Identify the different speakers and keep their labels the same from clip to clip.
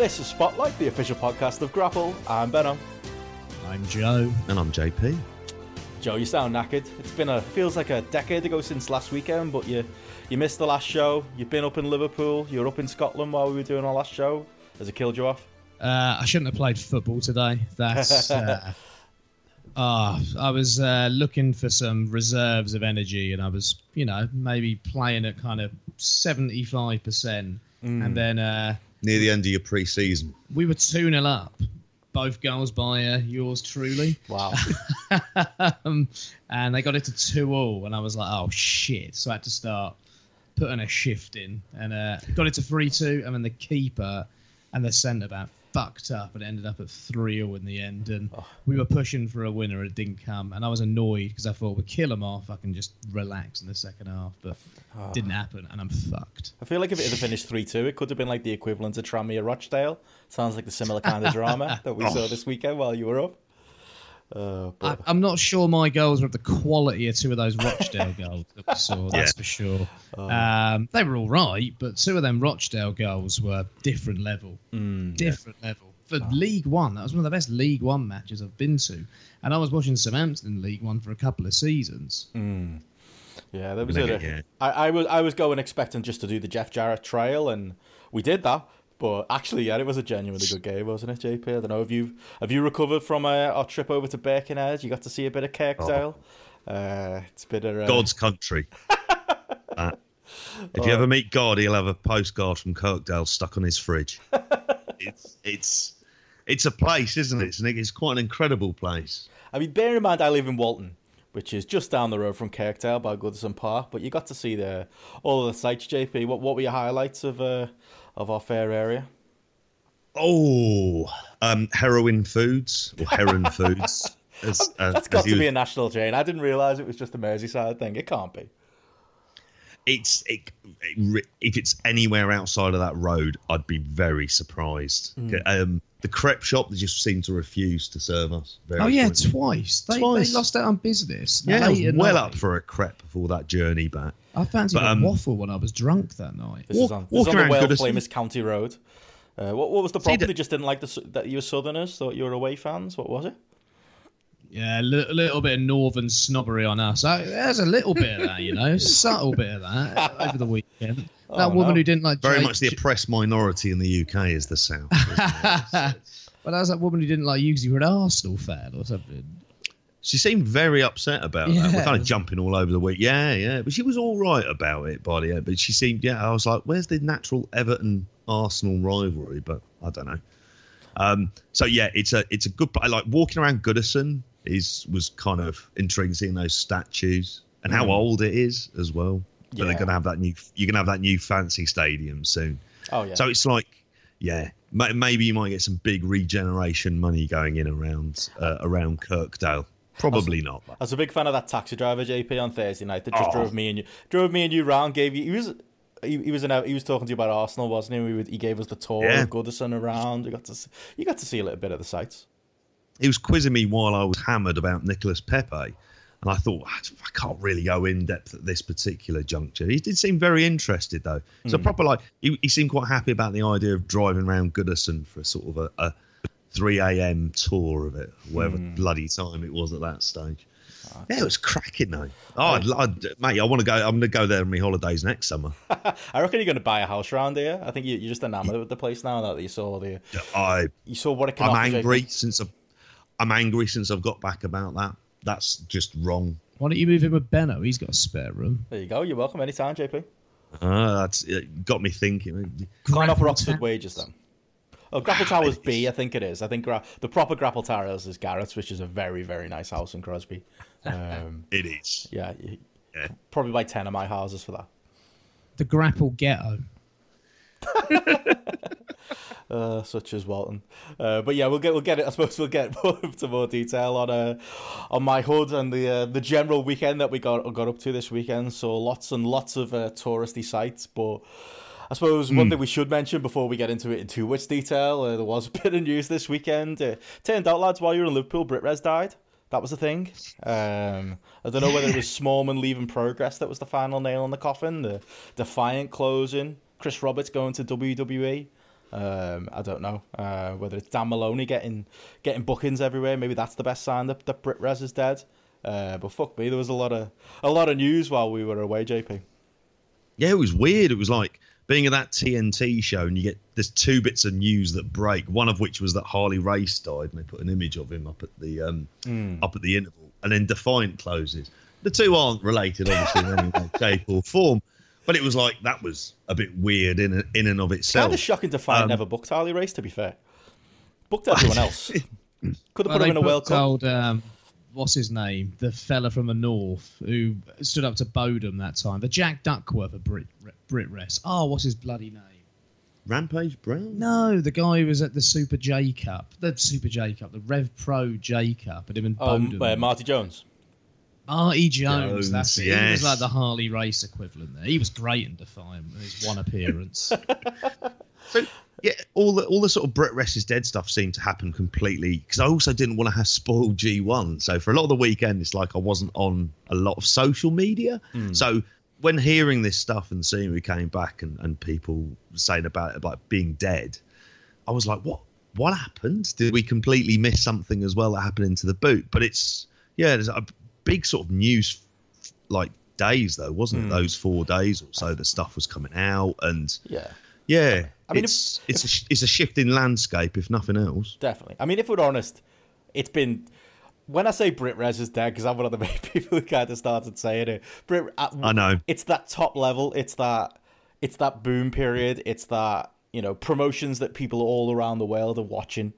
Speaker 1: This is Spotlight, the official podcast of Grapple. I'm Benno.
Speaker 2: I'm Joe.
Speaker 3: And I'm JP.
Speaker 1: Joe, you sound knackered. It's been a feels like a decade ago since last weekend, but you you missed the last show. You've been up in Liverpool. You were up in Scotland while we were doing our last show. Has it killed you off?
Speaker 2: Uh, I shouldn't have played football today. That's. Uh, oh, I was uh, looking for some reserves of energy, and I was, you know, maybe playing at kind of seventy-five percent,
Speaker 1: Mm.
Speaker 2: and then uh,
Speaker 3: Near the end of your pre-season.
Speaker 2: we were two 0 up. Both goals by uh, yours truly,
Speaker 1: Wow.
Speaker 2: um, and they got it to two all, and I was like, "Oh shit!" So I had to start putting a shift in, and uh, got it to three two, and then the keeper and the centre back fucked up, and ended up at three all in the end, and oh. we were pushing for a winner, it didn't come, and I was annoyed because I thought we'd kill them off, I can just relax in the second half, but
Speaker 1: Oh.
Speaker 2: didn't happen, and I'm fucked.
Speaker 1: I feel like if it had finished 3 2, it could have been like the equivalent of Tranmere Rochdale. Sounds like the similar kind of drama that we saw this weekend while you were up. Uh,
Speaker 2: I,
Speaker 1: but
Speaker 2: I'm not sure my goals were of the quality of two of those Rochdale goals that we saw. That's
Speaker 3: Yeah.
Speaker 2: for sure. Um, they were all right, but two of them Rochdale goals were different level. different level. For League One, that was one of the best League One matches I've been to, and I was watching Southampton in League One for a couple of seasons.
Speaker 1: Yeah, there was
Speaker 3: Mega,
Speaker 1: a,
Speaker 3: yeah.
Speaker 1: I, I was I was going expecting just to do the Jeff Jarrett trail, and we did that. But actually, yeah, it was a genuinely good game, wasn't it, JP? I don't know. Have you have you recovered from uh, our trip over to Birkenhead? You got to see a bit of Kirkdale. Uh, it's been a uh,
Speaker 3: God's country. Uh, if you ever meet God, he'll have a postcard from Kirkdale stuck on his fridge. it's it's it's a place, isn't it? Nick? It's quite an incredible place.
Speaker 1: I mean, bear in mind, I live in Walton, which is just down the road from Kirkdale by Goodison Park. But you got to see the all of the sights, JP. What what were your highlights of uh, of our fair area?
Speaker 3: Oh, um, heroin foods or heron foods. As, uh,
Speaker 1: That's got to
Speaker 3: you-
Speaker 1: be a national chain. I didn't realise it was just a Merseyside thing. It can't be.
Speaker 3: It's it, it, if it's anywhere outside of that road, I'd be very surprised. Um, the crepe shop they just seem to refuse to serve us. Very
Speaker 2: Oh yeah, twice. They,
Speaker 3: Twice.
Speaker 2: they lost out on business.
Speaker 3: yeah, I was well
Speaker 2: night.
Speaker 3: up for a crepe for that journey back.
Speaker 2: I fancied
Speaker 3: but,
Speaker 2: a
Speaker 3: um,
Speaker 2: waffle when I was drunk that night.
Speaker 1: This
Speaker 3: Walk-
Speaker 1: is on, this is
Speaker 3: walking
Speaker 1: on the
Speaker 3: around
Speaker 1: world
Speaker 3: Goodison.
Speaker 1: famous County Road. Uh, what, what was the problem?
Speaker 3: the-
Speaker 1: They just didn't like the, that you were Southerners, thought you were away fans. What was it?
Speaker 2: Yeah, a li- little bit of northern snobbery on us. Uh, There's a little bit of that, you know, subtle bit of that over the weekend. That
Speaker 1: Oh,
Speaker 2: woman
Speaker 1: no.
Speaker 2: who didn't like
Speaker 3: Very
Speaker 2: Jake-
Speaker 3: much the oppressed minority in the UK is the South.
Speaker 2: But that was that woman who didn't like you because you were an Arsenal fan or something.
Speaker 3: she seemed very upset about that. We're kind of jumping all over the week. Yeah, yeah, but she was all right about it by the end. But she seemed, yeah, I was like, where's the natural Everton Arsenal rivalry? But I don't know. Um, so yeah, it's a it's a good. I like walking around Goodison is was kind of intriguing seeing those statues and how old it is as well. But
Speaker 1: Yeah.
Speaker 3: they're gonna have that new. You're gonna have that new fancy stadium soon.
Speaker 1: Oh yeah.
Speaker 3: So it's like, yeah, ma- maybe you might get some big regeneration money going in around uh, around Kirkdale. Probably not.
Speaker 1: I was a big fan of that taxi driver JP on Thursday night that just
Speaker 3: Oh.
Speaker 1: drove me and you drove me and you round. Gave you he was he, he was in, he was talking to you about Arsenal, wasn't he? We he gave us the tour
Speaker 3: Yeah.
Speaker 1: of Goodison around. You got to see, you got to see a little bit of the sights.
Speaker 3: He was quizzing me while I was hammered about Nicholas Pepe, and I thought "Ah, I can't really go in depth at this particular juncture. He did seem very interested though. So proper like he, he seemed quite happy about the idea of driving around Goodison for a sort of a, a 3 a.m. tour of it, whatever bloody time it was at that stage. Yeah, it was cracking though. Oh, I'd, I'd, mate, I want to go. I'm going to go there on my holidays next summer.
Speaker 1: I reckon you're going to buy a house around here. I think you, you're just enamored with the place now that you saw the
Speaker 3: I
Speaker 1: you saw what it can
Speaker 3: I'm angry since I've, I'm angry since I've got back about that. That's just wrong.
Speaker 2: Why don't you move in with Benno? He's got a spare room.
Speaker 1: There you go. You're welcome anytime, JP.
Speaker 3: Uh, that's it got me thinking.
Speaker 1: Can't offer Oxford
Speaker 2: Towers.
Speaker 1: wages then. Oh, Grapple Towers B, I think it is. I think gra- the proper Grapple Towers is Garrett's, which is a very, very nice house in Crosby. Um,
Speaker 3: It is.
Speaker 1: yeah,
Speaker 3: Yeah.
Speaker 1: probably buy 10 of my houses for that.
Speaker 2: The Grapple Ghetto.
Speaker 1: Uh, such as Walton. Uh, but yeah, we'll get we'll get it. I suppose we'll get more, into more detail on uh, on my hood and the uh, the general weekend that we got got up to this weekend. So lots and lots of uh, touristy sites, but. I suppose one thing we should mention before we get into it in too much detail, uh, there was a bit of news this weekend. Uh, turned out, lads, while you were in Liverpool, Brit Res died. That was a thing. Um, I don't know whether it was Smallman leaving Progress that was the final nail in the coffin, the defiant closing, Chris Roberts going to WWE. Um, I don't know uh, whether it's Dan Moloney getting getting bookings everywhere. Maybe that's the best sign that, that Brit Rez is dead. Uh, but fuck me, there was a lot of a lot of news while we were away, JP.
Speaker 3: Yeah, it was weird. It was like being at that TNT show, and you get there's two bits of news that break. One of which was that Harley Race died, and they put an image of him up at the um, mm. up at the interval, and then Defiant closes. The two aren't related, obviously, in any way, shape, or form. But it was like that was a bit weird in in and of itself.
Speaker 1: Kind of shocking to find um, never booked Harley Race. To be fair, booked everyone else. Could have
Speaker 2: well,
Speaker 1: put him in a World Cup.
Speaker 2: Um, what's his name? The fella from the north who stood up to Bodum that time. The Jack Duckworth of Brit Brit Res. Oh, what's his bloody name?
Speaker 3: Rampage Brown?
Speaker 2: No, the guy who was at the Super J Cup, the Super J Cup, the Rev Pro J Cup, and him and um,
Speaker 1: Bodum. Uh, Marty Jones.
Speaker 2: Marty Jones, Jones that's it. Yes. He was like the Harley Race equivalent there. He was great in Defiant his one appearance.
Speaker 3: so yeah, all the all the sort of Brit Res is dead stuff seemed to happen completely because I also didn't want to have spoiled G1. So for a lot of the weekend, it's like I wasn't on a lot of social media. Mm. So when hearing this stuff and seeing we came back and, and people saying about it about being dead, I was like, what what happened? Did we completely miss something as well that happened into the boot? But it's yeah, there's a big sort of news like days though, wasn't mm. it? Hmm. Those four days or so, the stuff was coming out and
Speaker 1: yeah
Speaker 3: yeah, I mean, it's if, it's if, a, it's a shift in landscape, if nothing else.
Speaker 1: Definitely. I mean, if we're honest, it's been when I say Brit Rez is dead because I'm one of the main people who kind of started saying it. Brit,
Speaker 3: uh, I know
Speaker 1: it's that top level. It's that it's that boom period. It's that you know promotions that people all around the world are watching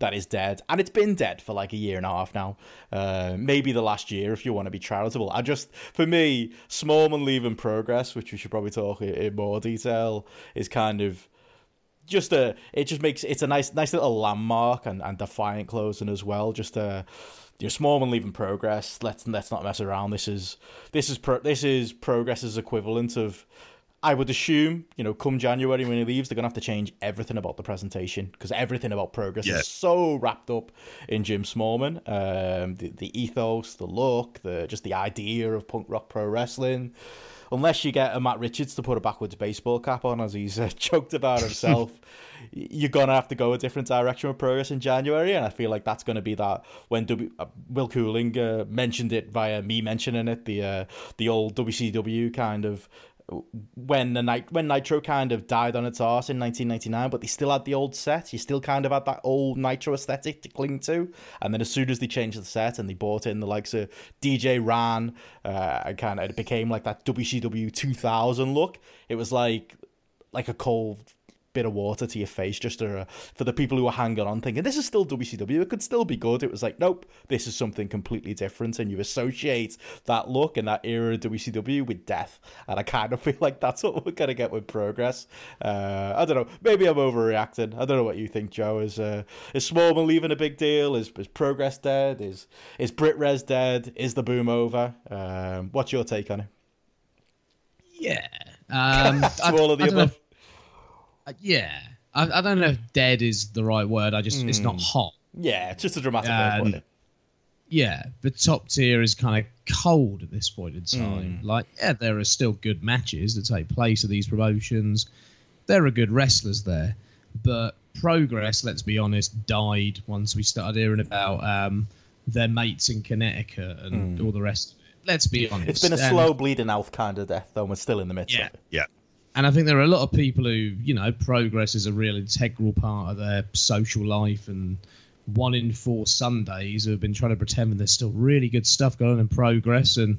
Speaker 1: that is dead, and it's been dead for like a year and a half now. Uh, maybe the last year, if you want to be charitable. I just, for me, Smallman leaving progress, which we should probably talk in more detail, is kind of just a. It just makes it's a nice, nice little landmark, and, and defiant closing as well. Just a. you Your Smallman leaving progress. Let's let's not mess around. This is this is pro, this is progress's equivalent of I would assume, you know, come January when he leaves, they're gonna have to change everything about the presentation because everything about progress is so wrapped up in Jim Smallman. Um, the the ethos, the look, the just the idea of punk rock pro wrestling. Unless you get a Matt Richards to put a backwards baseball cap on, as he's uh, joked about himself, you're gonna have to go a different direction with progress in January, and I feel like that's gonna be that when w- uh, Will Cooling uh, mentioned it via me mentioning it, the uh, the old WCW kind of when the night when Nitro kind of died on its arse in 1999, but they still had the old set. You still kind of had that old Nitro aesthetic to cling to. And then as soon as they changed the set and they brought in the likes of DJ Ran, uh, and kind of it became like that WCW 2000 look. It was like like a cold bit of water to your face just to, uh, for the people who are hanging on thinking this is still WCW it could still be good. It was like nope this is something completely different and you associate that look and that era of WCW with death and I kind of feel like that's what we're gonna get with progress. Uh, I don't know maybe I'm overreacting. I don't know what you think Joe. Is uh, is Smallman leaving a big deal? Is, is progress dead? Is is Brit Rez dead? Is the boom over? Um, what's your take on it?
Speaker 2: Yeah um, to I, all of the above uh, yeah, I, I, don't know if dead is the right word. I just mm. it's not hmm. hot.
Speaker 1: Yeah, it's just a dramatic um, word.
Speaker 2: Yeah, the top tier is kind of cold at this point in time. Mm. Like, yeah, there are still good matches that take place at these promotions. There are good wrestlers there, but progress, let's be honest, died once we started hearing about um, their mates in Connecticut and mm. all the rest of it. Let's be honest.
Speaker 1: It's been a slow bleeding out kind of death, though. We're still in the midst
Speaker 2: yeah.
Speaker 1: of it.
Speaker 3: Yeah.
Speaker 2: And I think there are a lot of people who, you know, progress is a real integral part of their social life. And one in four Sundays who have been trying to pretend that there's still really good stuff going on in progress. And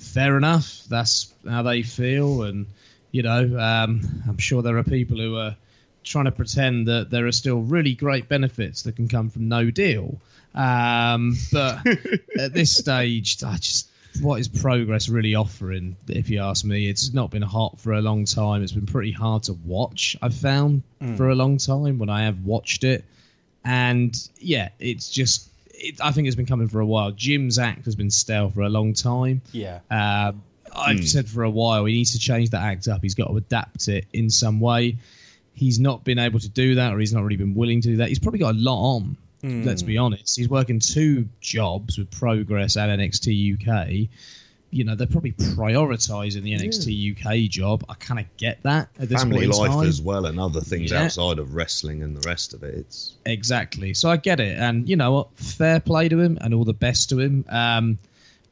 Speaker 2: fair enough, that's how they feel. And, you know, um, I'm sure there are people who are trying to pretend that there are still really great benefits that can come from no deal. Um, but at this stage, I just what is progress really offering? If you ask me, it's not been hot for a long time. It's been pretty hard to watch. I've found mm. for a long time when I have watched it, and yeah, it's just. It, I think it's been coming for a while. Jim's act has been stale for a long time.
Speaker 1: Yeah.
Speaker 2: Uh, I've mm. said for a while he needs to change that act up. He's got to adapt it in some way. He's not been able to do that, or he's not really been willing to do that. He's probably got a lot on Mm. Let's be honest. He's working two jobs with Progress and NXT UK. you know they're probably prioritizing the NXT UK job. I kind of get that at this
Speaker 3: Family
Speaker 2: point in
Speaker 3: life as well, and other things
Speaker 2: Yeah.
Speaker 3: outside of wrestling and the rest of it. It's
Speaker 2: Exactly. So I get it, and you know what? Fair play to him, and all the best to him. Um,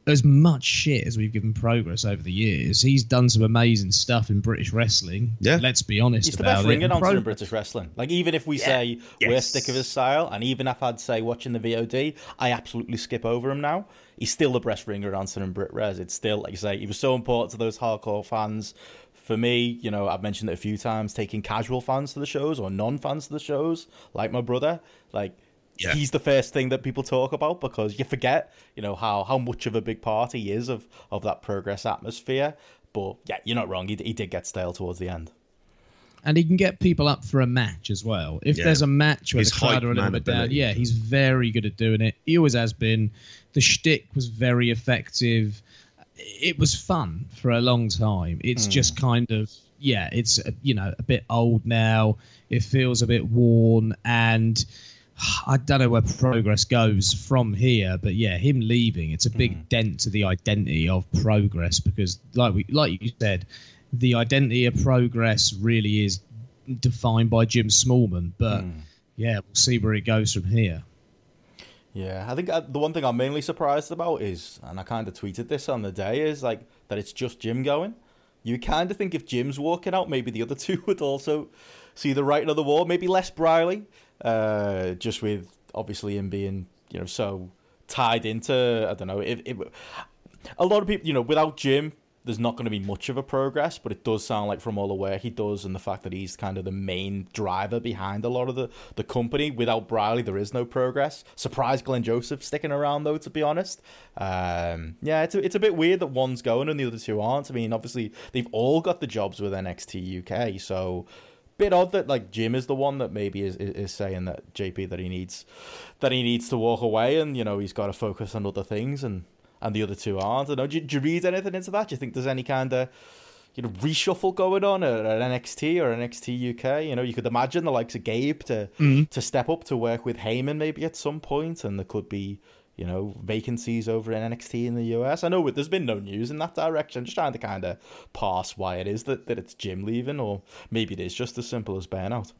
Speaker 2: as much shit as we've given progress over the years, he's done some amazing stuff in British wrestling.
Speaker 3: Yeah.
Speaker 2: let's be honest
Speaker 1: He's the
Speaker 2: about
Speaker 1: best
Speaker 2: it.
Speaker 1: ring announcer
Speaker 2: Pro-
Speaker 1: in British wrestling. Like even if we say we're
Speaker 3: Yes.
Speaker 1: sick of his style, and even if I'd say watching the VOD, I absolutely skip over him now. He's still the best ring announcer in Brit Res. It's still like you say, he was so important to those hardcore fans. For me, you know, I've mentioned it a few times, taking casual fans to the shows or non-fans to the shows, like my brother, like.
Speaker 3: Yeah.
Speaker 1: He's the first thing that people talk about because you forget, you know, how, how much of a big part he is of, of that progress atmosphere. But yeah, you're not wrong. He, he did get stale towards the end.
Speaker 2: and he can get people up for a match as well. If
Speaker 3: Yeah.
Speaker 2: there's a match where
Speaker 3: His
Speaker 2: the crowd are a little bit down, yeah, he's very good at doing it. He always has been. The shtick was very effective. It was fun for a long time. It's just kind of yeah, it's uh, you know a bit old now. It feels a bit worn, and I don't know where progress goes from here. But yeah, him leaving, it's a big dent to the identity of progress because, like we like you said, the identity of progress really is defined by Jim Smallman. But yeah, we'll see where it goes from here.
Speaker 1: Yeah, I think uh, the one thing I'm mainly surprised about is, and I kind of tweeted this on the day, is like that it's just Jim going. You kind of think if Jim's walking out, maybe the other two would also see the writing on the wall. Maybe less Briley, uh, just with obviously him being you know so tied into I don't know if, if a lot of people you know without Jim. There's not going to be much of a progress, but it does sound like from all the work he does and the fact that he's kind of the main driver behind a lot of the, the company. Without Briley, there is no progress. Surprised Glenn Joseph sticking around though, to be honest. Um, yeah, it's a, it's a bit weird that one's going and the other two aren't. I mean, obviously they've all got the jobs with NXT UK, so bit odd that like Jim is the one that maybe is, is, is saying that JP that he needs that he needs to walk away and you know he's got to focus on other things and and the other two aren't. I know. Do you, do you read anything into that? Do you think there's any kind of you know reshuffle going on at, at NXT or NXT UK? You know, you could imagine the likes of Gabe to mm-hmm. to step up to work with Heyman maybe at some point, and there could be you know vacancies over in NXT in the US. I know there's been no news in that direction. just trying to kind of pass why it is that, that it's Jim leaving, or maybe it is just as simple as burnout.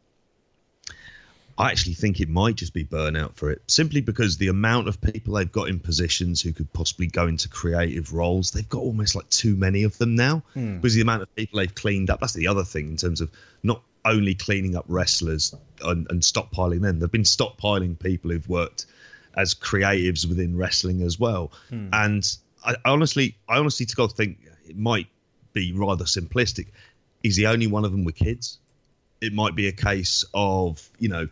Speaker 3: I actually think it might just be burnout for it, simply because the amount of people they've got in positions who could possibly go into creative roles, they've got almost like too many of them now. Hmm. Because the amount of people they've cleaned up, that's the other thing in terms of not only cleaning up wrestlers and, and stockpiling them, they've been stockpiling people who've worked as creatives within wrestling as well. And I I honestly, I honestly to God think it might be rather simplistic. Is the only one of them with kids? It might be a case of you know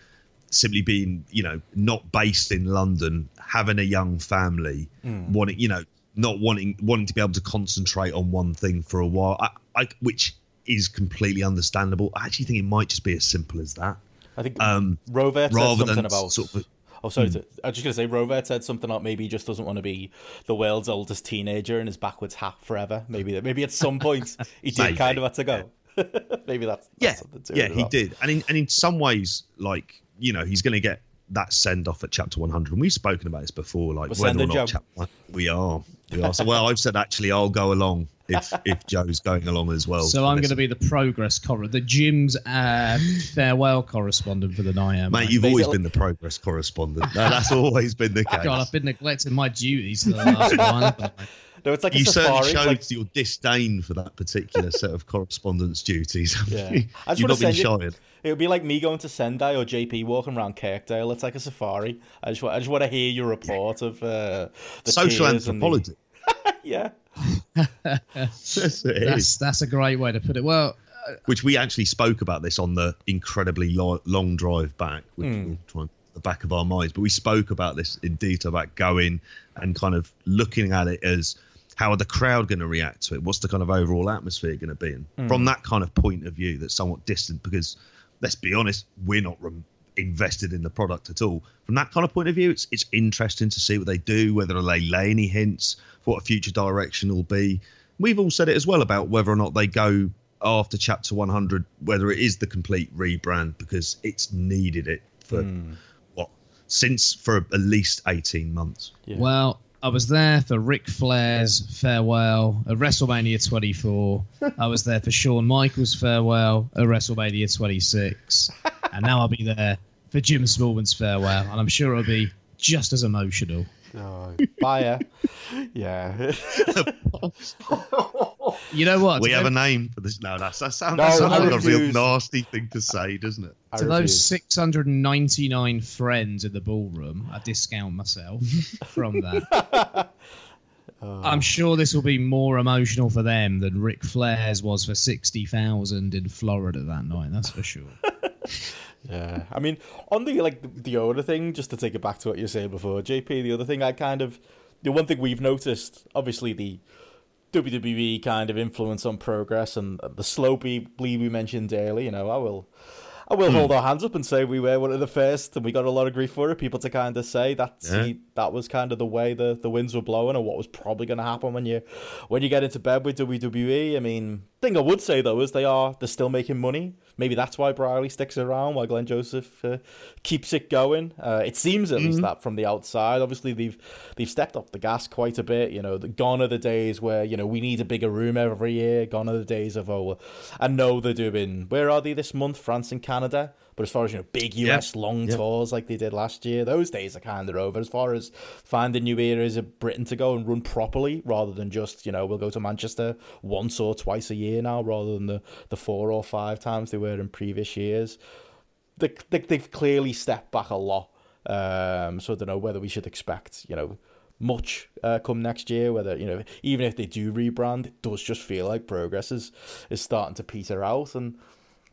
Speaker 3: simply being you know not based in London, having a young family, wanting you know not wanting wanting to be able to concentrate on one thing for a while, I, I, which is completely understandable. I actually think it might just be as simple as that.
Speaker 1: I think
Speaker 3: Um,
Speaker 1: Rovert said
Speaker 3: rather
Speaker 1: something
Speaker 3: than
Speaker 1: about.
Speaker 3: sort of-
Speaker 1: oh, sorry. Hmm. To, I was just going to say, Rovert said something like maybe he just doesn't want to be the world's oldest teenager in his backwards hat forever. Maybe maybe at some point he did kind of have to go. maybe that's,
Speaker 3: yeah,
Speaker 1: something to
Speaker 3: yeah, he
Speaker 1: well.
Speaker 3: did, and in and in some ways, like you know, he's going to get that send off at chapter 100, and we've spoken about this before, like
Speaker 1: We're
Speaker 3: whether or not chapter one, we are, we are. So, well, I've said actually I'll go along if if Joe's going along as well.
Speaker 2: So I'm going to be the progress corre the Jim's uh, farewell correspondent for the night. am
Speaker 3: Mate, you've always
Speaker 1: Basically-
Speaker 3: been the progress correspondent. No, that's always been the case.
Speaker 2: God, I've been neglecting my duties for the last one.
Speaker 1: No, it's like
Speaker 3: you
Speaker 1: a
Speaker 3: certainly showed
Speaker 1: like-
Speaker 3: your disdain for that particular set of correspondence duties.
Speaker 1: Yeah.
Speaker 3: you?
Speaker 1: I just
Speaker 3: You've not been shy.
Speaker 1: It would be like me going to Sendai or JP walking around Kirkdale. It's like a safari. I just, I just want to hear your report of uh, the
Speaker 3: Social
Speaker 1: cheers and the-
Speaker 3: anthropology.
Speaker 1: Yeah,
Speaker 3: Yes.
Speaker 2: That's that's a great way to put it. Well,
Speaker 3: which we actually spoke about this on the incredibly lo- long drive back, which
Speaker 1: Hmm.
Speaker 3: we'll try and the back of our minds. But we spoke about this in detail about going and kind of looking at it as how are the crowd going to react to it? What's the kind of overall atmosphere going to be? And
Speaker 1: Hmm.
Speaker 3: from that kind of point of view, that's somewhat distant because let's be honest, we're not rem- invested in the product at all. From that kind of point of view, it's it's interesting to see what they do, whether they lay any hints for what a future direction will be. We've all said it as well about whether or not they go after chapter 100, whether it is the complete rebrand because it's needed it for hmm. what since for at least 18 months.
Speaker 1: Yeah.
Speaker 2: well, I was there for Ric Flair's farewell at WrestleMania 24. I was there for Shawn Michaels' farewell at WrestleMania 26, and now I'll be there for Jim Smallman's farewell, and I'm sure it'll be just as emotional.
Speaker 1: Oh, bye. yeah.
Speaker 2: You know what?
Speaker 3: We
Speaker 2: To
Speaker 3: have a name for this. No, that's, that sounds,
Speaker 1: No,
Speaker 3: that sounds like a real nasty thing to say, doesn't it?
Speaker 1: I
Speaker 2: to those 699 friends in the ballroom, I discount myself from that.
Speaker 1: Oh.
Speaker 2: I'm sure this will be more emotional for them than Ric Flair's was for 60,000 in Florida that night, that's for sure.
Speaker 1: Yeah, I mean, on the like the, the other thing, just to take it back to what you were saying before, JP. The other thing I kind of, the one thing we've noticed, obviously the WWE kind of influence on progress and the slow bleed we mentioned earlier. You know, I will, I will hold our hands up and say we were one of the first, and we got a lot of grief for it. People to kind of say that
Speaker 3: Yeah.
Speaker 1: that was kind of the way the, the winds were blowing, and what was probably going to happen when you when you get into bed with WWE. I mean, thing I would say though is they are they're still making money. Maybe that's why Briley sticks around, why Glenn Joseph uh, keeps it going. Uh, it seems at least that from the outside. Obviously, they've they've stepped up the gas quite a bit. You know, the, gone are the days where you know we need a bigger room every year. Gone are the days of oh, I know they're doing. Where are they this month? France and Canada. But as far as you know, big US long
Speaker 3: Yeah.
Speaker 1: tours like they did last year, those days are kind of over. As far as finding new areas of Britain to go and run properly, rather than just you know we'll go to Manchester once or twice a year now, rather than the the four or five times they were in previous years. They, they they've clearly stepped back a lot. Um, so I don't know whether we should expect you know much uh, come next year. Whether you know even if they do rebrand, it does just feel like progress is is starting to peter out and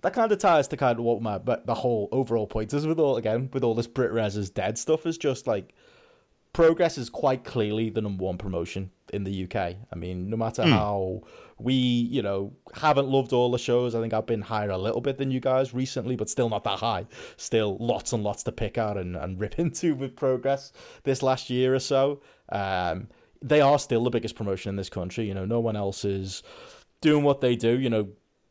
Speaker 1: that kind of ties to kind of what my but the whole overall point is with all again with all this Brit Res is dead stuff is just like progress is quite clearly the number one promotion in the UK. I mean, no matter how we, you know, haven't loved all the shows, I think I've been higher a little bit than you guys recently, but still not that high. Still lots and lots to pick out and, and rip into with progress this last year or so. Um, they are still the biggest promotion in this country. You know, no one else is doing what they do. You know,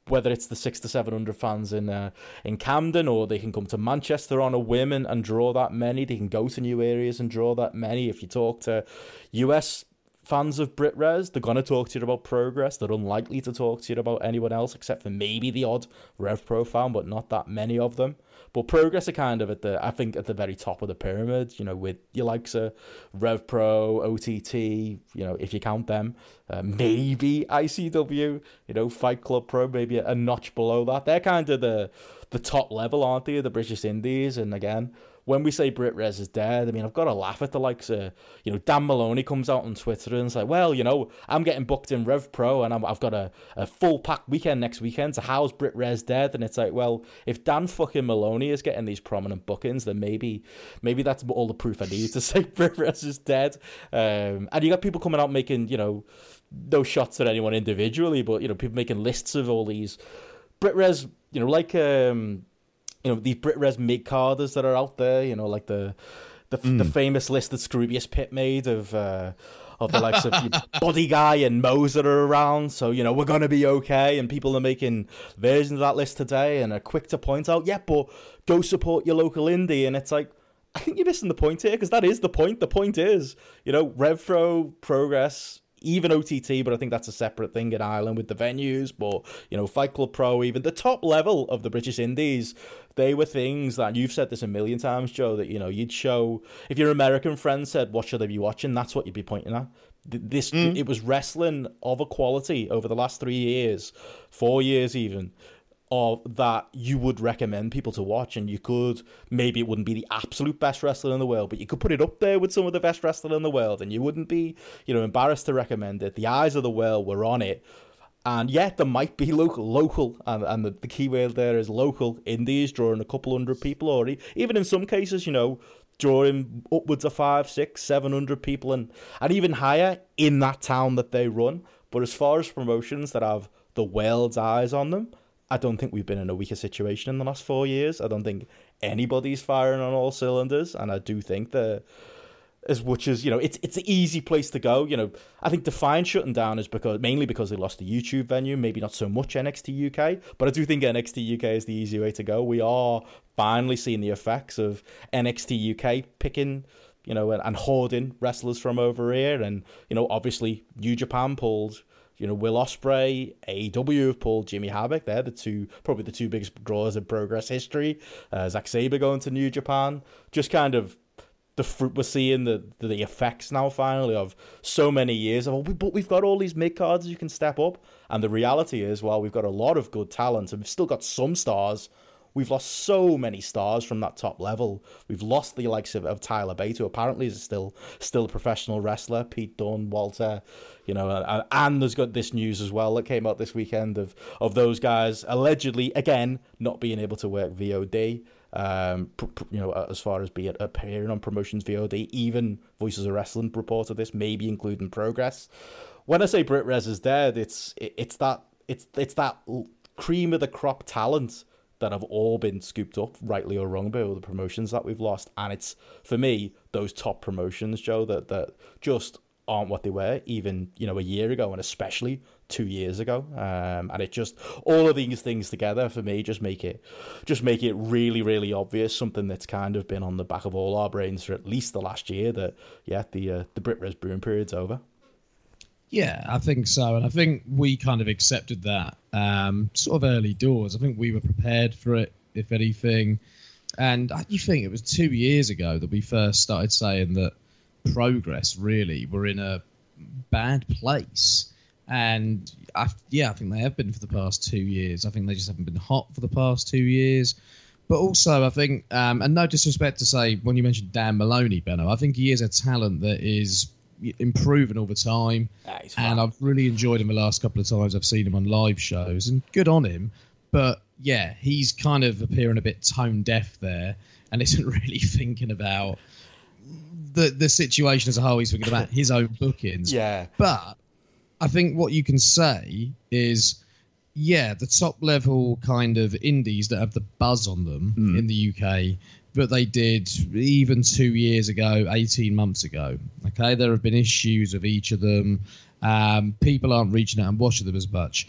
Speaker 1: whether it's the six to seven hundred fans in uh, in Camden, or they can come to Manchester on a whim and, and draw that many. They can go to new areas and draw that many. If you talk to US fans of Brit Res, they're gonna talk to you about progress. They're unlikely to talk to you about anyone else except for maybe the odd Rev Pro fan, but not that many of them. But progress are kind of at the I think at the very top of the pyramid, you know, with your likes of Rev Pro, OTT, you know, if you count them, uh, maybe ICW, you know, Fight Club Pro, maybe a, a notch below that. They're kind of the the top level, aren't they? The British Indies, and again, when we say Brit Res is dead, I mean I've got to laugh at the likes of you know Dan Moloney comes out on Twitter and it's like, well, you know, I'm getting booked in Rev Pro and I'm, I've got a, a full pack weekend next weekend. So how's Brit Res dead? And it's like, well, if Dan fucking Moloney is getting these prominent bookings, then maybe maybe that's all the proof I need to say Brit Res is dead. Um, and you got people coming out making you know no shots at anyone individually, but you know people making lists of all these Brit Res, you know, like um you know these Brit Res mid carders that are out there. You know, like the the, the famous list that Scroobius Pip made of uh, of the likes of Body Guy and Moser are around. So you know we're gonna be okay, and people are making versions of that list today and are quick to point out, yeah, but go support your local indie, and it's like. I think you're missing the point here because that is the point. The point is, you know, RevPro, Progress, even OTT, but I think that's a separate thing in Ireland with the venues. But you know, Fight Club Pro, even the top level of the British Indies, they were things that you've said this a million times, Joe. That you know, you'd show if your American friend said, "What should I be watching?" That's what you'd be pointing at. Th- This mm. it was wrestling of a quality over the last three years, four years even. Of that you would recommend people to watch, and you could maybe it wouldn't be the absolute best wrestler in the world, but you could put it up there with some of the best wrestler in the world, and you wouldn't be, you know, embarrassed to recommend it. The eyes of the world were on it, and yet there might be local, local, and, and the, the key word there is local indies drawing a couple hundred people, or even in some cases, you know, drawing upwards of five, six, seven hundred people, and and even higher in that town that they run. But as far as promotions that have the world's eyes on them, I don't think we've been in a weaker situation in the last four years. I don't think anybody's firing on all cylinders, and I do think that as much as you know, it's it's an easy place to go. You know, I think Defiant shutting down is because mainly because they lost the YouTube venue, maybe not so much NXT UK, but I do think NXT UK is the easy way to go. We are finally seeing the effects of NXT UK picking you know, and hoarding wrestlers from over here. And, you know, obviously New Japan pulled, you know, Will Ospreay, AEW have pulled Jimmy Havoc. They're the two, probably the two biggest draws in progress history. Uh, Zack Sabre going to New Japan. Just kind of the fruit we're seeing, the the effects now finally of so many years of, oh, but we've got all these mid cards you can step up. And the reality is, while we've got a lot of good talent and we've still got some stars, We've lost so many stars from that top level. We've lost the likes of, of Tyler Bate, who apparently is still still a professional wrestler. Pete Dunne, Walter, you know, and, and there's got this news as well that came out this weekend of of those guys allegedly again not being able to work VOD. Um, pr- pr- you know, as far as being appearing on promotions VOD, even Voices of Wrestling reported this, maybe including Progress. When I say Brit Rez is dead, it's it, it's that it's it's that cream of the crop talent that have all been scooped up, rightly or wrong, by all the promotions that we've lost. And it's for me those top promotions, Joe, that that just aren't what they were even you know a year ago, and especially two years ago. Um, and it just all of these things together for me just make it just make it really really obvious something that's kind of been on the back of all our brains for at least the last year that yeah the uh, the Brit Res Boom period's over.
Speaker 2: Yeah, I think so, and I think we kind of accepted that um, sort of early doors. I think we were prepared for it, if anything. And you think it was two years ago that we first started saying that progress really were in a bad place. And I, yeah, I think they have been for the past two years. I think they just haven't been hot for the past two years. But also, I think, um, and no disrespect to say, when you mentioned Dan Moloney, Benno, I think he is a talent that is improving all the time. and I've really enjoyed him the last couple of times I've seen him on live shows, and good on him. But yeah, he's kind of appearing a bit tone deaf there, and isn't really thinking about the the situation as a whole. He's thinking about his own bookings.
Speaker 1: Yeah.
Speaker 2: But I think what you can say is, yeah, the top level kind of indies that have the buzz on them mm. in the UK that they did even two years ago, 18 months ago. Okay, there have been issues of each of them. Um, people aren't reaching out and watching them as much.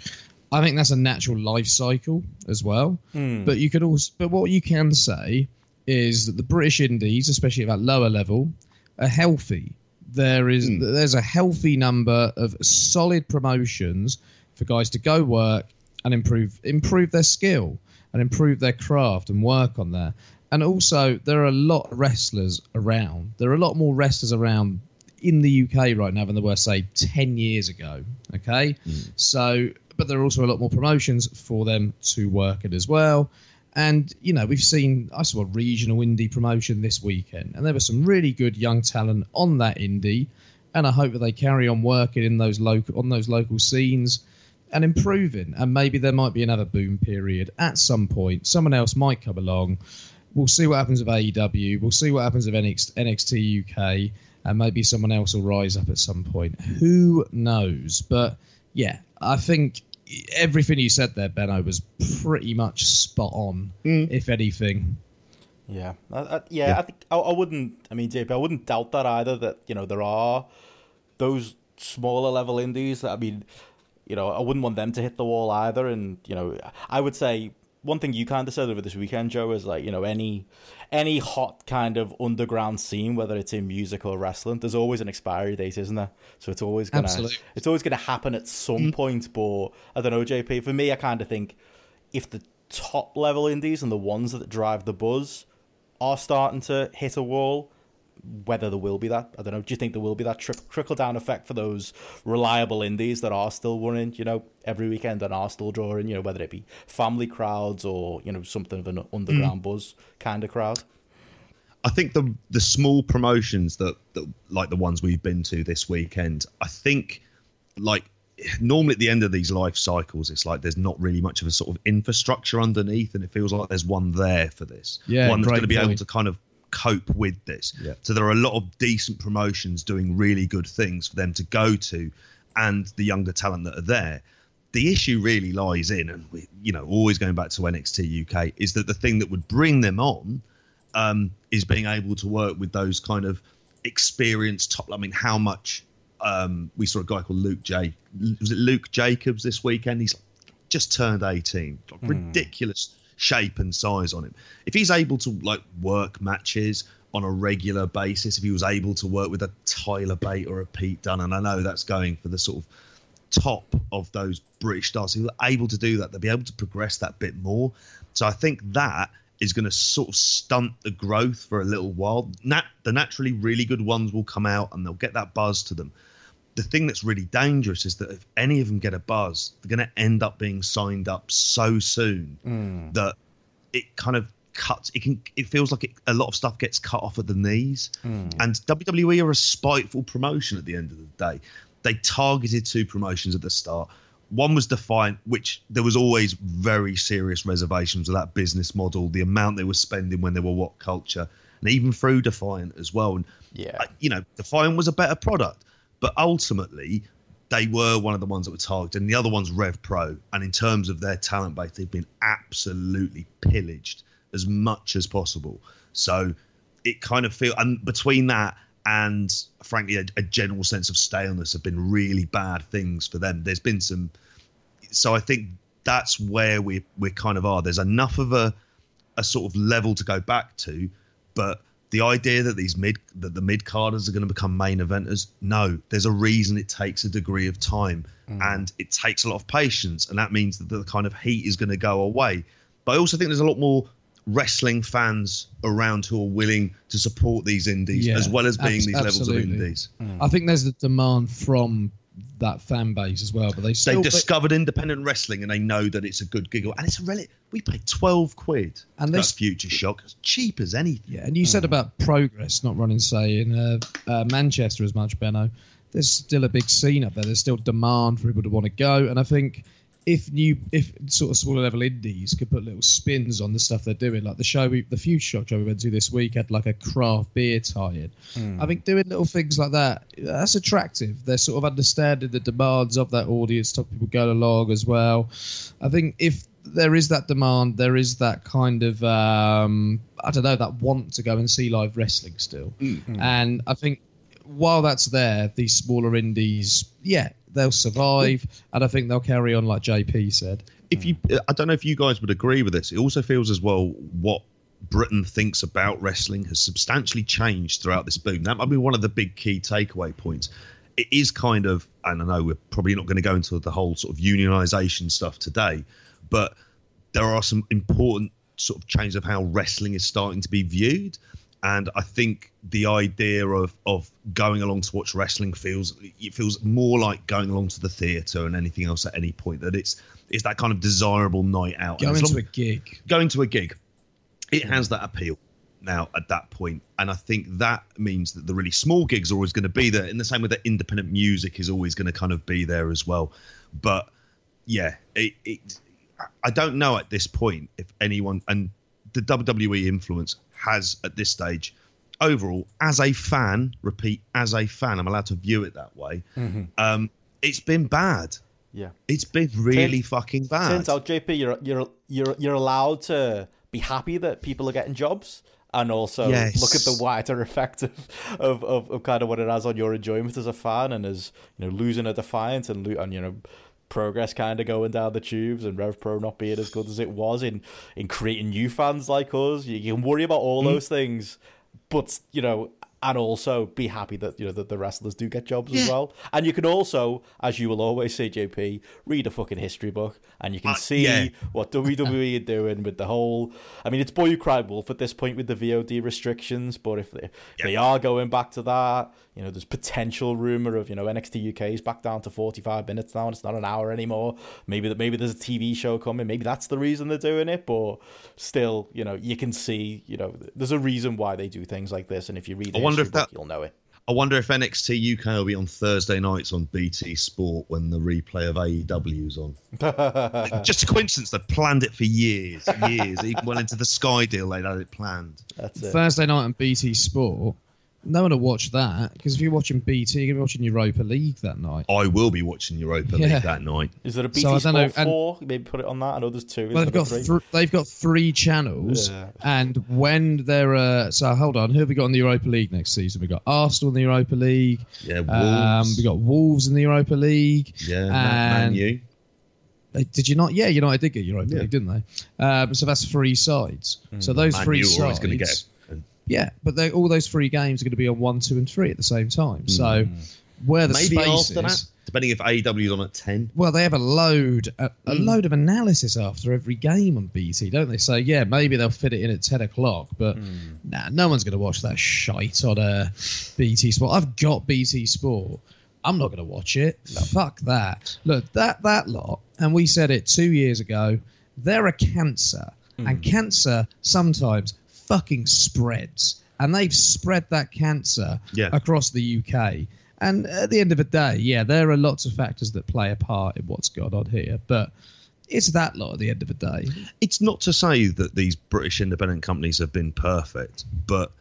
Speaker 2: I think that's a natural life cycle as well. Mm. But you could also, but what you can say is that the British Indies, especially at that lower level, are healthy. There is mm. there's a healthy number of solid promotions for guys to go work and improve improve their skill and improve their craft and work on there and also there are a lot of wrestlers around. There are a lot more wrestlers around in the UK right now than there were, say, ten years ago. Okay, mm. so but there are also a lot more promotions for them to work at as well. And you know, we've seen I saw a regional indie promotion this weekend, and there was some really good young talent on that indie. And I hope that they carry on working in those local on those local scenes and improving. And maybe there might be another boom period at some point. Someone else might come along we'll see what happens with AEW. We'll see what happens with NXT UK, and maybe someone else will rise up at some point. Who knows? But yeah, I think everything you said there, Benno, was pretty much spot on. Mm. If anything.
Speaker 1: Yeah, I, I, yeah, yeah, I think I, I, wouldn't. I mean, JP, I wouldn't doubt that either. That you know there are those smaller level indies. That I mean, you know, I wouldn't want them to hit the wall either. And you know, I would say one thing you kind of said over this weekend, Joe, is like you know any any hot kind of underground scene, whether it's in music or wrestling, there's always an expiry date, isn't there? So it's always gonna Absolutely. it's always gonna happen at some mm. point. But I don't know, JP. For me, I kind of think if the top level indies and the ones that drive the buzz are starting to hit a wall, whether there will be that. I don't know. Do you think there will be that tri- trickle down effect for those reliable indies that are still running, you know, every weekend and are still drawing, you know, whether it be family crowds or, you know, something of an underground mm. buzz kind of crowd?
Speaker 3: I think the the small promotions that, that like the ones we've been to this weekend, I think like normally at the end of these life cycles, it's like there's not really much of a sort of infrastructure underneath, and it feels like there's one there for this.
Speaker 2: Yeah,
Speaker 3: one that's going to be point. able to kind of cope with this. Yeah. So there are a lot of decent promotions doing really good things for them to go to, and the younger talent that are there. The issue really lies in, and we, you know, always going back to NXT UK, is that the thing that would bring them on um, is being able to work with those kind of experienced top. I mean, how much um, we saw a guy called Luke J. Was it Luke Jacobs this weekend? He's just turned eighteen. mm. Shape and size on him. If he's able to like work matches on a regular basis, if he was able to work with a Tyler Bate or a Pete Dunne, and I know that's going for the sort of top of those British stars who are able to do that, they'll be able to progress that bit more. So I think that is going to sort of stunt the growth for a little while. Nat- the naturally really good ones will come out and they'll get that buzz to them. The thing that's really dangerous is that if any of them get a buzz, they're going to end up being signed up so soon
Speaker 1: Mm.
Speaker 3: that it kind of cuts. It can. It feels like it, a lot of stuff gets cut off at the knees.
Speaker 1: Mm.
Speaker 3: And WWE are a spiteful promotion at the end of the day. They targeted two promotions at the start. One was Defiant, which there was always very serious reservations of that business model, the amount they were spending when they were WhatCulture, and even through Defiant as well. And
Speaker 1: Yeah.
Speaker 3: you know, Defiant was a better product, but ultimately they were one of the ones that were targeted, and the other one's Rev Pro. And in terms of their talent base, they've been absolutely pillaged as much as possible. So it kind of feel and between that and frankly a, a general sense of staleness have been really bad things for them. There's been some, so I think that's where we we kind of are. There's enough of a a sort of level to go back to, but the idea that these mid that the mid carders are going to become main eventers, no, there's a reason it takes a degree of time mm. and it takes a lot of patience, and that means that the kind of heat is going to go away. But I also think there's a lot more wrestling fans around who are willing to support these indies
Speaker 2: Yeah,
Speaker 3: as well as being
Speaker 2: abs-
Speaker 3: these levels of
Speaker 2: absolutely.
Speaker 3: indies. Hmm.
Speaker 2: I think there's the demand from that fan base as well, but they still
Speaker 3: They've discovered independent wrestling and they know that it's a good giggle. And it's a relic. We paid 12 quid.
Speaker 2: And
Speaker 3: And
Speaker 2: they
Speaker 3: that's
Speaker 2: s-
Speaker 3: Future Shock. It's cheap as anything.
Speaker 2: Yeah, and you said about progress not running, say, in uh, uh, Manchester as much, Benno. There's still a big scene up there. There's still demand for people to want to go, and I think if new, if sort of smaller level indies could put little spins on the stuff they're doing, like the show, we, the Future Shock show we went to this week had like a craft beer tie-in. I think doing little things like that, that's attractive. They're sort of understanding the demands of that audience, top people go along as well. I think if there is that demand, there is that kind of um, I don't know that want to go and see live wrestling still, and I think while that's there, these smaller indies, yeah, they'll survive, and I think they'll carry on like JP said.
Speaker 3: If you, I don't know if you guys would agree with this. It also feels as well what Britain thinks about wrestling has substantially changed throughout this boom. That might be one of the big key takeaway points. It is kind of, and I know we're probably not going to go into the whole sort of unionization stuff today, but there are some important sort of changes of how wrestling is starting to be viewed. And I think the idea of of going along to watch wrestling feels it feels more like going along to the theatre and anything else at any point. That it's it's that kind of desirable night out.
Speaker 2: Going to a gig.
Speaker 3: going to a gig, it has that appeal now at that point, and I think that means that the really small gigs are always going to be there. In the same way that independent music is always going to kind of be there as well. But yeah, it, it I don't know at this point if anyone and the WWE influence has at this stage overall as a fan repeat as a fan i'm allowed to view it that way um it's been bad
Speaker 1: Yeah.
Speaker 3: it's been really
Speaker 1: Turns-
Speaker 3: fucking bad
Speaker 1: Turns out, JP, you're you're you're you're allowed to be happy that people are getting jobs, and also
Speaker 3: Yes.
Speaker 1: look at the wider effect of, of, of, of kind of what it has on your enjoyment as a fan, and as you know, losing a defiant and lo- and you know. Progress kind of going down the tubes, and Rev Pro not being as good as it was in in creating new fans like us. You, you can worry about all mm. those things, but you know, and also be happy that you know that the wrestlers do get jobs as well. And you can also, as you will always say, JP, read a fucking history book, and you can
Speaker 3: Uh,
Speaker 1: see
Speaker 3: yeah.
Speaker 1: what WWE are doing with the whole. I mean, it's boy who cried wolf at this point with the VOD restrictions, but if they, if they are going back to that, you know, there's potential rumor of you know NXT UK is back down to 45 minutes now, and it's not an hour anymore. Maybe that maybe there's a TV show coming. Maybe that's the reason they're doing it, but still, you know, you can see, you know, there's a reason why they do things like this, and if you read,
Speaker 3: I wonder if that-
Speaker 1: you'll know it.
Speaker 3: I wonder if NXT UK will be on Thursday nights on BT Sport when the replay of AEW is on. Just a coincidence. They planned it for years, years. Even well into the Sky deal, they had it planned.
Speaker 1: That's it.
Speaker 2: Thursday night on BT Sport. No one will watch that because if you're watching BT, you're going to be watching Europa League that night.
Speaker 3: I will be watching Europa
Speaker 2: Yeah.
Speaker 3: League that night.
Speaker 1: Is there a BT
Speaker 2: So
Speaker 1: Sport
Speaker 2: know, and-
Speaker 1: four? Maybe put it on that. I know there's two.
Speaker 2: Well, they've got
Speaker 1: three?
Speaker 2: th- they've got three channels,
Speaker 1: Yeah.
Speaker 2: and when they're uh, so hold on, who have we got in the Europa League next season? We got Arsenal in the Europa League.
Speaker 3: Yeah, Wolves.
Speaker 2: Um, we got Wolves in the Europa League.
Speaker 3: yeah, Man
Speaker 2: and-
Speaker 3: U.
Speaker 2: They, did you not? Yeah, United did get Europa
Speaker 3: Yeah.
Speaker 2: League, didn't they? Um, so that's three sides. So those
Speaker 3: Man
Speaker 2: three
Speaker 3: U are always
Speaker 2: sides.
Speaker 3: going to get a
Speaker 2: Yeah, but they, all those three games are going to be on one, two, and three at the same time. So where the
Speaker 3: Maybe
Speaker 2: space
Speaker 3: after
Speaker 2: is,
Speaker 3: that, depending if AEW's on at ten.
Speaker 2: well, they have a load, a, a
Speaker 3: Mm.
Speaker 2: load of analysis after every game on BT, don't they? So yeah, maybe they'll fit it in at ten o'clock, but nah, no one's going to watch that shite on uh, BT Sport. I've got BT Sport. I'm not going to watch it. Fuck that. Look, that that lot, and we said it two years ago. They're a cancer, and cancer sometimes fucking spreads, and they've spread that cancer
Speaker 3: Yeah.
Speaker 2: across the UK. And at the end of the day, yeah, there are lots of factors that play a part in what's gone on here, but it's that lot at the end of the day.
Speaker 3: It's not to say that these British independent companies have been perfect, but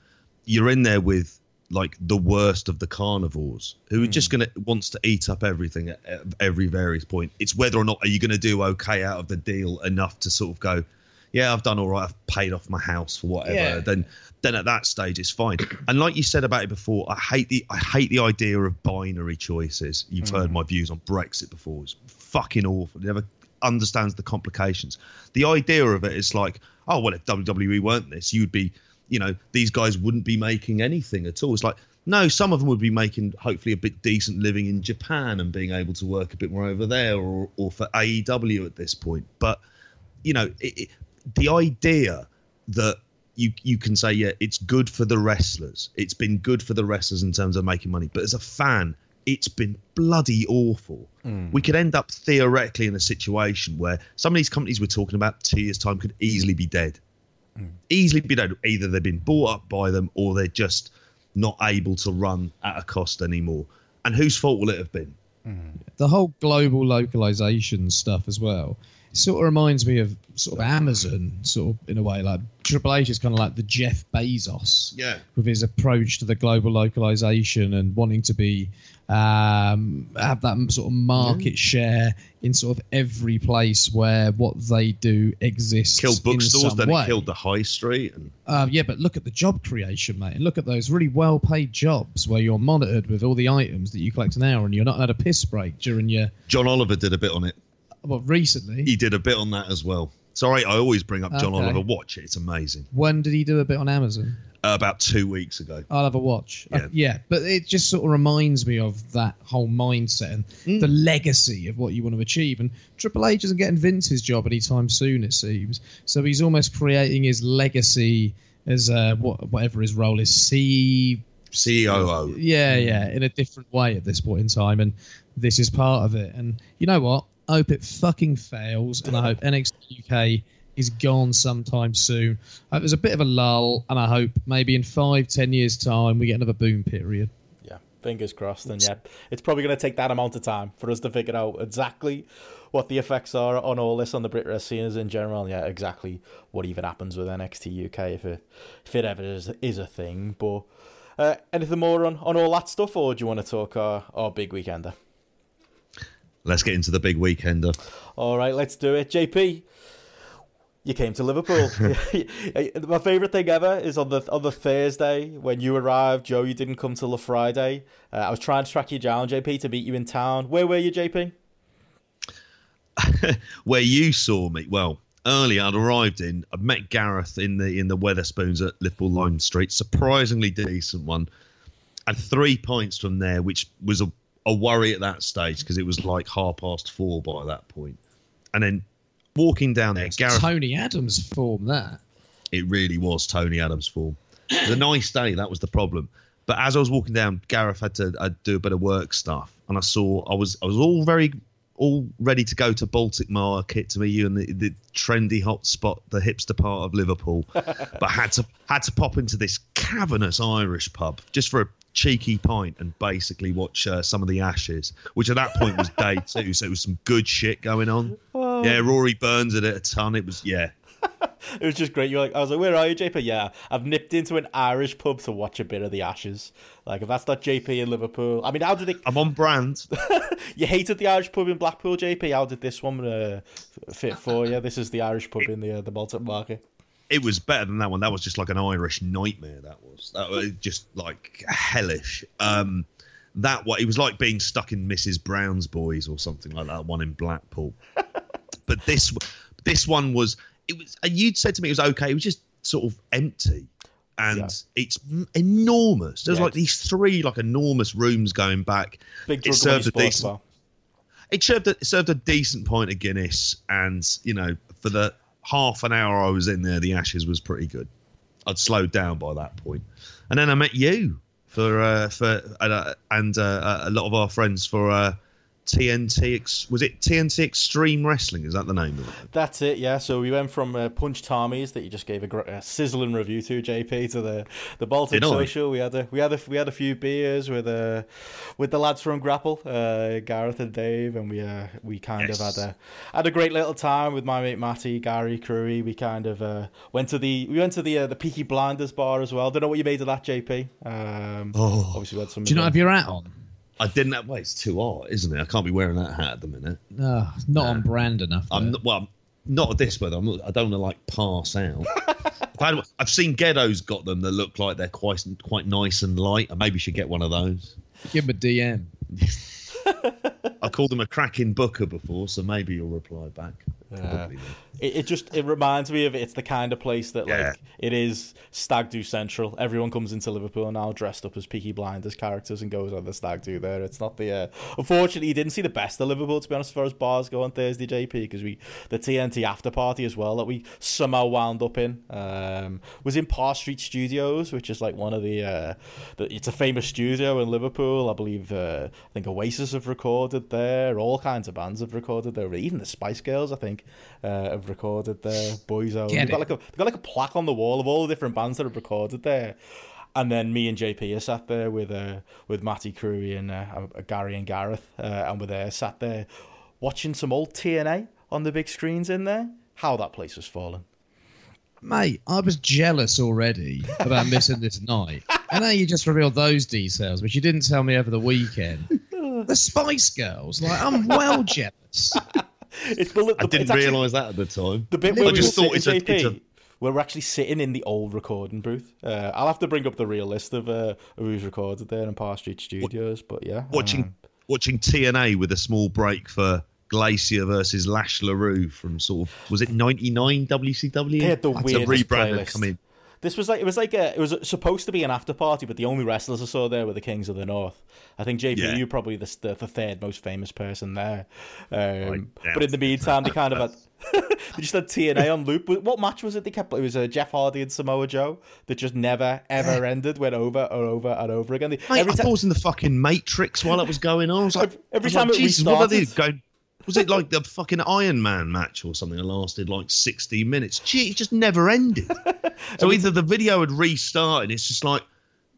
Speaker 3: you're in there with like the worst of the carnivores who are just hmm. gonna wants to eat up everything at, at every various point. It's whether or not are you going to do okay out of the deal enough to sort of go, yeah, I've done all right. I've paid off my house for whatever.
Speaker 2: Yeah.
Speaker 3: Then then at that stage it's fine. And like you said about it before, I hate the I hate the idea of binary choices. You've heard mm. my views on Brexit before. It's fucking awful. It never understands the complications. The idea of it is like, oh well, if WWE weren't this, you'd be, you know, these guys wouldn't be making anything at all. It's like, no, some of them would be making hopefully a bit decent living in Japan and being able to work a bit more over there, or or for AEW at this point. But you know, it, it, the idea that you you can say yeah, it's good for the wrestlers. It's been good for the wrestlers in terms of making money, but as a fan, it's been bloody awful. Mm. We could end up theoretically in a situation where some of these companies we're talking about two years time could easily be dead, mm. easily be dead. Either they've been bought up by them or they're just not able to run at a cost anymore. And whose fault will it have been? Mm.
Speaker 2: The whole global localization stuff as well. Sort of reminds me of sort of Amazon, sort of in a way. Like Triple H is kind of like the Jeff Bezos,
Speaker 3: Yeah.
Speaker 2: with his approach to the global localization and wanting to be um, have that sort of market share in sort of every place where what they do exists.
Speaker 3: Killed bookstores, then
Speaker 2: way.
Speaker 3: it killed the high street, and
Speaker 2: Uh, yeah, but look at the job creation, mate, and look at those really well-paid jobs where you're monitored with all the items that you collect an hour, and you're not had a piss break during your.
Speaker 3: John Oliver did a bit on it.
Speaker 2: Well, recently,
Speaker 3: He did a bit on that as well. Sorry, I always bring up John
Speaker 2: Okay.
Speaker 3: Oliver. Watch it; it's amazing.
Speaker 2: when did he do a bit on Amazon?
Speaker 3: Uh, about two weeks ago.
Speaker 2: I'll have a watch. Uh,
Speaker 3: Yeah.
Speaker 2: yeah, but it just sort of reminds me of that whole mindset and
Speaker 3: Mm.
Speaker 2: the legacy of what you want to achieve. And Triple H isn't getting Vince's job anytime soon, it seems. So he's almost creating his legacy as uh, what, whatever his role is. C.
Speaker 3: COO.
Speaker 2: Yeah, yeah, in a different way at this point in time, and this is part of it. And you know what? I hope it fucking fails, and I hope NXT UK is gone sometime soon. I hope there's a bit of a lull, and I hope maybe in five, ten years' time we get another boom period.
Speaker 1: Yeah, fingers crossed. And yeah, it's probably going to take that amount of time for us to figure out exactly what the effects are on all this on the Brit Wrestling scenes in general. Yeah, exactly what even happens with NXT UK if it if it ever is, is a thing. But uh, anything more on, on all that stuff, or do you want to talk our, our big weekender?
Speaker 3: Let's get into the big weekender.
Speaker 1: All right, let's do it. JP, you came to Liverpool. My favourite thing ever is on the on the Thursday when you arrived. Joe, you didn't come till the Friday. Uh, I was trying to track you down, JP, to meet you in town. Where were you, JP?
Speaker 3: Where you saw me, well, early I'd arrived in. I'd met Gareth in the in the Wetherspoons at Liverpool Lime Street. Surprisingly decent one. And three pints from there, which was a, a worry at that stage because it was like half past four by that point. And then walking down there, Gareth
Speaker 2: Tony Adams form that.
Speaker 3: It really was Tony Adams' form. It was a nice day. That was the problem. But as I was walking down, Gareth had to uh, do a bit of work stuff, and I saw I was I was all very all ready to go to Baltic Market to meet you in the, the trendy hot spot, the hipster part of Liverpool. but had to had to pop into this cavernous Irish pub just for a cheeky pint and basically watch uh, some of the Ashes, which at that point was day two, so it was some good shit going on. Yeah, Rory Burns did it a ton. It was yeah.
Speaker 1: It was just great. You're like, I was like, where are you, JP? Yeah, I've nipped into an Irish pub to watch a bit of the Ashes. Like, if that's not JP in Liverpool, I mean, how did it?
Speaker 3: I'm on brand.
Speaker 1: You hated the Irish pub in Blackpool, JP. How did this one uh, fit for you? This is the Irish pub in the uh, the Baltic Market.
Speaker 3: It was better than that one. That was just like an Irish nightmare. That was that was just like hellish. Um, that one, it was like being stuck in Mrs. Brown's Boys or something like that. One in Blackpool, but this this one was it was. And you'd said to me it was okay. It was just sort of empty. and
Speaker 1: Yeah.
Speaker 3: it's enormous. There's
Speaker 1: Yeah,
Speaker 3: like these three like enormous rooms going back.
Speaker 1: Big
Speaker 3: It served a decent-
Speaker 1: bar.
Speaker 3: It served a, it served a decent pint of Guinness, and you know, for the half an hour I was in there, the Ashes was pretty good. I'd slowed down by that point, and then I met you for uh, for uh, and uh, a lot of our friends for uh, TNT. Was it TNT Extreme Wrestling? Is that the name of it?
Speaker 1: That's it, yeah. So we went from uh, Punch Tarmey's that you just gave a, gr- a sizzling review to JP to the the Baltic
Speaker 3: Did I?
Speaker 1: Social. We had a we had a we had a few beers with uh with the lads from Grapple, uh, Gareth and Dave, and we uh, we kind
Speaker 3: Yes.
Speaker 1: of had a had a great little time with my mate Matty, Gary, Crewy. We kind of uh, went to the we went to the uh, the Peaky Blinders bar as well. Don't know what you made of that, JP. Um,
Speaker 3: Oh.
Speaker 1: obviously we had some.
Speaker 2: Do you not have your hat on?
Speaker 3: I didn't have. Well, it's too hot, isn't it? I can't be wearing that hat at the minute.
Speaker 2: No, not on brand enough.
Speaker 3: I'm not, well, not at this weather. I'm not, I don't want to like pass out. I've, had, I've seen Ghetto's got them that look like they're quite quite nice and light. I maybe should get one of those.
Speaker 2: Give him a DM.
Speaker 3: I called them a cracking booker before, so maybe you'll reply back.
Speaker 1: Yeah. It, it just it reminds me of it. It's the kind of place that
Speaker 3: Yeah.
Speaker 1: like it is stag do central. Everyone comes into Liverpool now dressed up as Peaky Blinders characters and goes on the stag do there. It's not the. Uh, unfortunately, you didn't see the best of Liverpool to be honest, as far as bars go on Thursday, JP, because we the TNT after party as well that we somehow wound up in um, was in Parr Street Studios, which is like one of the, uh, the it's a famous studio in Liverpool. I believe uh, I think Oasis have recorded there. All kinds of bands have recorded there. Even the Spice Girls, I think, uh, have recorded there. boys
Speaker 2: Get
Speaker 1: They've got like a they've got like a plaque on the wall of all the different bands that have recorded there. And then me and JP are sat there with uh, with Matty Crewy and uh, uh, Gary and Gareth, uh, and we're there sat there watching some old TNA on the big screens in there. How that place has fallen.
Speaker 2: Mate, I was jealous already about missing this night. And now you just revealed those details, which you didn't tell me over the weekend. The Spice Girls, like I'm well jealous.
Speaker 1: It's the,
Speaker 3: I didn't realise that at the time.
Speaker 1: The bit
Speaker 2: I
Speaker 3: just
Speaker 1: were
Speaker 3: thought it's a-
Speaker 1: JP,
Speaker 3: it's a-
Speaker 1: we're actually sitting in the old recording booth. Uh, I'll have to bring up the real list of, uh, of who's recorded there in Parr Street Studios. But yeah,
Speaker 3: Watching
Speaker 1: um,
Speaker 3: watching TNA with a small break for Glacier versus Lash LeRoux from sort of was it ninety nine WCW?
Speaker 1: They had the
Speaker 3: That's a
Speaker 1: weirdest
Speaker 3: rebrand
Speaker 1: playlist.
Speaker 3: come in.
Speaker 1: This was like it was like a, it was supposed to be an after party, but the only wrestlers I saw there were the Kings of the North. I think JP,
Speaker 3: Yeah.
Speaker 1: you're probably the, the the third most famous person there. Um, but in the meantime, they kind of had they just had TNA on loop. What match was it? They kept it was uh, Jeff Hardy and Samoa Joe that just never ever ended. Went over and over and over again. They-
Speaker 3: Mate,
Speaker 1: every
Speaker 3: I was in the fucking Matrix while it was going on. I was like,
Speaker 1: Every- every
Speaker 3: was
Speaker 1: time
Speaker 3: like,
Speaker 1: it
Speaker 3: Jesus, what are they
Speaker 1: restarted-
Speaker 3: going? Was it like the fucking Iron Man match or something that lasted like 60 minutes? Gee, it just never ended. so either the video had restarted, it's just like,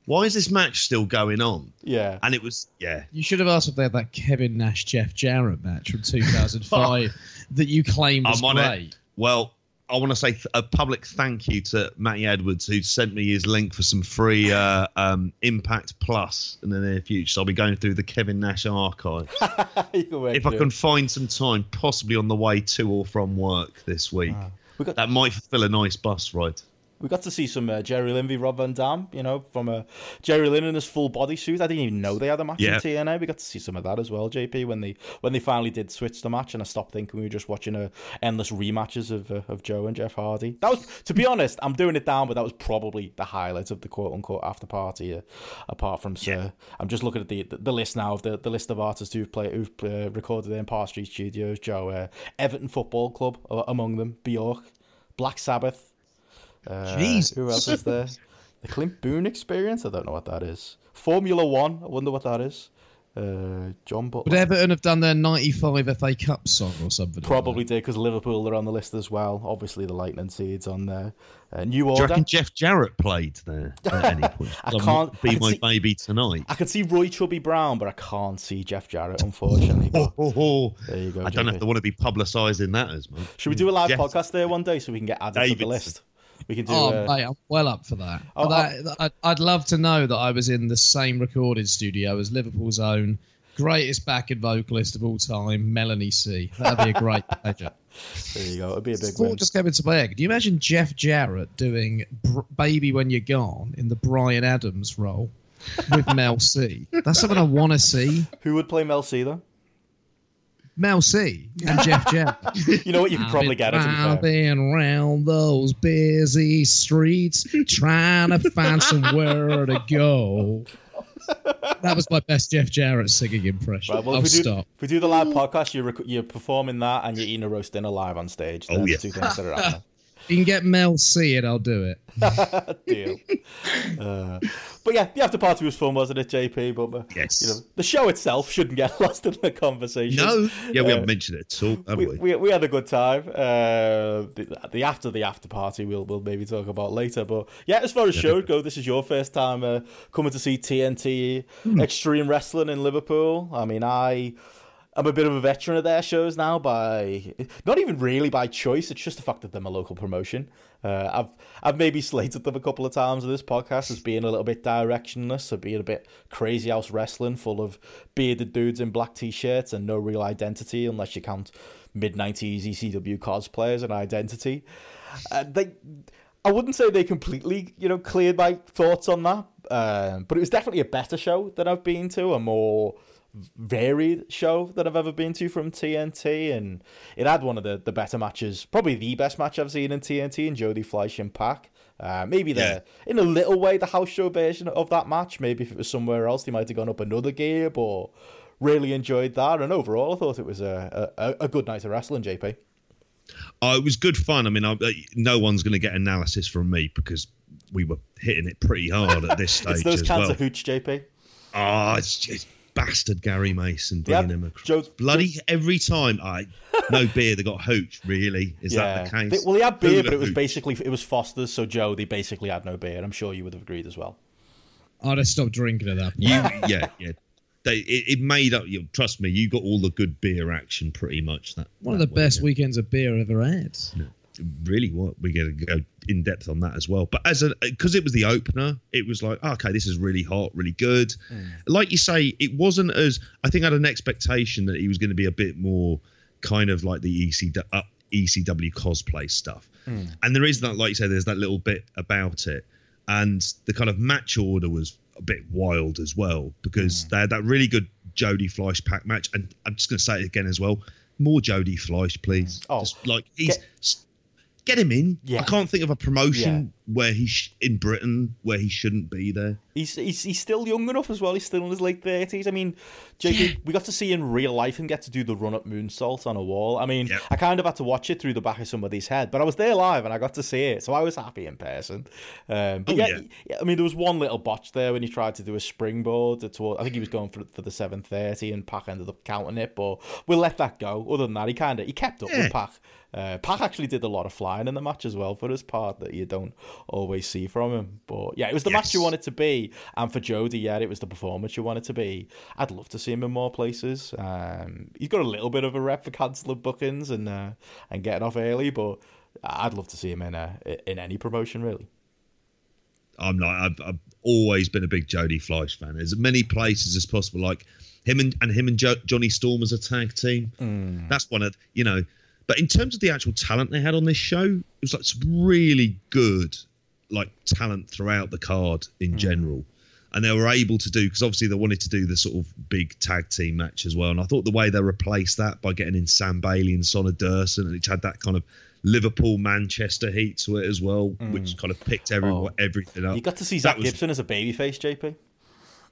Speaker 3: why is this match still going on?
Speaker 1: yeah.
Speaker 3: And it was, yeah.
Speaker 2: You should have asked if they had that Kevin Nash Jeff Jarrett match from 2005 that you claimed was
Speaker 3: I'm on
Speaker 2: great.
Speaker 3: it. Well, I want to say a public thank you to Matty Edwards who sent me his link for some free uh, um, Impact Plus in the near future. So I'll be going through the Kevin Nash archive.
Speaker 1: You can work
Speaker 3: if I can
Speaker 1: it.
Speaker 3: find some time, possibly on the way to or from work this week,
Speaker 1: we got
Speaker 3: that might fulfill a nice bus ride.
Speaker 1: We got to see some uh, Jerry Lynn v Rob Van Dam, you know, from uh, Jerry Lynn in his full body suit. I didn't even know they had a match
Speaker 3: Yeah.
Speaker 1: in TNA. We got to see some of that as well, JP, when they when they finally did switch the match, and I stopped thinking we were just watching uh, endless rematches of uh, of Joe and Jeff Hardy. That was, to be honest, I'm doing it down, but that was probably the highlight of the quote unquote after party. Uh, apart from Sir, I'm just looking at the, the list now of the, the list of artists who've played who've uh, recorded in Parr Street Studios. Joe, uh, Everton Football Club uh, among them, Bjork, Black Sabbath. Uh,
Speaker 2: Jesus.
Speaker 1: Who else is there? The Clint Boon Experience. I don't know what that is. Formula One. I wonder what that is. Uh, John
Speaker 2: Would
Speaker 1: Butler.
Speaker 2: Everton have done their 95 FA Cup song or something?
Speaker 1: Probably did because Liverpool are on the list as well. Obviously, the Lightning Seeds on there. Uh, New
Speaker 3: Do you
Speaker 1: Order.
Speaker 3: reckon Jeff Jarrett played there at any point?
Speaker 1: I
Speaker 3: That
Speaker 1: can't-
Speaker 3: Be
Speaker 1: I can
Speaker 3: my
Speaker 1: see-
Speaker 3: baby tonight.
Speaker 1: I could see Roy Chubby Brown, but I can't see Jeff Jarrett, unfortunately.
Speaker 3: Oh, oh, oh.
Speaker 1: there you go.
Speaker 3: I don't know if they want to be publicising that as much.
Speaker 1: Should we do a live
Speaker 3: Jeff-
Speaker 1: podcast there one day so we can get added to the list? We can do.
Speaker 2: Oh,
Speaker 1: uh,
Speaker 2: mate, I'm well up for that.
Speaker 1: Oh,
Speaker 2: That- I'd, I'd love to know that I was in the same recording studio as Liverpool's own greatest backing vocalist of all time, Melanie C. That'd be a great pleasure.
Speaker 1: there you go. It'd be a big
Speaker 2: Thought
Speaker 1: win.
Speaker 2: just came into my head. Can you imagine Jeff Jarrett doing Br- "Baby When You're Gone" in the Bryan Adams role with Mel C? That's something I want to see.
Speaker 1: Who would play Mel C though?
Speaker 2: Mel C and Jeff Jarrett.
Speaker 1: You know what? You could probably get it. To be fair.
Speaker 2: Driving around those busy streets, trying to find somewhere to go. That was my best Jeff Jarrett singing impression.
Speaker 1: Right, well,
Speaker 2: I'll
Speaker 1: if we, do,
Speaker 2: stop.
Speaker 1: if we do the live podcast, you're, rec- you're performing that and you're eating a roast dinner live on stage.
Speaker 3: Oh, yeah.
Speaker 1: two things that are happening.
Speaker 2: You can get Mel C and I'll do it.
Speaker 1: Deal. Uh, but yeah, the after party was fun, wasn't it, JP? But uh,
Speaker 3: Yes.
Speaker 1: you know, the show itself shouldn't get lost in the conversation.
Speaker 3: No, yeah, we
Speaker 1: Uh,
Speaker 3: haven't mentioned it at all, have
Speaker 1: we,
Speaker 3: we?
Speaker 1: we, we had a good time. Uh, the, the after the after party we'll we'll maybe talk about later. But yeah, as far as show go, this is your first time uh, coming to see TNT Extreme Wrestling in Liverpool. I mean, I. I'm a bit of a veteran of their shows now by not even really by choice. It's just the fact that they're my local promotion. Uh, I've I've maybe slated them a couple of times on this podcast as being a little bit directionless, or being a bit crazy house wrestling, full of bearded dudes in black t-shirts and no real identity unless you count mid '90s ECW cosplayers and identity. Uh, they, I wouldn't say they completely, you know, cleared my thoughts on that, um, but it was definitely a better show than I've been to, a more varied show that I've ever been to from TNT, and it had one of the, the better matches, probably the best match I've seen in TNT, and Jody Fleisch and Pac. Uh, maybe the in a little way the house show version of that match. Maybe if it was somewhere else, they might have gone up another gear. But really enjoyed that, and overall, I thought it was a a, a good night of wrestling. JP.
Speaker 3: Oh, it was good fun. I mean, I, no one's going to get analysis from me because we were hitting it pretty hard at this stage
Speaker 1: It's those
Speaker 3: as
Speaker 1: cans
Speaker 3: well.
Speaker 1: of hooch, JP.
Speaker 3: Oh, it's just bastard Gary Mason
Speaker 1: Yeah,
Speaker 3: bringing him across.
Speaker 1: Joe-
Speaker 3: Bloody every time. I no beer. They got hooch. Really? Is that the case?
Speaker 1: They- well, he had beer,
Speaker 3: Hula
Speaker 1: but it was
Speaker 3: hooch.
Speaker 1: basically it was Foster's. So Joe, they basically had no beer. I'm sure you would have agreed as well.
Speaker 2: I'd have stopped drinking at that point.
Speaker 3: You, yeah, yeah. They, it, it made up. You trust me. You got all the good beer action pretty much. That
Speaker 2: One of the
Speaker 3: that way,
Speaker 2: best
Speaker 3: yeah.
Speaker 2: weekends of beer I've ever had.
Speaker 3: Really what we're going to go in depth on that as well. But as a because it was the opener it was like oh, okay this is really hot really good. Mm. Like you say it wasn't as i think i had an expectation that he was going to be a bit more kind of like the ECW, uh, ecw cosplay stuff. Mm. And there is that like you say there's that little bit about it. And the kind of match order was a bit wild as well because mm. they had that really good Jody Fleisch Pac match. And i'm just going to say it again as well more Jody Fleisch please.
Speaker 1: Oh,
Speaker 3: just like he's
Speaker 1: get-
Speaker 3: get him in.
Speaker 1: Yeah.
Speaker 3: I can't think of a promotion where he sh- in Britain where he shouldn't be there.
Speaker 1: He's, he's he's still young enough as well. He's still in his late thirties. I mean, JP, we got to see in real life him get to do the run up moonsault on a wall. I mean. I kind of had to watch it through the back of somebody's head, but I was there live and I got to see it, so I was happy in person. Um, but
Speaker 3: Oh,
Speaker 1: yeah,
Speaker 3: yeah.
Speaker 1: yeah, I mean, there was one little botch there when he tried to do a springboard. Toward, I think he was going for for the seven thirty, and Pac ended up counting it. But we'll let that go. Other than that, he kind of he kept up
Speaker 3: Yeah.
Speaker 1: with Pac. Uh, Pac actually did a lot of flying in the match as well for his part that you don't always see from him. But yeah, it was the match you wanted to be, and for Jody, yeah, it was the performance you wanted to be. I'd love to see him in more places. Um, he's got a little bit of a rep for cancelling bookings and uh, and getting off early, but I'd love to see him in a, in any promotion really.
Speaker 3: I'm like I've, I've always been a big Jody Fleisch fan. As many places as possible, like him and and him and jo- Johnny Storm as a tag team.
Speaker 1: Mm.
Speaker 3: That's one of you know. But in terms of the actual talent they had on this show, it was like some really good like talent throughout the card in
Speaker 1: Mm.
Speaker 3: general. And they were able to do because obviously they wanted to do the sort of big tag team match as well. And I thought the way they replaced that by getting in Sam Bailey and Sonna Durson, and it had that kind of Liverpool Manchester heat to it as well, which kind of picked every,
Speaker 1: Oh.
Speaker 3: everything up.
Speaker 1: You got to see
Speaker 3: That
Speaker 1: Zack
Speaker 3: was-
Speaker 1: Gibson as a babyface, JP.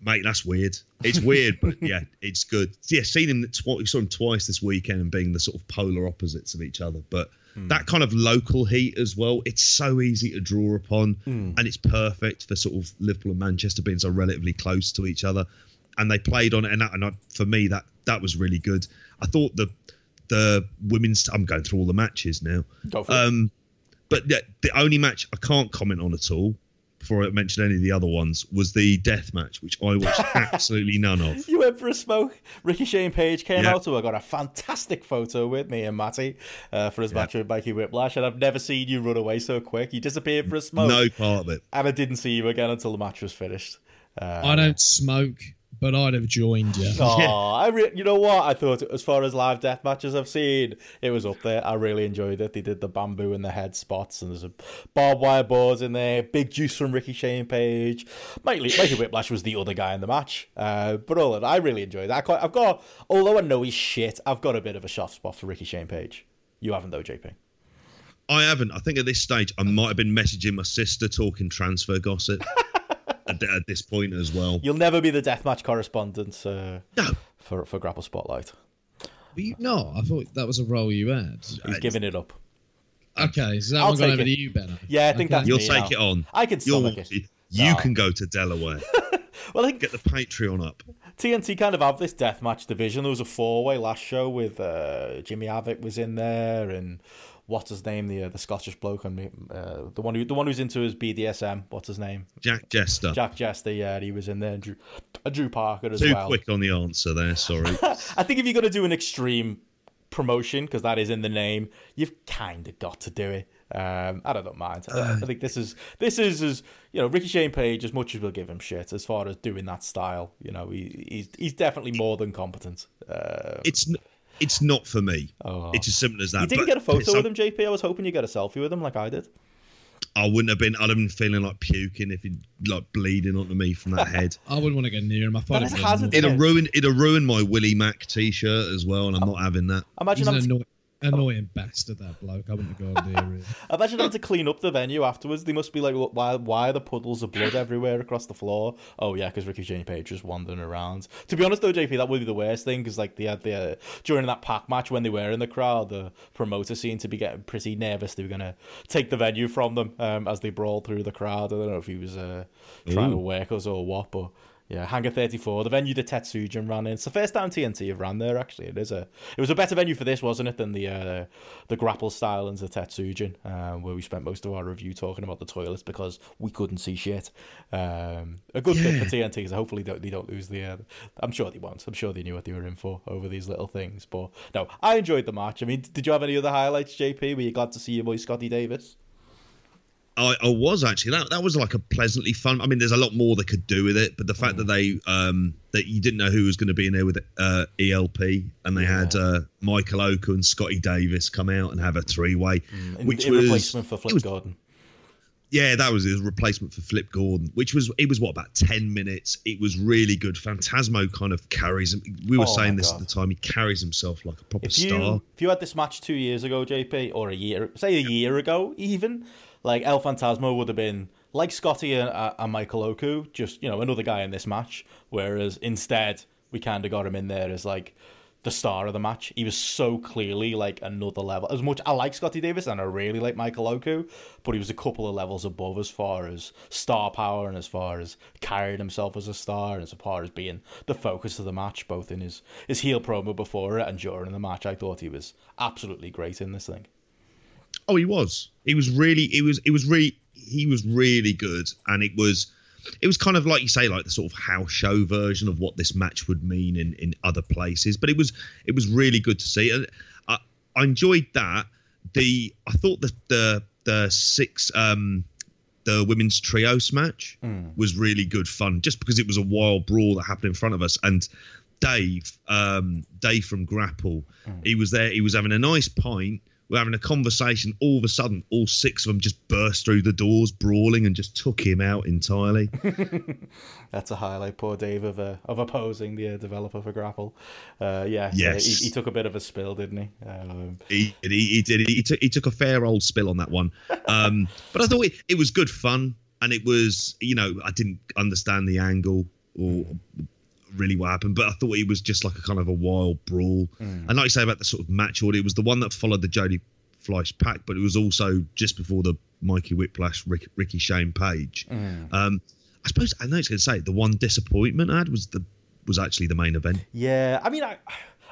Speaker 3: Mate. That's weird. It's weird, but yeah, it's good. Yeah, seen him twice. Saw him twice this weekend, and being the sort of polar opposites of each other. But that kind of local heat as well. It's so easy to draw upon, and it's perfect for sort of Liverpool and Manchester being so relatively close to each other. And they played on it, and, that, and I, for me, that that was really good. I thought the the women's. I'm going through all the matches now.
Speaker 1: Go for it.
Speaker 3: Um, but the, the only match I can't comment on at all, before I mentioned any of the other ones, was the death match, which I watched absolutely none of.
Speaker 1: You went for a smoke. Ricky Shane Page came
Speaker 3: Yeah.
Speaker 1: out, so I got a fantastic photo with me and Matty uh, for his match with Mikey Whiplash, and I've never seen you run away so quick. You disappeared for a smoke,
Speaker 3: No part of it.
Speaker 1: and I didn't see you again until the match was finished. Uh,
Speaker 2: I don't smoke, but I'd have joined you.
Speaker 1: Oh, I re- you know what? I thought as far as live death matches I've seen, it was up there. I really enjoyed it. They did the bamboo and the head spots, and there's a barbed wire boards in there. Big juice from Ricky Shane Page. Mikey, Mikey Whiplash was the other guy in the match, uh, but all in, I really enjoyed That. I quite, I've got, although I know he's shit, I've got a bit of a soft spot for Ricky Shane Page. You haven't though, JP.
Speaker 3: I haven't. I think at this stage, I might have been messaging my sister talking transfer gossip at, at this point as well.
Speaker 1: You'll never be the deathmatch correspondent uh,
Speaker 3: No,
Speaker 1: for for Grapple Spotlight.
Speaker 2: Were you not? I thought that was a role you had.
Speaker 1: He's giving it up.
Speaker 2: Okay, so that
Speaker 1: I'll
Speaker 2: one gone
Speaker 1: take
Speaker 2: over
Speaker 1: it.
Speaker 2: to you, Ben.
Speaker 1: Yeah, I think
Speaker 2: Okay.
Speaker 1: that's
Speaker 3: you'll take
Speaker 1: now.
Speaker 3: it on.
Speaker 1: I can
Speaker 3: You'll,
Speaker 1: it.
Speaker 3: you
Speaker 1: No.
Speaker 3: can go to Delaware.
Speaker 1: Well, I think
Speaker 3: Get the Patreon up.
Speaker 1: TNT kind of have this deathmatch division. There was a four way last show with uh, Jimmy Havoc was in there and what's his name the uh, the Scottish bloke and uh, the one who the one who's into his BDSM. What's his name?
Speaker 3: Jack Jester.
Speaker 1: Jack Jester. Yeah, he was in there. Drew, uh, Drew Parker as
Speaker 3: Too
Speaker 1: well.
Speaker 3: quick on the answer there. Sorry.
Speaker 1: I think if you're gonna do an extreme promotion because that is in the name, you've kind of got to do it. Um, I don't mind. I, I think this is this is as you know Ricky Shane Page as much as we'll give him shit as far as doing that style. You know he, he's he's definitely more than competent. Uh,
Speaker 3: it's it's not for me.
Speaker 1: Oh.
Speaker 3: It's as simple as that.
Speaker 1: You didn't
Speaker 3: But
Speaker 1: get a photo
Speaker 3: so-
Speaker 1: with him, JP. I was hoping you get a selfie with him, like I did.
Speaker 3: I wouldn't have been. I'd have been feeling like puking if he'd like bleeding onto me from that head.
Speaker 2: I wouldn't want to go near him. I thought
Speaker 1: That
Speaker 2: him
Speaker 1: is
Speaker 2: a bit
Speaker 1: hazard.
Speaker 2: annoying.
Speaker 3: It'd ruin. It'd ruin my Willie Mack T-shirt as well, and I'm not um, having that.
Speaker 1: Imagine
Speaker 2: He's an
Speaker 1: having, to,
Speaker 2: annoying, bastard, that bloke. I wouldn't go near him.
Speaker 1: imagine having to clean up the venue afterwards. They must be like, why, why are the puddles of blood everywhere across the floor? Oh yeah, because Ricky Shane Page was wandering around. To be honest though, JP, that would be the worst thing because like they had the uh, during that Pac match when they were in the crowd, the promoter seemed to be getting pretty nervous. They were gonna take the venue from them um, as they brawled through the crowd. I don't know if he was uh, trying to
Speaker 3: Ooh.
Speaker 1: work us or what, but. Yeah, Hangar 34, the venue that Tetsujin ran in. It's the first time TNT have ran there. Actually, it is a. It was a better venue for this, wasn't it, than the uh, the grapple stylings of Tetsujin, um, where we spent most of our review talking about the toilets because we couldn't see shit. Um, a good fit for TNT, so hopefully don't, they don't lose the. Uh, I'm sure they won't. I'm sure they knew what they were in for over these little things. But no, I enjoyed the match. I mean, did you have any other highlights, JP? Were you glad to see your boy Scotty Davis?
Speaker 3: I, I was actually that that was like a pleasantly fun. I mean, there's a lot more they could do with it, but the fact that they um that you didn't know who was going to be in there with uh, ELP, and they had uh, Michael Oku and Scotty Davis come out and have a three way,
Speaker 1: In,
Speaker 3: which
Speaker 1: in
Speaker 3: was
Speaker 1: replacement for Flip
Speaker 3: was-
Speaker 1: Gordon.
Speaker 3: yeah, that was his replacement for Flip Gordon, which was it was what about ten minutes. It was really good. Phantasmo kind of carries him. We were
Speaker 1: Oh,
Speaker 3: saying this
Speaker 1: God.
Speaker 3: at the time. He carries himself like a proper
Speaker 1: if you
Speaker 3: star.
Speaker 1: if you had this match two years ago, JP, or a year, say a year ago, even like El Phantasmo would have been like Scotty and, uh, and Michael Oku, just you know another guy in this match. Whereas instead, we kind of got him in there as like the star of the match. He was so clearly like another level. As much I like Scotty Davis and I really like Michael Oku, but he was a couple of levels above as far as star power and as far as carrying himself as a star and as far as being the focus of the match, both in his his heel promo before it and during the match. I thought he was absolutely great in this thing.
Speaker 3: Oh, he was. He was really. He was. It was really. He was really good, and it was. It was kind of like you say, like the sort of house show version of what this match would mean in in other places. But it was. It was really good to see, and I, I enjoyed that. The I thought the the the six um the women's trios match was really good fun, just because it was a wild brawl that happened in front of us, and. Dave, um, Dave from Grapple, he was there. He was having a nice pint. We're having a conversation. All of a sudden, all six of them just burst through the doors, brawling, and just took him out entirely.
Speaker 1: That's a highlight, poor Dave, of uh, of opposing the uh, developer for Grapple. Uh, yeah,
Speaker 3: Yes.
Speaker 1: yeah, he, he took a bit of a spill, didn't he? Um,
Speaker 3: he, he, he did. He took, he took a fair old spill on that one. Um, but I thought it, it was good fun, and it was, you know, I didn't understand the angle or really what happened, but I thought it was just like a kind of a wild brawl. And like you say about the sort of match order, it was the one that followed the Jody Fleisch Pac, but it was also just before the Mikey Whiplash, Rick, Ricky Shane Page. Um, I suppose I know it's going to say the one disappointment I had was the was actually the main event.
Speaker 1: Yeah, I mean, I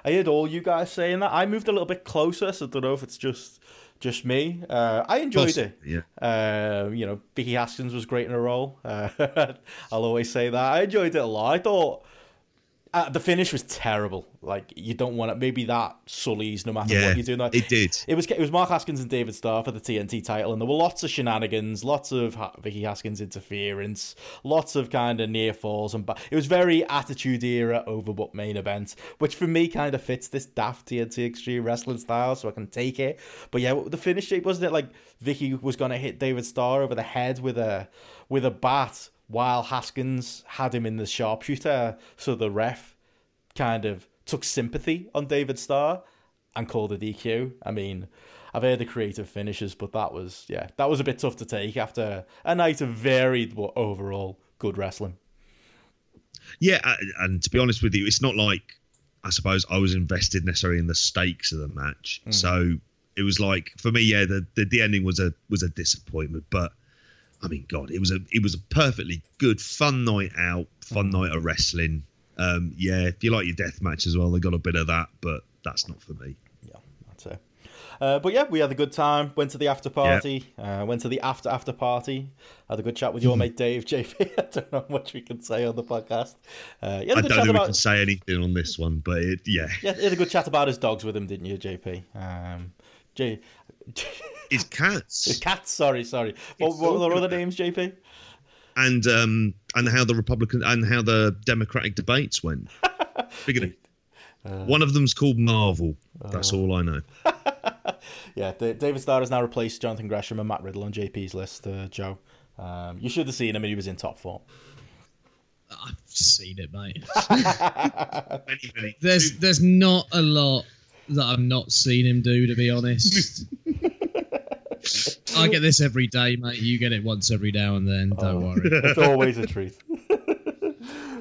Speaker 1: I heard all you guys saying that. I moved a little bit closer, so I don't know if it's just just me. Uh, I enjoyed it.
Speaker 3: Yeah.
Speaker 1: Uh, you know, Vicky Haskins was great in a role. Uh, I'll always say that. I enjoyed it a lot. I thought Uh, the finish was terrible. Like you don't want it. Maybe that sullies no matter
Speaker 3: Yeah,
Speaker 1: what you're doing. Like,
Speaker 3: it did.
Speaker 1: It was it was Mark Haskins and David Starr for the TNT title, and there were lots of shenanigans, lots of ha- Vicky Haskins interference, lots of kind of near falls, and ba- it was very Attitude Era overbooked main event, which for me kind of fits this daft TNT Extreme Wrestling style, so I can take it. But yeah, the finish shape wasn't it like Vicky was gonna hit David Starr over the head with a with a bat while Haskins had him in the sharpshooter, so the ref kind of took sympathy on David Starr and called a DQ. I mean, I've heard the creative finishes, but that was yeah, that was a bit tough to take after a night of varied but overall good wrestling.
Speaker 3: Yeah, uh, and to be honest with you, it's not like I suppose I was invested necessarily in the stakes of the match. So it was like for me, yeah, the, the the ending was a was a disappointment, but I mean, God, it was a it was a perfectly good, fun night out, fun night of wrestling. Um, yeah, if you like your death match as well, they got a bit of that, but that's not for me.
Speaker 1: Yeah, that's it. Uh, but yeah, we had a good time. Went to the after party. Uh, went to the after after party. Had a good chat with your mate Dave. JP. I don't know how much we can say on the podcast. Uh, you had a
Speaker 3: I don't
Speaker 1: chat
Speaker 3: think we can say anything on this one, but it, yeah,
Speaker 1: Yeah, you had a good chat about his dogs with him, didn't you, JP? Um, J.
Speaker 3: it's cats
Speaker 1: Cats. Sorry, sorry. What,
Speaker 3: It's
Speaker 1: what were
Speaker 3: all
Speaker 1: their other names, JP?
Speaker 3: and um and how the Republican and how the Democratic debates went. Figured
Speaker 1: Uh.
Speaker 3: one of them's called Marvel. That's all I know.
Speaker 1: Yeah, David Starr has now replaced Jonathan Gresham and Matt Riddle on JP's list. Uh, Joe, um, you should have seen him, he was in top form.
Speaker 2: I've seen it, mate.
Speaker 3: Many, many-
Speaker 2: There's there's not a lot that I've not seen him do, to be honest. I get this every day, mate. You get it once every now and then. Don't
Speaker 1: Oh.
Speaker 2: worry.
Speaker 1: It's always a treat.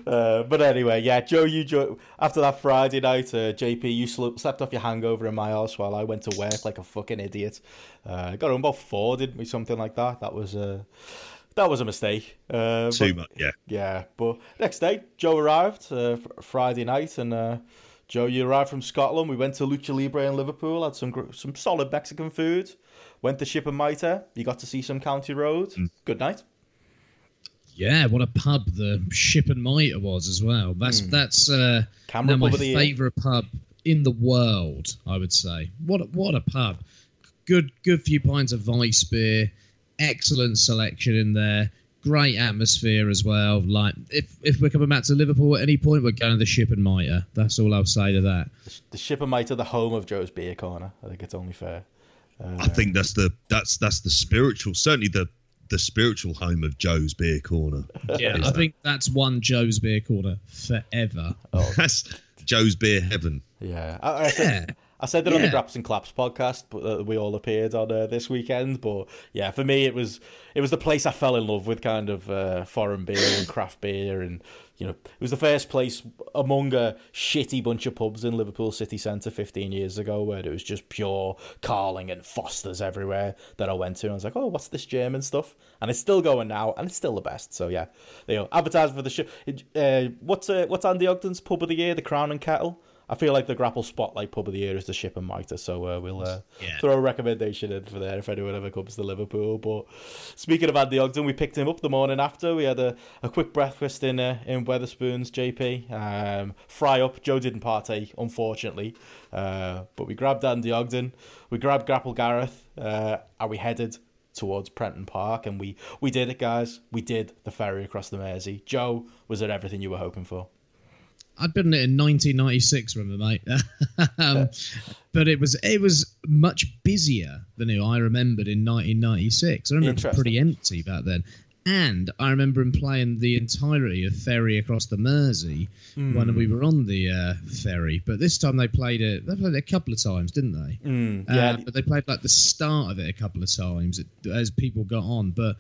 Speaker 1: Uh, but anyway, yeah, Joe, you jo- after that Friday night, uh, JP, you sl- slept off your hangover in my house while I went to work like a fucking idiot. Uh, got home about four, didn't we? Something like that. That was a that was a mistake. Uh,
Speaker 3: Too
Speaker 1: but-
Speaker 3: much, yeah.
Speaker 1: Yeah, but next day, Joe arrived uh, fr- Friday night, and uh, Joe, you arrived from Scotland. We went to Lucha Libre in Liverpool, had some gr- some solid Mexican food. Went to Ship and Mitre. You got to see some County Road. Good night.
Speaker 2: Yeah, what a pub the Ship and Mitre was as well. That's that's uh, now my
Speaker 1: pub of the year.
Speaker 2: favourite pub in the world. I would say. What a, what a pub! Good good few pints of Weiss beer, excellent selection in there. Great atmosphere as well. Like if if we're coming back to Liverpool at any point, we're going to the Ship and Mitre. That's all I'll say to that.
Speaker 1: The Ship and Mitre, the home of Joe's Beer Corner. I think it's only fair.
Speaker 3: I think that's the that's that's the spiritual certainly the the spiritual home of Joe's Beer Corner.
Speaker 2: Yeah, I think that's one Joe's Beer Corner forever. Oh.
Speaker 3: That's Joe's Beer Heaven.
Speaker 1: Yeah, I, I said,
Speaker 2: Yeah.
Speaker 1: I said that on the
Speaker 2: Yeah.
Speaker 1: Graps and Claps podcast, but uh, we all appeared on uh, this weekend. But yeah, for me, it was it was the place I fell in love with, kind of uh, foreign beer and craft beer, and you know, it was the first place among a shitty bunch of pubs in Liverpool city centre 15 years ago, where it was just pure Carling and Fosters everywhere that I went to. And I was like, oh, what's this German stuff? And it's still going now, and it's still the best. So yeah, you know, advertising for the show. Uh, what's uh, what's Andy Ogden's pub of the year? The Crown and Kettle. I feel like the Grapple Spotlight pub of the year is the Ship and Mitre, so uh, we'll uh,
Speaker 2: Yeah.
Speaker 1: throw a recommendation in for there if anyone ever comes to Liverpool. But speaking of Andy Ogden, we picked him up the morning after. We had a, a quick breakfast in uh, in Wetherspoons, JP. Um, fry up. Joe didn't partake, unfortunately, uh, but we grabbed Andy Ogden, we grabbed Grapple Gareth, uh, and we headed towards Prenton Park, and we we did it, guys. We did the ferry across the Mersey. Joe, was it everything you were hoping for?
Speaker 2: I'd been it in 1996, remember, mate. um, but it was it was much busier than I remembered in 1996. I remember it was pretty empty back then. And I remember him playing the entirety of Ferry across the Mersey when we were on the uh, ferry. But this time they played it. They played it a couple of times, didn't they?
Speaker 1: Mm,
Speaker 2: Uh,
Speaker 1: yeah,
Speaker 2: but they played like the start of it a couple of times as people got on. But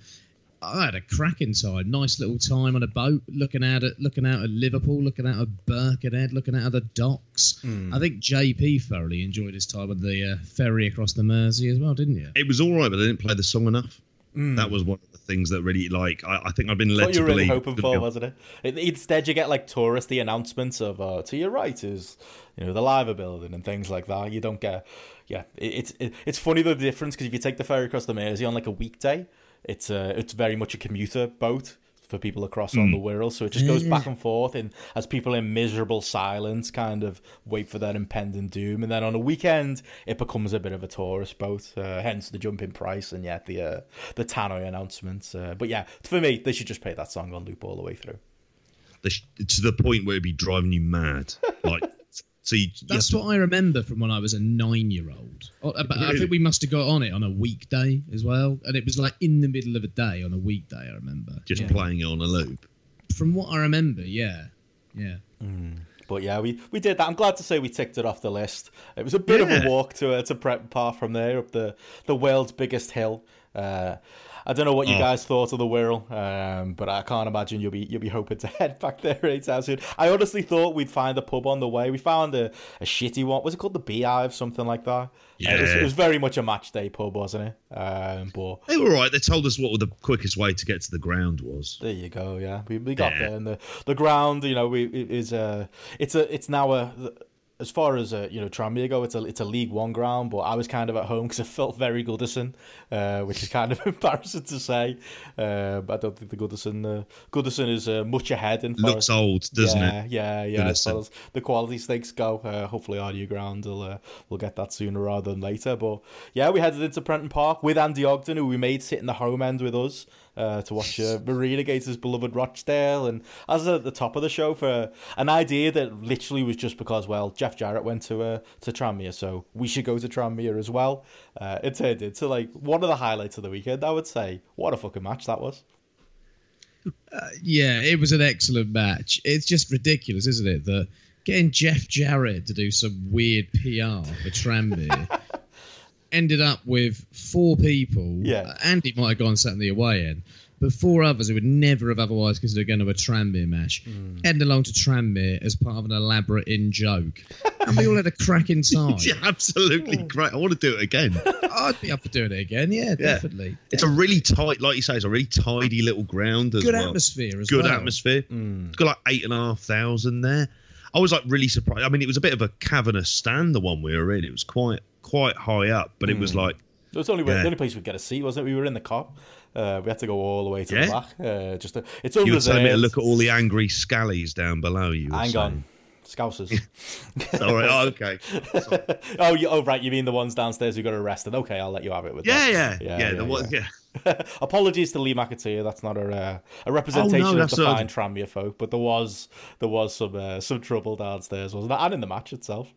Speaker 2: I had a cracking time, nice little time on a boat, looking out at looking out at Liverpool, looking out at Birkenhead, looking out at the docks.
Speaker 1: Hmm.
Speaker 2: I think JP thoroughly enjoyed his time on the uh, ferry across the Mersey as well, didn't you?
Speaker 3: It was all right, but they didn't play the song enough. That was one of the things that really like I, I think I've been led
Speaker 1: what
Speaker 3: to
Speaker 1: you were really hoping for, wasn't it? it? Instead, you get like touristy announcements of uh, to your right is you know the Liver Building and things like that. You don't get, yeah. It, it's it, it's funny the difference because if you take the ferry across the Mersey on like a weekday, it's uh, it's very much a commuter boat. for people across on the world. So it just goes back and forth, and as people in miserable silence kind of wait for their impending doom, and then on a weekend it becomes a bit of a tourist boat. Uh, hence the jump in price, and yet the uh, the Tannoy announcements. Uh, but yeah, for me, they should just play that song on loop all the way through.
Speaker 3: The sh- to the point where it'd be driving you mad. Like, so you,
Speaker 2: That's
Speaker 3: you
Speaker 2: what I remember from when I was a nine-year-old. Oh, But I think we must have got on it on a weekday as well, and it was like in the middle of a day on a weekday. I remember.
Speaker 3: just
Speaker 2: Yeah.
Speaker 3: playing it on a loop.
Speaker 2: From what I remember, yeah, yeah.
Speaker 1: But yeah, we, we did that. I'm glad to say we ticked it off the list. It was a bit of a walk to uh, to Prenton Park from there up the the world's biggest hill. Uh, I don't know what you
Speaker 3: Oh.
Speaker 1: guys thought of the Wirral, um, but I can't imagine you'll be you'll be hoping to head back there anytime soon. I honestly thought we'd find a pub on the way. We found a, a shitty one. Was it called the Beehive, something like that? Uh, it, was, it was very much a match day pub, wasn't it? Um, but
Speaker 3: They were right. They told us what the quickest way to get to the ground was.
Speaker 1: There you go. Yeah, we, we got
Speaker 3: Yeah.
Speaker 1: there, and the the ground, you know, we is uh it's a it's now a as far as uh, you know Tranmere go, it's a it's a League One ground, but I was kind of at home because it felt very Goodison, uh, which is kind of embarrassing to say. Uh, but I don't think the Goodison uh, Goodison is uh, much ahead in
Speaker 3: Looks
Speaker 1: as-
Speaker 3: old, doesn't
Speaker 1: yeah,
Speaker 3: it?
Speaker 1: Yeah, yeah, As far
Speaker 3: Goodison.
Speaker 1: as the quality stakes go, uh, hopefully RDU Ground will uh, will get that sooner rather than later. But yeah, we headed into Prenton Park with Andy Ogden, who we made sit in the home end with us uh, to watch uh, Marine against his beloved Rochdale. And as at the top of the show for an idea that literally was just because well Jeff Jarrett went to uh, to Tranmere, so we should go to Tranmere as well. Uh, it turned into like one of the highlights of the weekend. I would say what a fucking match that was.
Speaker 2: Yeah, it was an excellent match. It's just ridiculous, isn't it? That getting Jeff Jarrett to do some weird PR for Tranmere ended up with four people.
Speaker 1: Yeah.
Speaker 2: Andy might have gone sat in the away end, but four others who would never have otherwise considered going to a Tranmere match heading along to Tranmere as part of an elaborate in joke. and we all had a cracking time.
Speaker 3: Yeah, absolutely great. I want to do it again.
Speaker 2: I'd be up for doing it again. Yeah, definitely.
Speaker 3: It's a really tight, like you say, it's a really tidy little ground as
Speaker 2: good
Speaker 3: well.
Speaker 2: atmosphere as
Speaker 3: Good
Speaker 2: well.
Speaker 3: atmosphere.
Speaker 1: Mm.
Speaker 3: It's got like eight and a half thousand there. I was like really surprised. I mean, it was a bit of a cavernous stand, the one we were in. It was quite quite high up, but it was like
Speaker 1: It was the only
Speaker 3: Yeah.
Speaker 1: the only place we'd get a seat, wasn't it? We were in the car. Uh, we had to go all the way to
Speaker 3: Yeah.
Speaker 1: the back. Uh, just to, it's
Speaker 3: you were telling me to look at all the angry scallies down below you.
Speaker 1: Hang
Speaker 3: saying.
Speaker 1: on, Scousers.
Speaker 3: all right. Oh, okay.
Speaker 1: oh, you, oh, right. You mean the ones downstairs who got arrested? Okay, I'll let you have it with
Speaker 3: Yeah,
Speaker 1: that.
Speaker 3: yeah, yeah. the one, yeah.
Speaker 1: Apologies to Lee McAteer. That's not a uh, a representation of the fine Tranmere folk, but there was there was some uh, some trouble downstairs, wasn't there? And in the match itself.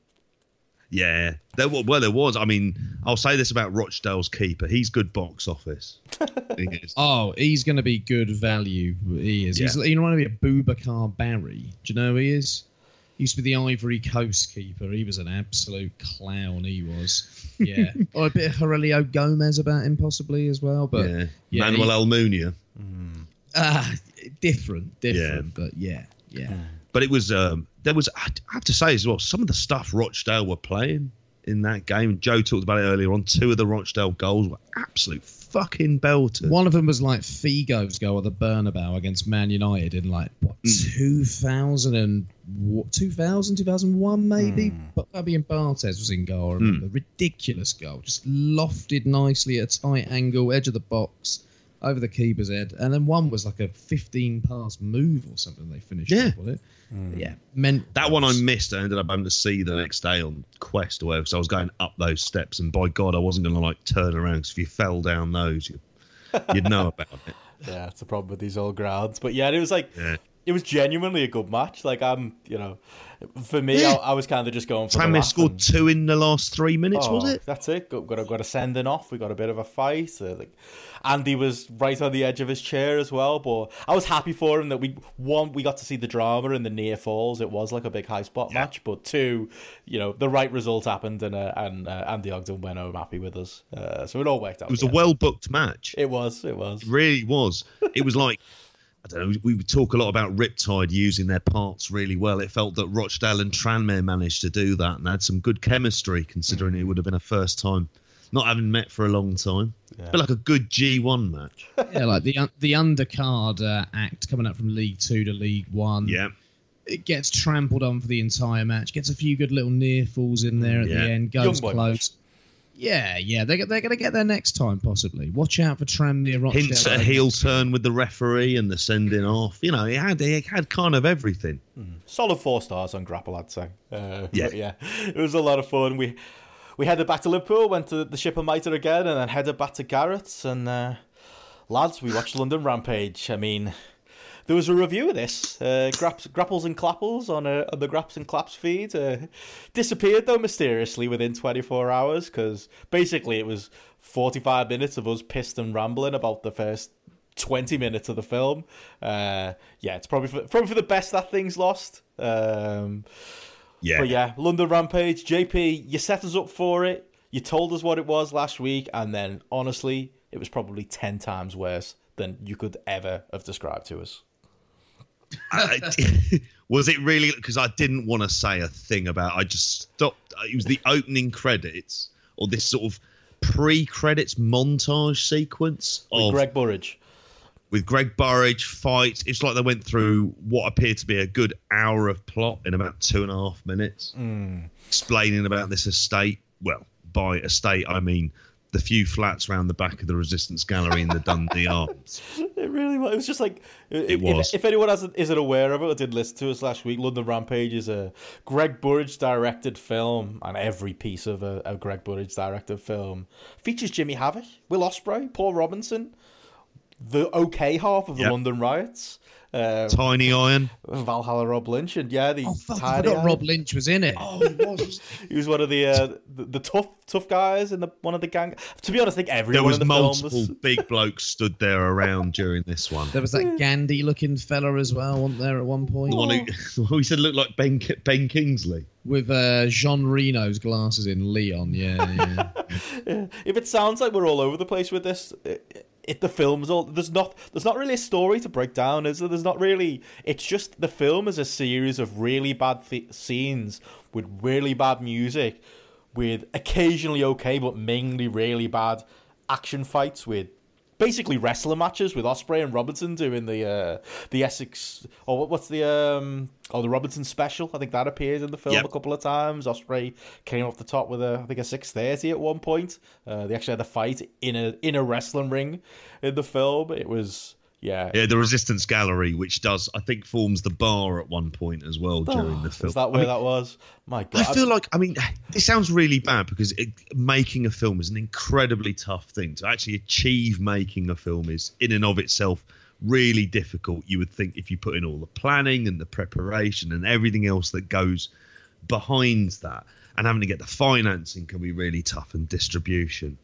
Speaker 3: Yeah, there wa- well there was. I mean, I'll say this about Rochdale's keeper: he's good box office. He is.
Speaker 2: Oh, he's going to be good value. He is. He's,
Speaker 3: Yeah.
Speaker 2: you know, want to be a Boubacar Barry. Do you know who he is? He used to be the Ivory Coast keeper. He was an absolute clown. He was. Yeah. or a bit of Heurelho Gomes about him, possibly as well. But
Speaker 3: yeah,
Speaker 2: yeah,
Speaker 3: Manuel
Speaker 2: he-
Speaker 3: Almunia.
Speaker 2: ah, different, different. But yeah, yeah.
Speaker 3: But it was um, there was I have to say as well some of the stuff Rochdale were playing in that game. Joe talked about it earlier on. Two of the Rochdale goals were absolute fucking belters.
Speaker 2: One of them was like Figo's goal at the Bernabeu against Man United in like what
Speaker 3: Mm.
Speaker 2: 2000 and what, 2000 2001 maybe. But Fabian Barthez was in goal. I remember ridiculous goal, just lofted nicely at a tight angle, edge of the box. Over the keeper's head, and then one was like a 15 pass move or something. They finished
Speaker 3: Yeah.
Speaker 2: off with it. Hmm. Yeah, meant
Speaker 3: That one I missed. I ended up having to see the next day on Quest or whatever. So I was going up those steps, and by God, I wasn't going to like turn around. Because if you fell down those, you, you'd know about it.
Speaker 1: Yeah, it's a problem with these old grounds. But yeah, it was like
Speaker 3: Yeah.
Speaker 1: It was genuinely a good match. Like I'm, you know, for me,
Speaker 3: Yeah.
Speaker 1: I, I was kind of just going for the laugh
Speaker 3: scored
Speaker 1: and-
Speaker 3: two in the last three minutes, was
Speaker 1: Oh,
Speaker 3: it?
Speaker 1: That's it. Got got a, got a sending off. We got a bit of a fight. Uh, like Andy was right on the edge of his chair as well. But I was happy for him that we one we got to see the drama and the near falls. It was like a big high spot match. But two, you know, the right result happened and uh, and uh, Andy Ogden went home happy with us. Uh, so it all worked out.
Speaker 3: It was a well booked match.
Speaker 1: It was. It was.
Speaker 3: It really was. It was like I don't know. We would talk a lot about Riptide using their parts really well. It felt that Rochdale and Tranmere managed to do that and had some good chemistry, considering it would have been a first time, not having met for a long time.
Speaker 1: Yeah.
Speaker 3: But like a good G1 match.
Speaker 2: yeah, like the the undercard uh, act coming up from League Two to League One.
Speaker 3: Yeah,
Speaker 2: it gets trampled on for the entire match. Gets a few good little near falls in there at
Speaker 3: Yeah.
Speaker 2: the end. Goes
Speaker 1: boy
Speaker 2: close. Yeah, yeah, they're, they're going to get there next time, possibly. Watch out for Tranmere Rochdale.
Speaker 3: Hints at a heel turn with the referee and the sending off. You know, it had it had kind of everything.
Speaker 1: Solid four stars on Grapple, I'd say. Uh,
Speaker 3: Yeah.
Speaker 1: but yeah, it was a lot of fun. We we headed back to Liverpool, went to the Ship of Mitre again, and then headed back to Garrett's. And uh, lads, we watched London Rampage. I mean, there was a review of this, uh, Graps, Grapples and Clapples on, uh, on the Graps and Claps feed. Uh, disappeared though mysteriously within 24 hours because basically it was 45 minutes of us pissed and rambling about the first 20 minutes of the film. Uh, yeah, it's probably for, probably for the best that thing's lost. Um,
Speaker 3: Yeah.
Speaker 1: but yeah, London Rampage, JP, you set us up for it. You told us what it was last week, and then honestly, it was probably 10 times worse than you could ever have described to us.
Speaker 3: I- I- was it really? Because I didn't want to say a thing about. I just stopped. It was the opening credits or this sort of pre-credits montage sequence
Speaker 1: With
Speaker 3: of
Speaker 1: Greg Burridge.
Speaker 3: with Greg Burridge fight. It's like they went through what appeared to be a good hour of plot in about two and a half minutes, hmm. explaining about this estate. Well, by estate I mean the few flats around the back of the Resistance Gallery in the Dundee Arms.
Speaker 1: It really was. It was just like if,
Speaker 3: was.
Speaker 1: If, if anyone hasn't isn't aware of it or did listen to us last week, London Rampage is a Greg Burridge directed film, and every piece of a, a Greg Burridge directed film features Jimmy Havoc, Will Ospreay, Paul Robinson, the okay half of the
Speaker 3: Yep.
Speaker 1: London riots, uh,
Speaker 3: Tiny Iron.
Speaker 1: Valhalla Rob Lynch, and yeah, the
Speaker 2: Oh, fuck, I
Speaker 1: tidy
Speaker 2: forgot. Rob Lynch was in it.
Speaker 3: Oh, it was.
Speaker 1: He was one of the, uh, the the tough tough guys in the one of the gang. To be honest, I think
Speaker 3: There was
Speaker 1: in the film
Speaker 3: multiple
Speaker 1: was.
Speaker 3: big blokes stood there around during this one.
Speaker 2: There was that Gandhi looking fella as well, wasn't there, at one point?
Speaker 3: The one who, who said looked like Ben Ben Kingsley.
Speaker 2: With uh, Jean Reno's glasses in Leon, yeah, yeah.
Speaker 1: if it sounds like we're all over the place with this, it, it the film's all there's not there's not really a story to break down, is there? There's not really. It's just the film is a series of really bad th- scenes with really bad music, with occasionally okay but mainly really bad action fights with. Basically, wrestler matches with Ospreay and Robinson doing the uh, the Essex or what, what's the um oh the Robinson special? I think that appeared in the film
Speaker 3: Yep.
Speaker 1: a couple of times. Ospreay came off the top with a I think a six thirty at one point. Uh, they actually had a fight in a in a wrestling ring in the film. It was yeah.
Speaker 3: Yeah, the Resistance Gallery, which does I think forms the bar at one point as well during the film.
Speaker 1: Is that
Speaker 3: I
Speaker 1: where
Speaker 3: mean,
Speaker 1: that was? My God,
Speaker 3: I feel like I mean this sounds really bad because it, making a film is an incredibly tough thing to actually achieve. Making a film is in and of itself really difficult. You would think if you put in all the planning and the preparation and everything else that goes behind that, and having to get the financing can be really tough and distribution.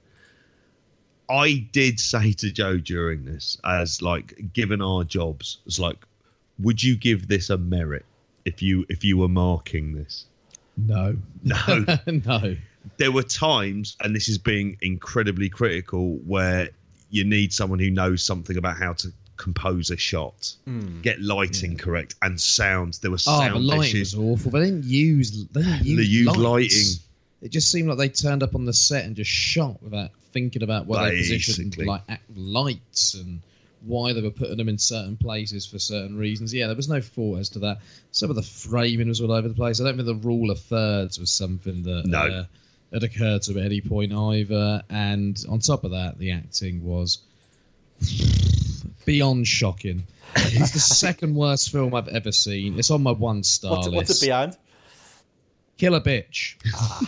Speaker 3: I did say to Joe during this, as like given our jobs, it's like, would you give this a merit if you if you were marking this?
Speaker 2: No.
Speaker 3: No.
Speaker 2: no.
Speaker 3: there were times, and this is being incredibly critical, where you need someone who knows something about how to compose a shot, hmm. get lighting correct, and sound. There were ah, sound
Speaker 2: Oh,
Speaker 3: sound
Speaker 2: the lighting
Speaker 3: issues.
Speaker 2: was awful. They didn't use they didn't use,
Speaker 3: They used lighting.
Speaker 2: It just seemed like they turned up on the set and just shot without thinking about where they positioned
Speaker 3: Basically.
Speaker 2: like act- lights and why they were putting them in certain places for certain reasons. Yeah, there was no thought as to that. Some of the framing was all over the place. I don't think the rule of thirds was something that
Speaker 3: No.
Speaker 2: uh, had occurred to me at any point either. And on top of that, the acting was beyond shocking. It's the second worst film I've ever seen. It's on my one star
Speaker 1: what's
Speaker 2: list.
Speaker 1: what's it behind?
Speaker 2: Kill a bitch.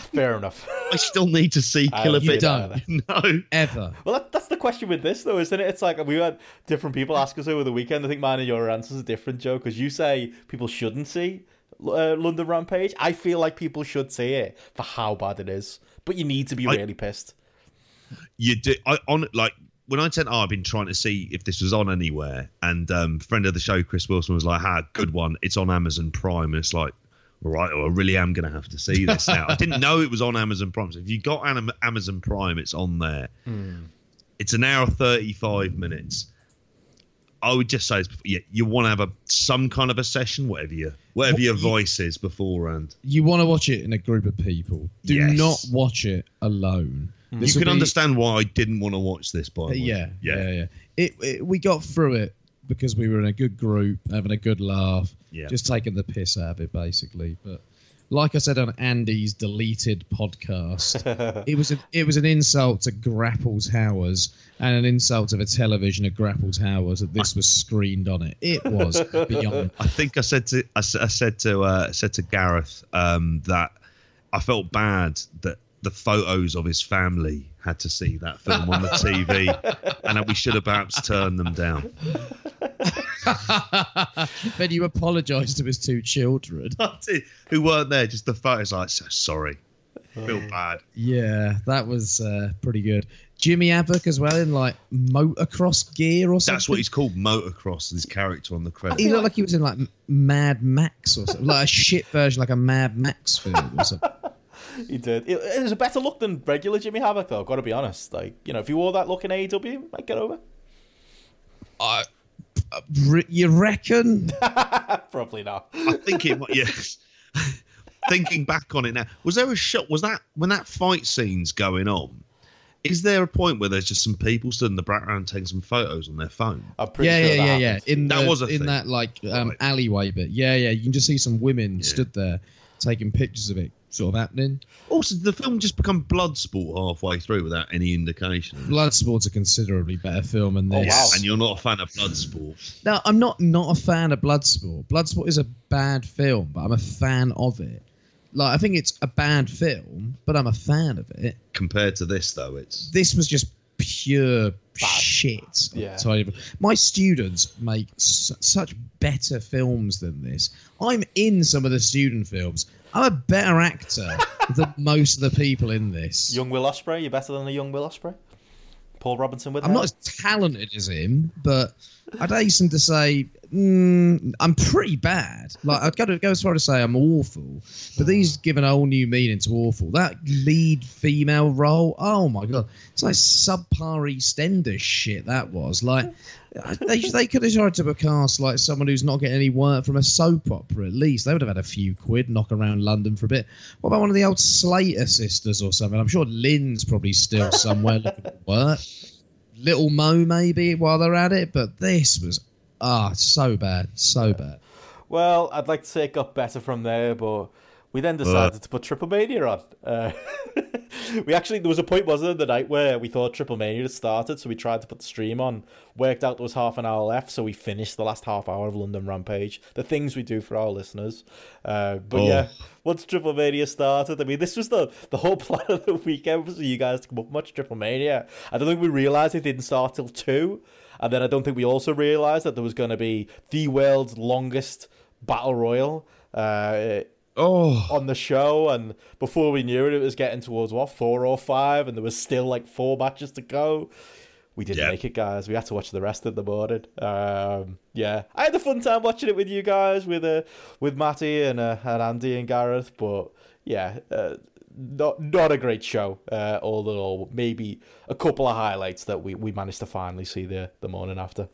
Speaker 1: Fair enough.
Speaker 3: I still need to see
Speaker 1: I
Speaker 3: Killer
Speaker 1: haven't
Speaker 3: Bitch.
Speaker 1: seen
Speaker 2: don't.
Speaker 3: No.
Speaker 2: Ever.
Speaker 1: Well, that, that's the question with this, though, isn't it? It's like we had different people ask us over the weekend. I think mine and your answers are different, Joe, because you say people shouldn't see uh, London Rampage. I feel like people should see it for how bad it is, but you need to be
Speaker 3: I-
Speaker 1: really pissed.
Speaker 3: you do I on like when I said, oh, I've been trying to see if this was on anywhere, and um, friend of the show, Chris Wilson, was like, "Ha, good one. It's on Amazon Prime." And it's like, all right, well, I really am going to have to see this now. I didn't know it was on Amazon Prime. So if you got Am- Amazon Prime, it's on there. Hmm. It's an hour thirty-five minutes. I would just say, it's, yeah, you want to have a some kind of a session, whatever your whatever your voice is beforehand.
Speaker 2: You want to watch it in a group of people. Do
Speaker 3: Yes.
Speaker 2: not watch it alone.
Speaker 3: You can
Speaker 2: be-
Speaker 3: understand why I didn't want to watch this. By the way,
Speaker 2: Yeah, yeah, yeah. It, it, we got through it because we were in a good group, having a good laugh,
Speaker 3: Yeah.
Speaker 2: just taking the piss out of it, basically. But like I said on Andy's deleted podcast, it was a, it was an insult to Grapples Towers and an insult to the television at Grapple Towers that this was screened on it. It was beyond.
Speaker 3: I think I said to I said to uh, said to Gareth um, that I felt bad that the photos of his family had to see that film on the TV, and we should have perhaps turned them down.
Speaker 2: then you apologised to his two children.
Speaker 3: Who weren't there? Just the photos. Like, so sorry, feel bad.
Speaker 2: Yeah, that was uh, pretty good. Jimmy Abbott as well in like motocross gear or something.
Speaker 3: That's what he's called, motocross. His character on the credits.
Speaker 2: He looked like he was in like Mad Max or something, like a shit version, like a Mad Max film or something.
Speaker 1: He did. It, it was a better look than regular Jimmy Havoc, though. Got to be honest. Like you know, if you wore that look in AEW, might get over.
Speaker 2: I, uh, you reckon?
Speaker 1: Probably not.
Speaker 3: I think it. might- Yes. Thinking back on it now, was there a shot? Was that when that fight scene's going on? Is there a point where there's just some people stood in the background taking some photos on their phone?
Speaker 1: I'm pretty
Speaker 2: Yeah,
Speaker 1: sure
Speaker 2: yeah,
Speaker 1: that
Speaker 2: yeah, yeah. In
Speaker 3: That
Speaker 2: the,
Speaker 3: was a
Speaker 2: in
Speaker 3: thing.
Speaker 2: that like um,
Speaker 3: Right.
Speaker 2: alleyway bit. Yeah, yeah. You can just see some women stood there taking pictures of it, sort of happening.
Speaker 3: Also, the film just become blood sport halfway through without any indication?
Speaker 2: Bloodsport's a considerably better film than
Speaker 1: Oh,
Speaker 2: this.
Speaker 1: wow.
Speaker 3: And you're not a fan of blood sport.
Speaker 2: No, I'm not not a fan of Bloodsport. Bloodsport is a bad film, but I'm a fan of it. Like I think it's a bad film, but I'm a fan of it.
Speaker 3: Compared to this, though, it's
Speaker 2: This was just pure shit.
Speaker 1: Yeah.
Speaker 2: My students make su- such better films than this. I'm in some of the student films. I'm a better actor than most of the people in this.
Speaker 1: Young Will Ospreay, you're better than a young Will Ospreay. Paul Robinson with
Speaker 2: I'm
Speaker 1: hair?
Speaker 2: not as talented as him, but I'd hasten to say mm, I'm pretty bad. Like I'd go to go as far as to say I'm awful, but these give an whole new meaning to awful. That lead female role, oh my god, it's like subpar EastEnders shit. That was like they they could have tried to cast like someone who's not getting any work from a soap opera. At least they would have had a few quid knock around London for a bit. What about one of the old Slater sisters or something? I'm sure Lynn's probably still somewhere looking for work. Little Mo maybe while they're at it, but this was ah so bad, so bad.
Speaker 1: Well, I'd like to say it got better from there, but we then decided to put Triple Mania on. Uh, we actually there was a point, wasn't there, the night where we thought Triple Mania had started, so we tried to put the stream on. Worked out there was half an hour left, so we finished the last half hour of London Rampage. The things we do for our listeners. Uh, but
Speaker 3: Oh.
Speaker 1: yeah, once Triple Mania started, I mean, this was the the whole plan of the weekend was for you guys to come up much Triple Mania. I don't think we realised it didn't start till two. And then I don't think we also realised that there was going to be the world's longest battle royal uh,
Speaker 3: oh,
Speaker 1: on the show. And before we knew it, it was getting towards what four or five, and there was still like four matches to go. We didn't
Speaker 3: Yeah.
Speaker 1: make it, guys. We had to watch the rest of the morning. Um, yeah, I had a fun time watching it with you guys, with uh, with Matty and uh, and Andy and Gareth. But yeah, uh, not not a great show. Uh, all in all, maybe a couple of highlights that we, we managed to finally see the the morning after.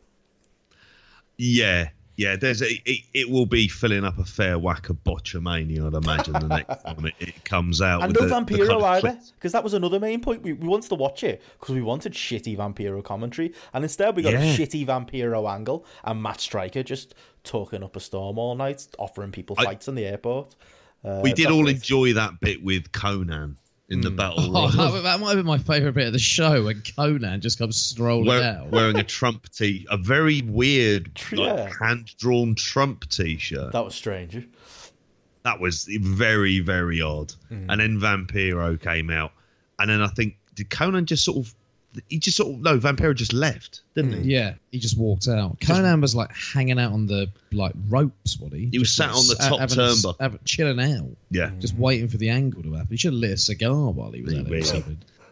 Speaker 3: yeah, yeah. There's a, it, it will be filling up a fair whack of botchamania, I'd imagine, the next time it, it comes out.
Speaker 1: And
Speaker 3: with
Speaker 1: no
Speaker 3: the- the
Speaker 1: Vampiro
Speaker 3: kind of
Speaker 1: either, because that was another main point. We, we wanted to watch it because we wanted shitty Vampiro commentary, and instead we got a shitty Vampiro angle and Matt Striker just talking up a storm all night, offering people
Speaker 3: I-
Speaker 1: fights in the airport. Uh,
Speaker 3: We did all enjoy that bit with Konnan in the battle
Speaker 2: Oh,
Speaker 3: royal.
Speaker 2: that, that might have been my favourite bit of the show when Konnan just comes strolling
Speaker 3: Wear-
Speaker 2: out.
Speaker 3: wearing a Trump tee, a very weird,
Speaker 1: Yeah.
Speaker 3: like, hand-drawn Trump T-shirt.
Speaker 1: That was strange.
Speaker 3: That was very, very odd.
Speaker 1: Mm.
Speaker 3: And then Vampiro came out, and then I think did Konnan just sort of, he just sort of no, Vampiro just left, didn't
Speaker 1: Mm.
Speaker 3: he?
Speaker 2: Yeah, he just walked out. Konnan was like hanging out on the like ropes. What he?
Speaker 3: He was sat on the top
Speaker 2: having
Speaker 3: turnbuckle.
Speaker 2: having- chilling out,
Speaker 3: Yeah,
Speaker 2: just waiting for the angle to happen. He should have lit a cigar while he was at it.
Speaker 3: Really?
Speaker 2: something.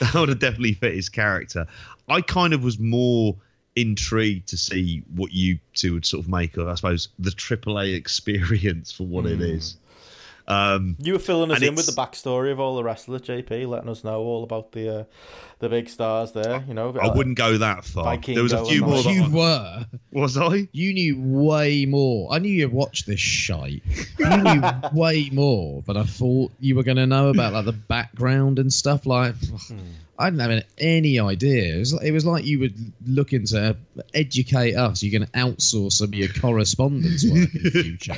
Speaker 3: that would have definitely fit his character. I kind of was more intrigued to see what you two would sort of make of, I suppose, the AAA experience for what it
Speaker 1: Mm.
Speaker 3: is. Um,
Speaker 1: You were filling us
Speaker 3: And
Speaker 1: in with the backstory of all the wrestlers, JP, letting us know all about the uh, the big stars there. You know,
Speaker 3: I
Speaker 1: Uh,
Speaker 3: wouldn't go that far.
Speaker 1: Vikingo
Speaker 3: There was a few more.
Speaker 2: You
Speaker 3: That
Speaker 2: were.
Speaker 3: was I?
Speaker 2: You knew way more. I knew you'd watched this shite. You knew way more but I thought you were going to know about, like the background and stuff. Like, I didn't have any idea. It was, it was like you were looking to educate us. You're going to outsource some of your correspondence work in the future.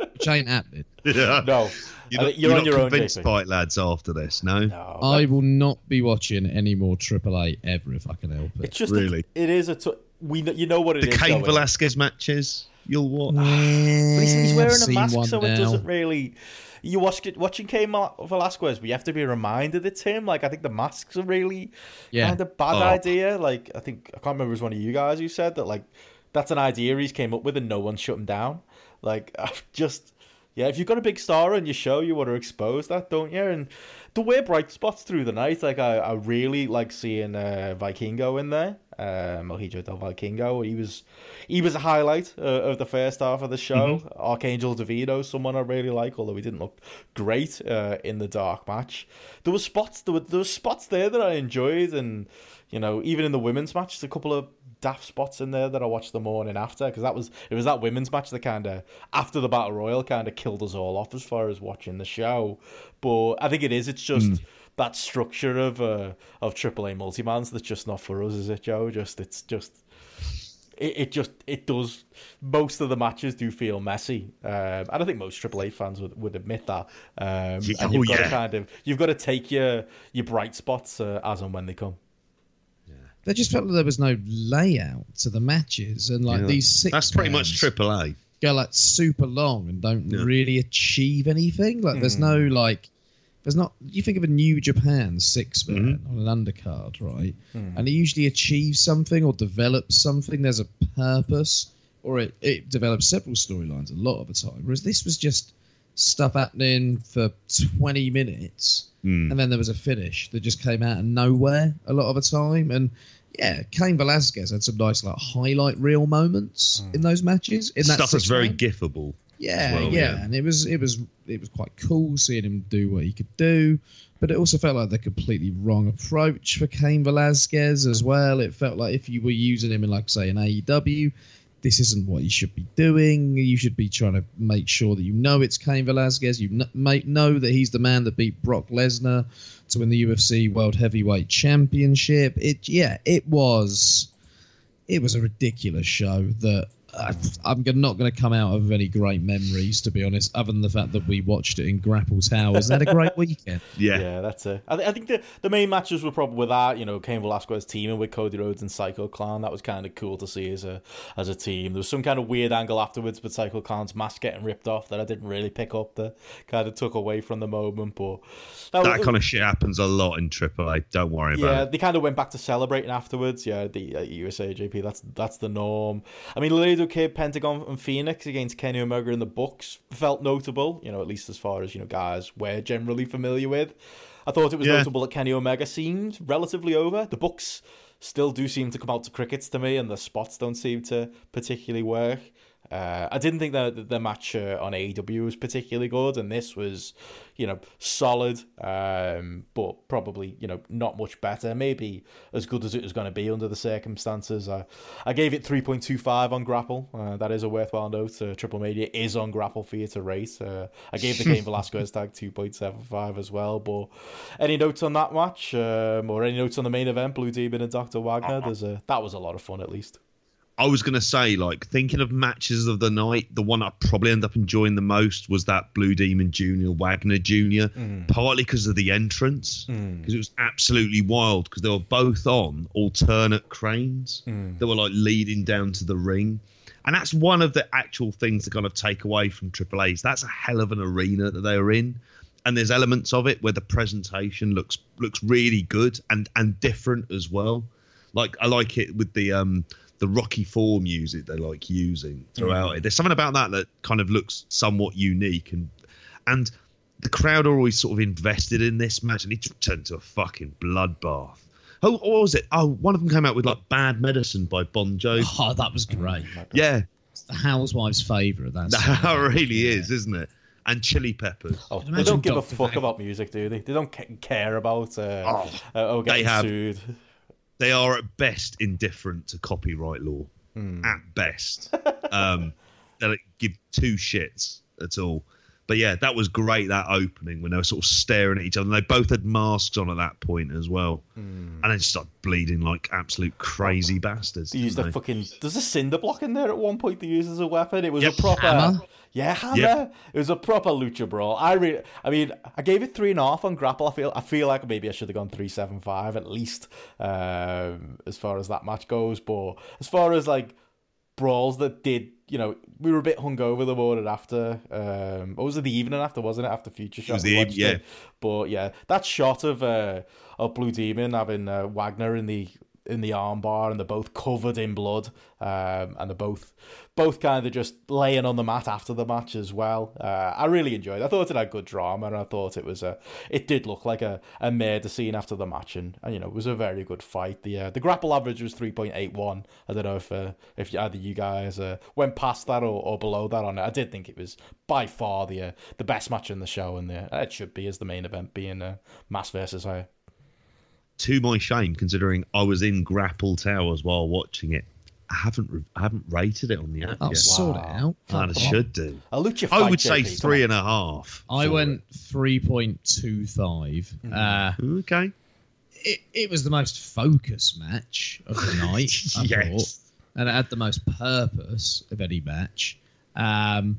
Speaker 2: which ain't happening.
Speaker 3: Yeah.
Speaker 1: No,
Speaker 3: You're
Speaker 1: I
Speaker 3: not,
Speaker 1: think you're
Speaker 3: you're
Speaker 1: on
Speaker 3: not
Speaker 1: your own,
Speaker 3: convinced
Speaker 1: JP.
Speaker 3: by it, lads, after this, no?
Speaker 1: no.
Speaker 2: I will not be watching any more Triple A ever if I can help it.
Speaker 1: It's just
Speaker 3: Really?
Speaker 1: it is a t- we kn- you know what it
Speaker 3: The
Speaker 1: is
Speaker 3: Cain
Speaker 1: going.
Speaker 3: Velasquez matches, you'll watch.
Speaker 1: But he's, he's wearing a mask,
Speaker 2: one
Speaker 1: so it doesn't really. You watch watching Cain Velasquez, but you have to be reminded it's him. Like I think the masks are really
Speaker 2: Yeah.
Speaker 1: kind of bad
Speaker 3: Oh.
Speaker 1: idea. Like I think I can't remember if it was one of you guys who said that. Like that's an idea he's came up with, and no one shut him down. Like I've just yeah, if you've got a big star on your show, you want to expose that, don't you? And there were bright spots through the night. Like I, I really like seeing uh, Vikingo in there, uh, Mohijo del Vikingo. He was he was a highlight uh, of the first half of the show. Arkangel Divino, someone I really like, although he didn't look great uh, in the dark match. There were spots there were there were spots there that I enjoyed, and you know even in the women's match, a couple of daft spots in there that I watched the morning after because that was it was that women's match that kind of after the battle royal kind of killed us all off as far as watching the show. But I think it is. It's just. That structure of uh, of AAA multimans that's just not for us, is it, Joe? Just it's just it, it just it does most of the matches do feel messy um, and I think most AAA fans would, would admit that um,
Speaker 3: Yeah,
Speaker 1: and you've
Speaker 3: oh,
Speaker 1: got to kind of you've got to take your your bright spots uh, as and when they come
Speaker 2: They just felt like there was no layout to the matches, and like
Speaker 3: Yeah.
Speaker 2: these six.
Speaker 3: That's pretty much
Speaker 2: mans
Speaker 3: Triple A.
Speaker 2: Go like super long and don't
Speaker 3: Yeah.
Speaker 2: really achieve anything. Like there's no hmm. like. There's not. You think of a New Japan six man mm-hmm. on an undercard, right? Hmm. And it usually achieves something or develops something. There's a purpose, or it, it develops several storylines a lot of the time. Whereas this was just stuff happening for 20 minutes
Speaker 3: Hmm.
Speaker 2: and then there was a finish that just came out of nowhere a lot of the time. And yeah, Cain Velasquez had some nice like highlight reel moments hmm. in those matches. In that
Speaker 3: Stuff that's very
Speaker 2: six-man.
Speaker 3: gifable.
Speaker 2: yeah,
Speaker 3: well,
Speaker 2: yeah,
Speaker 3: yeah.
Speaker 2: and it was it was it was quite cool seeing him do what he could do. But it also felt like the completely wrong approach for Cain Velasquez as well. It felt like if you were using him in, like, say, an AEW, this isn't what you should be doing. You should be trying to make sure that you know it's Cain Velasquez. You know that he's the man that beat Brock Lesnar to win the UFC World Heavyweight Championship. It yeah, it was it was a ridiculous show that I'm not going to come out of any great memories, to be honest, other than the fact that we watched it in Grapple Towers and had a great weekend.
Speaker 3: Yeah.
Speaker 1: Yeah, that's it. I, th- I think the, the main matches were probably with that, you know, Cain Velasquez teaming with Cody Rhodes and Psycho Clown. That was kind of cool to see as a as a team. There was some kind of weird angle afterwards with Psycho Clown's mask getting ripped off that I didn't really pick up. That kind of took away from the moment, but
Speaker 3: That
Speaker 1: was-
Speaker 3: kind of shit happens a lot in Triple A. Don't worry about
Speaker 1: yeah,
Speaker 3: it.
Speaker 1: they kind of went back to celebrating afterwards. Yeah, the uh, USA JP. That's that's the norm. I mean, Laredo Kid, Pentagon, and Fénix against Kenny Omega in the Bucks felt notable. You know, at least as far as you know, guys we're generally familiar with. I thought it was
Speaker 3: Yeah.
Speaker 1: notable that Kenny Omega seemed relatively over. The Bucks still do seem to come out to crickets to me, and the spots don't seem to particularly work. Uh, I didn't think that the match uh, on AEW was particularly good, and this was, you know, solid, um, but probably you know not much better. Maybe as good as it was going to be under the circumstances. Uh, I gave it three point two five on Grapple. Uh, that is a worthwhile note. Uh, Triple Mania is on Grapple for you to rate. Uh, I gave the Cain Velasquez tag two point seven five as well. But any notes on that match, um, or any notes on the main event, Blue Demon and Doctor Wagner? There's a that was a lot of fun at least.
Speaker 3: I was going to say, like, thinking of matches of the night, the one I probably end up enjoying the most was that Blue Demon Jr., Wagner Jr., mm. partly because of the entrance, mm. because it was absolutely wild, because they were both on alternate cranes mm. that were, like, leading down to the ring. And that's one of the actual things to kind of take away from Triple A's. That's a hell of an arena that they are in. And there's elements of it where the presentation looks looks really good and, and different as well. Like I like it with the um the Rocky Four music they like using throughout it. There's something about that that kind of looks somewhat unique and and the crowd are always sort of invested in this match and it turned to a fucking bloodbath. Oh, what was it? Oh, one of them came out with like "Bad Medicine" by Bon Jovi.
Speaker 2: Oh, that was great.
Speaker 3: Yeah,
Speaker 2: It's the housewives' favourite. That's
Speaker 3: that really is, isn't it? And Chili Peppers.
Speaker 1: Oh, they don't give a fuck
Speaker 2: Wagner.
Speaker 1: about music, do they? They don't care about uh,
Speaker 3: Oh,
Speaker 1: uh, oh, getting
Speaker 3: have-
Speaker 1: sued.
Speaker 3: They are at best indifferent to copyright law. At best, um, they don't give two shits at all. But yeah, that was great. That opening when they were sort of staring at each other. And they both had masks on at that point as well. and then started bleeding like absolute crazy bastards.
Speaker 1: They used a fucking. There's a cinder block in there at one point. They used as a weapon. It was
Speaker 3: Yep.
Speaker 1: a proper.
Speaker 2: Hammer?
Speaker 1: Yeah, hammer.
Speaker 3: Yep.
Speaker 1: It was a proper lucha brawl. I re- I mean, I gave it three and a half on grapple. I feel. I feel like maybe I should have gone three seven five at least, um, as far as that match goes. But as far as like brawls that did, you know, we were a bit hungover the morning after. Um, or was it the evening after? Wasn't it after Future Shock?
Speaker 3: was the eve-
Speaker 1: watched
Speaker 3: yeah.
Speaker 1: it. But yeah, that shot of uh, of Blue Demon having uh, Wagner in the in the armbar and they're both covered in blood, um, and they're both both kind of just laying on the mat after the match as well. Uh, I really enjoyed. it. I thought it had good drama, and I thought it was a. It did look like a a murder scene after the match, and, and you know it was a very good fight. The uh, the grapple average was three point eight one. I don't know if uh, if either you guys uh, went past that or, or below that on it. I did think it was by far the uh, the best match in the show, and the, it should be as the main event being uh, Mass versus High.
Speaker 3: To my shame, considering I was in Grapple Towers while watching it, I haven't re- I haven't rated it on the app
Speaker 2: Oh,
Speaker 3: yet.
Speaker 2: sort it out.
Speaker 3: And I should do.
Speaker 1: A lucha
Speaker 3: I would say
Speaker 1: JP, come
Speaker 3: three
Speaker 1: on.
Speaker 3: and a half.
Speaker 2: I went three point two five. Uh.
Speaker 3: Okay.
Speaker 2: it, it was the most focused match of the night, I
Speaker 3: Yes.
Speaker 2: thought, and it had the most purpose of any match. Um,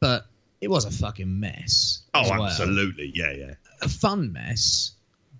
Speaker 2: but it was a fucking mess.
Speaker 3: Oh,
Speaker 2: as well.
Speaker 3: absolutely. Yeah, yeah.
Speaker 2: A fun mess,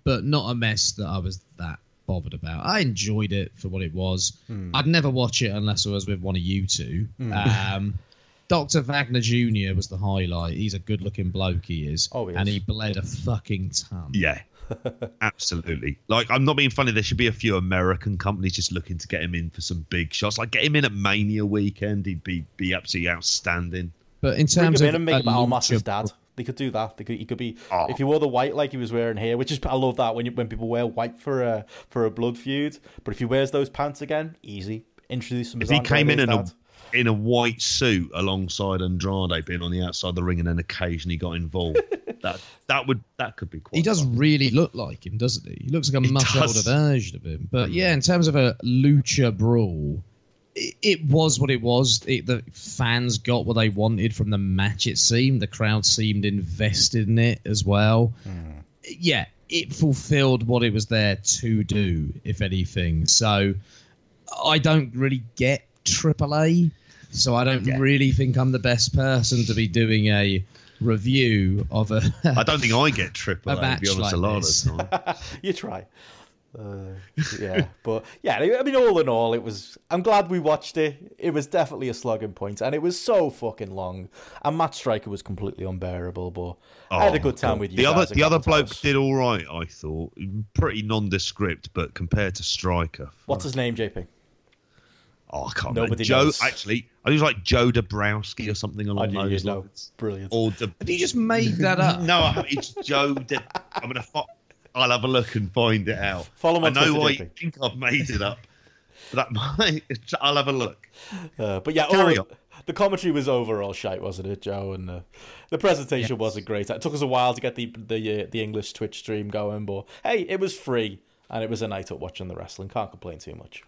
Speaker 2: but not a mess that I was that bothered about. I enjoyed it for what it was.
Speaker 3: Hmm.
Speaker 2: I'd never watch it unless I was with one of you two. Um, Dr. Wagner Jr. was the highlight. He's a good looking bloke, he is.
Speaker 1: Oh, he
Speaker 2: and he bled a fucking ton.
Speaker 3: Yeah. Absolutely. Like, I'm not being funny. There should be a few American companies just looking to get him in for some big shots. Like, get him in at Mania weekend. He'd be, be absolutely outstanding.
Speaker 2: But in
Speaker 1: Bring
Speaker 2: terms
Speaker 1: him
Speaker 2: of
Speaker 1: in and make him
Speaker 2: a
Speaker 1: Almas's dad. They could do that. They could. He could be.
Speaker 3: Oh.
Speaker 1: If he wore the white like he was wearing here, which is I love that when you, when people wear white for a for a blood feud. But if he wears those pants again, easy. Introduce him.
Speaker 3: If he came in
Speaker 1: Andrade's
Speaker 3: in a, in a white suit alongside Andrade being on the outside of the ring and then occasionally got involved, that that would that could be quite
Speaker 2: He does
Speaker 3: fun.
Speaker 2: really look like him, doesn't he? He looks like a
Speaker 3: He
Speaker 2: much
Speaker 3: does.
Speaker 2: older version of him. But mm. yeah, in terms of a lucha brawl, it, it was what it was. It, the fans got what they wanted from the match. It seemed the crowd seemed invested in it as well. Hmm. Yeah, it fulfilled what it was there to do, if anything. So I don't really get AAA, so I don't
Speaker 3: Yeah.
Speaker 2: really think I'm the best person to be doing a review of a.
Speaker 3: I don't think I get triple
Speaker 2: A
Speaker 3: A, to be honest,
Speaker 2: like
Speaker 3: a lot
Speaker 2: this.
Speaker 3: of the time.
Speaker 1: you try. Uh, yeah, but yeah, I mean, all in all, it was. I'm glad we watched it. It was definitely a slugging point, and it was so fucking long. And Matt Striker was completely unbearable, but I had a
Speaker 3: Oh,
Speaker 1: good time
Speaker 3: God.
Speaker 1: with you.
Speaker 3: The other the other bloke did all right, I thought. Pretty nondescript, but compared to Striker,
Speaker 1: What's his name, JP?
Speaker 3: oh, I can't
Speaker 1: Nobody
Speaker 3: remember. Joe,
Speaker 1: knows.
Speaker 3: actually, I think it was like Joe Dabrowski or something along those lines.
Speaker 1: Brilliant.
Speaker 3: Or De-
Speaker 2: Have you just made that up?
Speaker 3: no, it's Joe. De- I'm gonna. Fo- I'll have a look and find it out.
Speaker 1: Follow him
Speaker 3: I
Speaker 1: on
Speaker 3: know
Speaker 1: Twitter,
Speaker 3: why you think I've made it up. That might. I'll have a look.
Speaker 1: Uh, but yeah,
Speaker 3: Carry
Speaker 1: all-
Speaker 3: on.
Speaker 1: the commentary was overall shite, wasn't it, Joe? And uh, the presentation wasn't great. It took us a while to get the the uh, the English Twitch stream going, but hey, it was free and it was a night up watching the wrestling. Can't complain too much.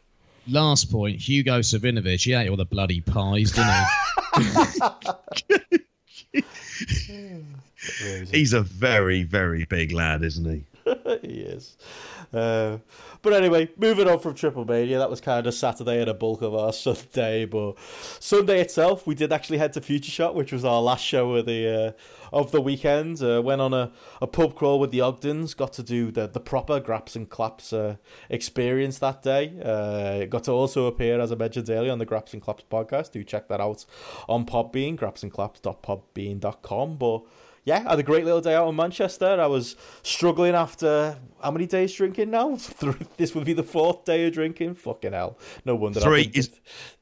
Speaker 2: Last point, Hugo Savinovich, he ate all the bloody pies, didn't he?
Speaker 3: He's a very, very big lad, isn't he?
Speaker 1: He is. Uh, but anyway, moving on from Triple Mania, that was kind of Saturday and a bulk of our Sunday. But Sunday itself, we did actually head to Future Shock, which was our last show of the uh, of the weekend. Uh, went on a, a pub crawl with the Ogdens, got to do the, the proper Graps and Claps uh, experience that day. Uh, got to also appear, as I mentioned earlier, on the Graps and Claps podcast. Do check that out on Podbean, grapsandclaps.podbean.com. But yeah, I had a great little day out in Manchester. I was struggling after how many days drinking now? this would be the fourth day of drinking. Fucking hell. No wonder. I've
Speaker 3: Three is-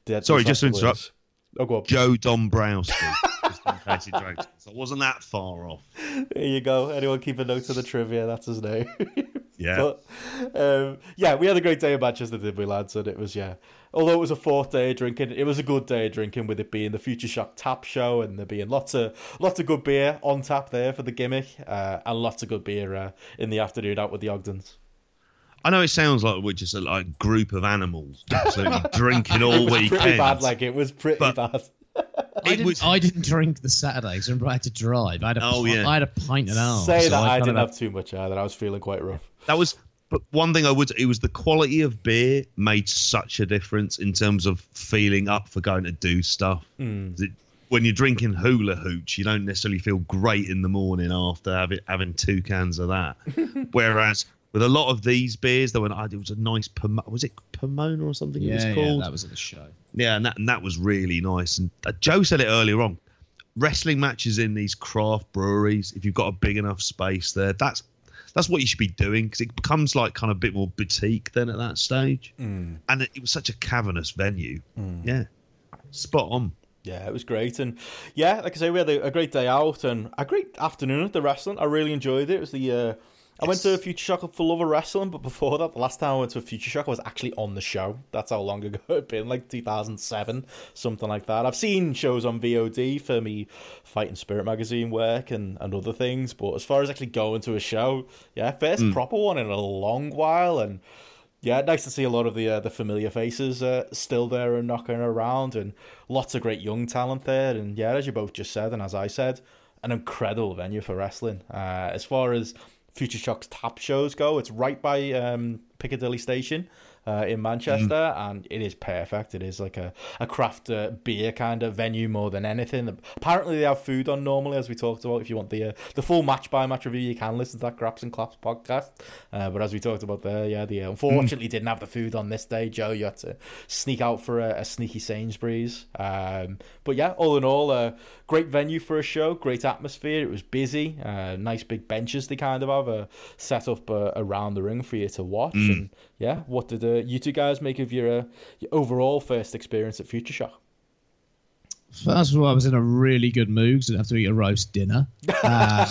Speaker 1: dead
Speaker 3: Sorry, just to
Speaker 1: last couple of
Speaker 3: interrupt.
Speaker 1: Oh, go on.
Speaker 3: Joe Dombrowski. just in case he drank. So I wasn't that far off.
Speaker 1: There you go. Anyone keep a note of the trivia? That's his name.
Speaker 3: Yeah.
Speaker 1: But um, yeah, we had a great day in Manchester, did we, lads? And it was yeah. Although it was a fourth day of drinking, it was a good day of drinking with it being the Future Shock Tap Show and there being lots of lots of good beer on tap there for the gimmick, uh, and lots of good beer uh, in the afternoon out with the Ogdens.
Speaker 3: I know it sounds like we're just a like group of animals absolutely drinking all
Speaker 1: it was
Speaker 3: weekend.
Speaker 1: pretty bad. Like it was pretty
Speaker 3: But-
Speaker 1: bad.
Speaker 2: I, didn't,
Speaker 3: was-
Speaker 2: I didn't drink the Saturdays. Remember, I had to drive. I had a,
Speaker 3: Oh, yeah.
Speaker 2: I had a pint and a half.
Speaker 1: Say
Speaker 2: so
Speaker 1: that I
Speaker 2: kind
Speaker 1: didn't have too much either. I was feeling quite rough.
Speaker 3: That was But one thing I would, it was the quality of beer made such a difference in terms of feeling up for going to do stuff.
Speaker 1: Mm.
Speaker 3: That When you're drinking hula hooch, you don't necessarily feel great in the morning after having having two cans of that. Whereas with a lot of these beers, there were it was a nice was it Pomona or something it
Speaker 2: Yeah,
Speaker 3: was
Speaker 2: yeah,
Speaker 3: called.
Speaker 2: that was at the show.
Speaker 3: Yeah, and that and that was really nice. And uh, Joe said it earlier on. Wrestling matches in these craft breweries, if you've got a big enough space there, that's that's what you should be doing because it becomes like kind of a bit more boutique then at that stage.
Speaker 1: Mm.
Speaker 3: And it, it was such a cavernous venue. Yeah, spot on.
Speaker 1: Yeah, it was great, and yeah, like I say, we had a, a great day out and a great afternoon at the wrestling. I really enjoyed it. It was the uh, I went to a Future Shock for Love of Wrestling, but before that, the last time I went to a Future Shock, I was actually on the show. That's how long ago it'd been, like 2007, something like that. I've seen shows on VOD for me Fighting Spirit magazine work and, and other things, but as far as actually going to a show, yeah, first proper one in a long while, and yeah, nice to see a lot of the uh, the familiar faces uh, still there and knocking around, and lots of great young talent there. And yeah, as you both just said, and as I said, an incredible venue for wrestling. Uh, as far as Future Shock's tap shows go, it's right by um, Piccadilly Station. Uh, in Manchester, and it is perfect. It is like a, a craft uh, beer kind of venue more than anything. Apparently, they have food on normally, as we talked about. If you want the uh, the full match by match review, you can listen to that Graps and Claps podcast. Uh, but as we talked about there, yeah, the unfortunately didn't have the food on this day, Joe. You had to sneak out for a, a sneaky Sainsbury's. Um, but yeah, all in all, a great venue for a show, great atmosphere. It was busy, uh, nice big benches they kind of have uh, set up uh, around the ring for you to watch. And yeah, what did uh, you two guys make of your, uh, your overall first experience at Future Shock?
Speaker 2: First of all, I was in a really good mood because I didn't have to eat a roast dinner. Um,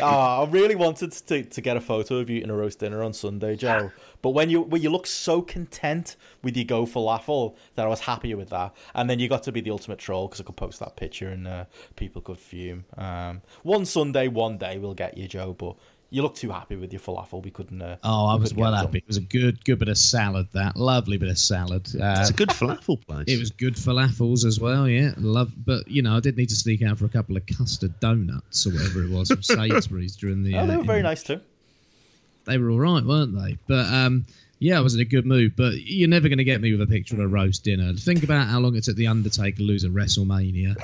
Speaker 1: Ah, I really wanted to, to get a photo of you eating a roast dinner on Sunday, Joe. But when you when you look so content with your go for falafel that I was happier with that, and then you got to be the ultimate troll because I could post that picture and uh, people could fume. Um, one Sunday, one day we'll get you, Joe. But you look too happy with your falafel. We couldn't. Uh,
Speaker 2: oh, I was well
Speaker 1: get it
Speaker 2: happy. It was a good, good bit of salad. That lovely bit of salad. Uh,
Speaker 3: It's a good falafel place.
Speaker 2: It was good falafels as well, yeah. Love, but you know, I did need to sneak out for a couple of custard donuts or whatever it was from Sainsbury's during the.
Speaker 1: Oh, they
Speaker 2: uh,
Speaker 1: were very
Speaker 2: in-
Speaker 1: nice too.
Speaker 2: They were all right, weren't they? But um, yeah, I was in a good mood. But you're never going to get me with a picture of a roast dinner. Think about how long it took the Undertaker to lose at WrestleMania.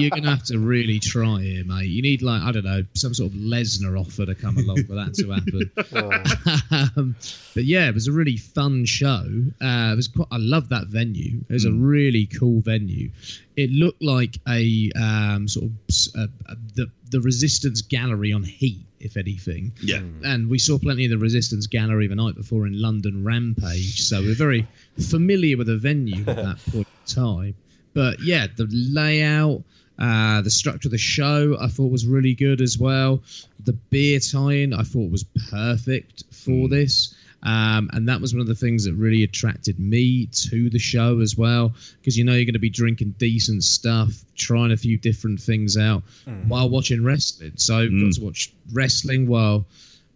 Speaker 2: you're going to have to really try here, mate. You need like I don't know some sort of Lesnar offer to come along for that to happen. um, but yeah, it was a really fun show. Uh, it was quite. I love that venue. It was a really cool venue. It looked like a um, sort of uh, the the Resistance Gallery on Heat, if anything.
Speaker 3: yeah.
Speaker 2: And we saw plenty of the Resistance Gallery the night before in London Rampage, so we're very familiar with the venue at that point in time. But yeah, the layout, uh, the structure of the show, I thought was really good as well. The beer tie-in, I thought was perfect for this. Um, and that was one of the things that really attracted me to the show as well, because you know you're going to be drinking decent stuff, trying a few different things out while watching wrestling. So got to watch wrestling while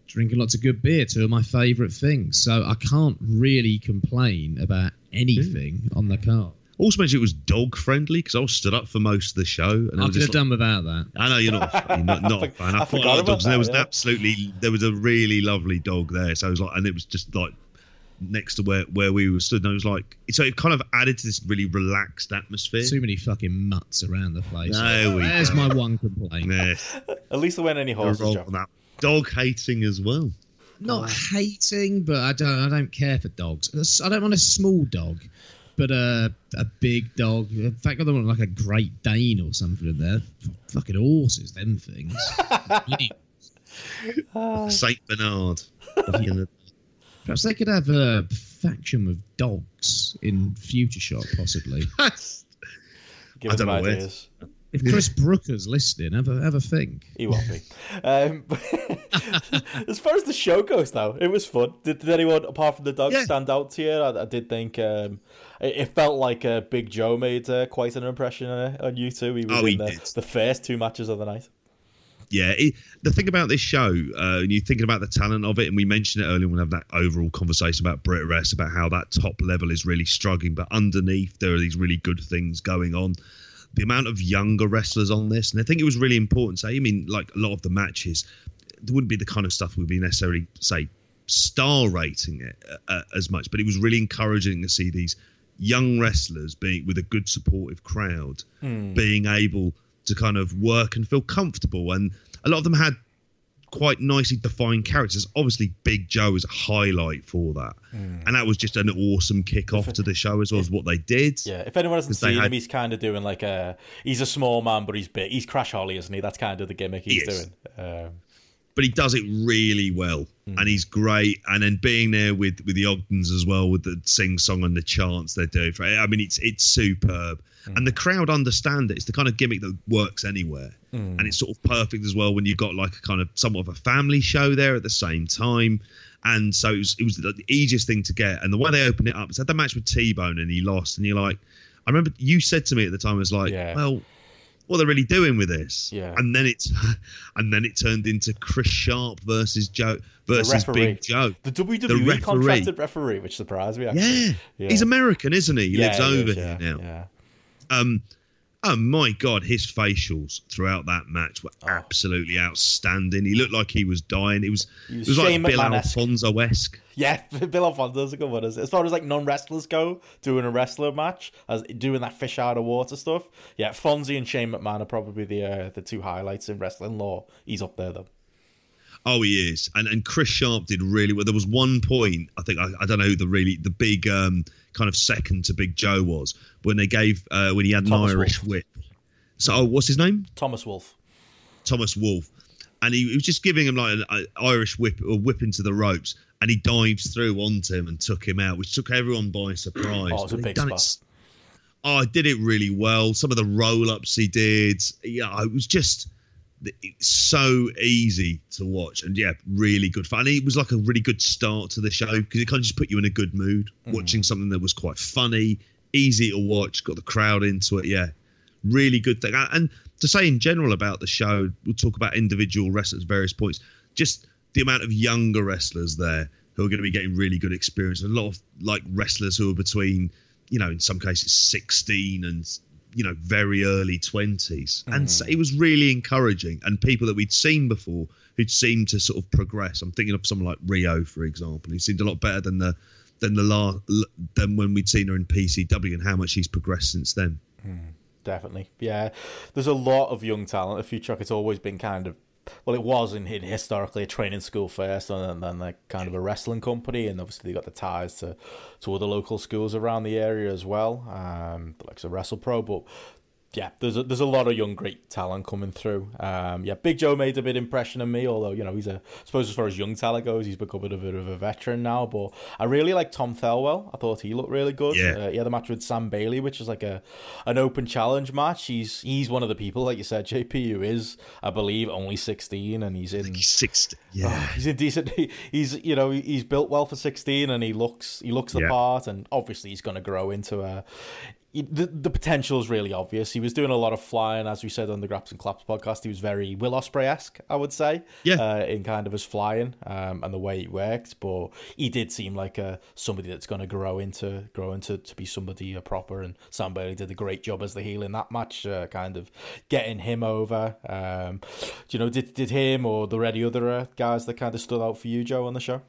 Speaker 2: drinking lots of good beer, two of my favourite things. So I can't really complain about anything on the card.
Speaker 3: Also mentioned it was dog friendly because I was stood up for most of the show, and I
Speaker 2: I
Speaker 3: was
Speaker 2: could have
Speaker 3: just
Speaker 2: done without that.
Speaker 3: I know you're not you're not, not a fan. I,
Speaker 1: I
Speaker 3: quite
Speaker 1: forgot
Speaker 3: like
Speaker 1: about
Speaker 3: dogs. and there
Speaker 1: that,
Speaker 3: was an
Speaker 1: yeah.
Speaker 3: absolutely there was a really lovely dog there. So I was like, and it was just like next to where where we were stood. And I was like, so it kind of added to this really relaxed atmosphere.
Speaker 2: Too many fucking mutts around the place.
Speaker 3: There we
Speaker 2: There's
Speaker 3: go.
Speaker 2: my one complaint.
Speaker 3: Yeah,
Speaker 1: At least there weren't any horses,
Speaker 3: roll that. Dog hating as well.
Speaker 2: Not ah. hating, but I don't. I don't care for dogs. I don't want a small dog, but a a big dog. In fact, I don't want like a Great Dane or something in there. Fucking horses, them things. Idiot.
Speaker 3: Saint Bernard.
Speaker 2: Perhaps they could have a faction of dogs in Future Shock, possibly.
Speaker 3: I don't know where.
Speaker 2: If Chris Brooker's listening, have a have a think.
Speaker 1: He won't be. Um, as far as the show goes, though, it was fun. Did, did anyone, apart from the dog,
Speaker 3: Yeah.
Speaker 1: stand out to you? I, I did think um, it, it felt like uh, Big Joe made uh, quite an impression uh, on you two. He was
Speaker 3: Oh,
Speaker 1: in
Speaker 3: he
Speaker 1: the, the first two matches of the night.
Speaker 3: yeah, it, the thing about this show, uh, and you're thinking about the talent of it, and we mentioned it earlier when we have that overall conversation about Brit Res, about how that top level is really struggling, but underneath there are these really good things going on. The amount of younger wrestlers on this, and I think it was really important. Say, I mean, like a lot of the matches, there wouldn't be the kind of stuff we'd be necessarily say star rating it uh, as much, but it was really encouraging to see these young wrestlers being with a good supportive crowd being able to kind of work and feel comfortable and a lot of them had quite nicely defined characters obviously big joe is a highlight for that and that was just an awesome kick off to the show as well as what they did
Speaker 1: Yeah, if anyone hasn't seen him, he's kind of doing like a. He's a small man, but he's big. He's Crash Holly, isn't he? That's kind of the gimmick he's
Speaker 3: Yes.
Speaker 1: doing. Um,
Speaker 3: but he does it really well
Speaker 1: Hmm.
Speaker 3: and he's great and then being there with with the ogdens as well with the sing song and the chants they're doing for it i mean it's it's superb
Speaker 1: Hmm.
Speaker 3: and the crowd understand it it's the kind of gimmick that works anywhere
Speaker 1: Hmm.
Speaker 3: and it's sort of perfect as well when you've got like a kind of somewhat of a family show there at the same time and so it was, it was the easiest thing to get and the way they opened it up is had the match with t-bone and he lost and you're like i remember you said to me at the time I was like
Speaker 1: Yeah.
Speaker 3: well what they're really doing with this.
Speaker 1: Yeah.
Speaker 3: And then it's and then it turned into Chris Sharp versus Joe versus. Big Joe.
Speaker 1: the WWE
Speaker 3: referee.
Speaker 1: contracted referee, which surprised me. Actually.
Speaker 3: Yeah.
Speaker 1: Yeah.
Speaker 3: He's American, isn't he? He
Speaker 1: Yeah,
Speaker 3: lives
Speaker 1: he
Speaker 3: over
Speaker 1: is,
Speaker 3: here
Speaker 1: yeah,
Speaker 3: now.
Speaker 1: Yeah.
Speaker 3: Um Oh my god, his facials throughout that match were
Speaker 1: Oh.
Speaker 3: absolutely outstanding. He looked like he was dying. It was,
Speaker 1: was
Speaker 3: it was like Bill Alfonso esque.
Speaker 1: Yeah, Bill Alfonso's a good one. As as far as like non wrestlers go, doing a wrestler match, as doing that fish out of water stuff. Yeah, Fonzie and Shane McMahon are probably the uh, the two highlights in wrestling law. He's up there though.
Speaker 3: Oh, he is, and and Chris Sharp did really well. There was one point I think I, I don't know who the really the big um, kind of second to Big Joe was when they gave uh, when he had an Irish
Speaker 1: Wolfe.
Speaker 3: whip. So oh, what's his name?
Speaker 1: Thomas Wolfe.
Speaker 3: Thomas Wolfe, and he, he was just giving him like an Irish whip or whip into the ropes, and he dives through onto him and took him out, which took everyone by surprise.
Speaker 1: Oh, it was a big spot.
Speaker 3: it Oh, I did it really well. Some of the roll ups he did, yeah, it was just so easy to watch, and yeah, really good fun. And it was like a really good start to the show because it kind of just put you in a good mood, mm. watching something that was quite funny, easy to watch, got the crowd into it. Yeah, really good thing. And to say in general about the show, we'll talk about individual wrestlers at various points. Just the amount of younger wrestlers there who are going to be getting really good experience. A lot of like wrestlers who are between, you know, in some cases 16 and you know very early 20s and so mm. it was really encouraging and people that we'd seen before who'd seemed to sort of progress i'm thinking of someone like rio for example who seemed a lot better than the than the last than when we'd seen her in pcw and how much she's progressed since then mm,
Speaker 1: Definitely. Yeah. There's a lot of young talent at Future. It's always been kind of well, it was in, in historically a training school first, and then like kind of a wrestling company, and obviously they got the ties to to other local schools around the area as well, um, like so Wrestle Pro. But yeah, there's a, there's a lot of young great talent coming through. Um, yeah, Big Joe made a bit impression on me, although you know he's a I suppose as far as young talent goes, he's become a bit of a veteran now. But I really like Tom Thelwell. I thought he looked really good.
Speaker 3: Yeah.
Speaker 1: Uh, he had a match with Sam Bailey, which is like a an open challenge match. He's he's one of the people, like you said, JP, who is I believe only sixteen, and he's in
Speaker 3: he's 60 yeah
Speaker 1: he's in decent. He's you know he's built well for sixteen, and he looks he looks the
Speaker 3: Yeah.
Speaker 1: part, and obviously he's going to grow into a. The, the potential is really obvious. He was doing a lot of flying, as we said on the Graps and Claps podcast. He was very Will Ospreay esque, I would say,
Speaker 3: Yeah.
Speaker 1: uh, in kind of his flying um, and the way he worked. But he did seem like a somebody that's going to grow into grow into to be somebody uh, proper. And Sam Bailey did a great job as the heel in that match, uh, kind of getting him over. Um, do you know, did did him or the any other uh, guys that kind of stood out for you, Joe, on the show?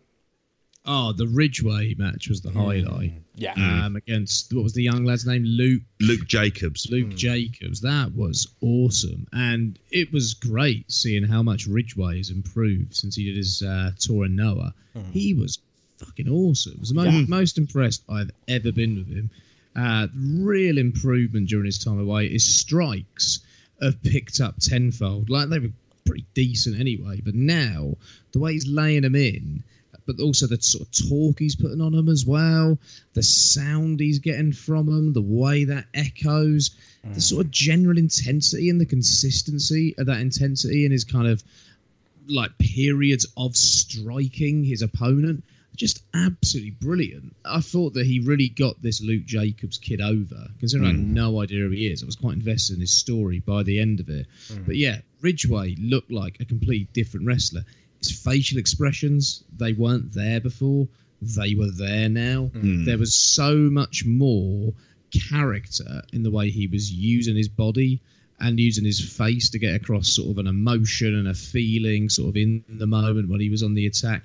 Speaker 2: Oh, the Ridgeway match was the highlight.
Speaker 1: Yeah.
Speaker 2: Um, against what was the young lad's name? Luke
Speaker 3: luke jacobs
Speaker 2: Luke Jacobs. That was awesome, and it was great seeing how much Ridgeway has improved since he did his uh, tour in Noah. He was fucking awesome. It was the most, most impressed I've ever been with him. Uh, real improvement during his time away. His strikes have picked up tenfold. Like they were pretty decent anyway, but now the way he's laying them in. But also the sort of talk he's putting on them as well, the sound he's getting from them, the way that echoes, the mm. sort of general intensity and the consistency of that intensity and his kind of like periods of striking his opponent just absolutely brilliant. I thought that he really got this Luke Jacobs kid over, considering I had mm. no idea who he is. I was quite invested in his story by the end of it. Mm. But yeah, Ridgeway looked like a completely different wrestler. Facial expressions, they weren't there before. They were there now. There was so much more character in the way he was using his body and using his face to get across sort of an emotion and a feeling sort of in the moment when he was on the attack.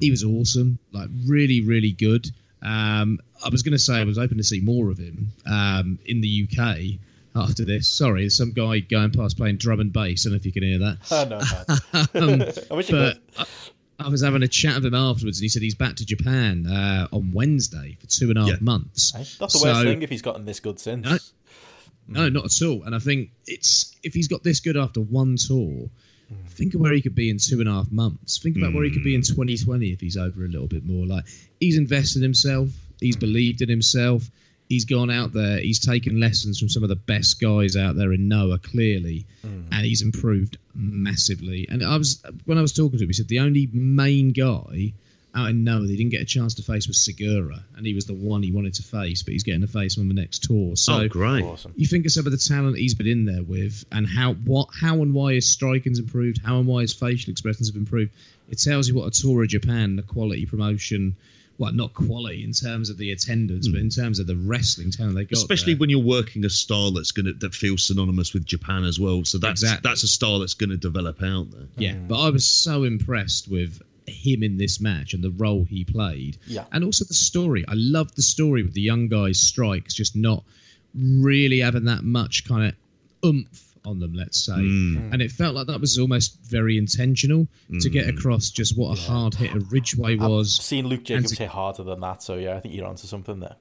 Speaker 2: He was awesome, like really, really good. Um, I was going to say I was hoping to see more of him um, in the UK after this. Sorry, there's some guy going past playing drum and bass. I don't know if you can hear that.
Speaker 1: Oh, no, man.
Speaker 2: Um,
Speaker 1: I wish you
Speaker 2: but
Speaker 1: could.
Speaker 2: I, I was having a chat with him afterwards, and he said he's back to Japan uh, on Wednesday for two and a half
Speaker 3: Yeah.
Speaker 2: months.
Speaker 1: That's the
Speaker 2: So-
Speaker 1: worst thing if he's gotten this good since.
Speaker 2: No. No, not at all. And I think it's if he's got this good after one tour, think of where he could be in two and a half months. Think about where he could be in 2020 if he's over a little bit more. Like he's invested in himself, he's believed in himself, he's gone out there, he's taken lessons from some of the best guys out there in Noah clearly, hmm. and he's improved massively. And I was when I was talking to him, he said the only main guy out in Noah that he didn't get a chance to face was Sugiura, and he was the one he wanted to face, but he's getting to face him on the next tour. So
Speaker 3: oh, great.
Speaker 1: Awesome.
Speaker 2: you think of some of the talent he's been in there with, and how what how and why his striking's improved, how and why his facial expressions have improved. It tells you what a tour of Japan, the quality promotion, well, not quality in terms of the attendance, but hmm. in terms of the wrestling talent they got.
Speaker 3: Especially
Speaker 2: there.
Speaker 3: when you're working a style that's gonna that feels synonymous with Japan as well. So that's
Speaker 2: Exactly.
Speaker 3: that's a style that's gonna develop out there.
Speaker 2: Yeah, hmm. but I was so impressed with him in this match and the role he played.
Speaker 1: Yeah.
Speaker 2: And also the story. I loved the story with the young guy's strikes just not really having that much kind of oomph on them, let's say.
Speaker 3: Mm.
Speaker 2: And it felt like that was almost very intentional to get across just what a hard hitter Ridgeway
Speaker 1: I've
Speaker 2: was.
Speaker 1: seen Luke Jacobs
Speaker 2: to-
Speaker 1: hit harder than that, so yeah, I think you're onto something there.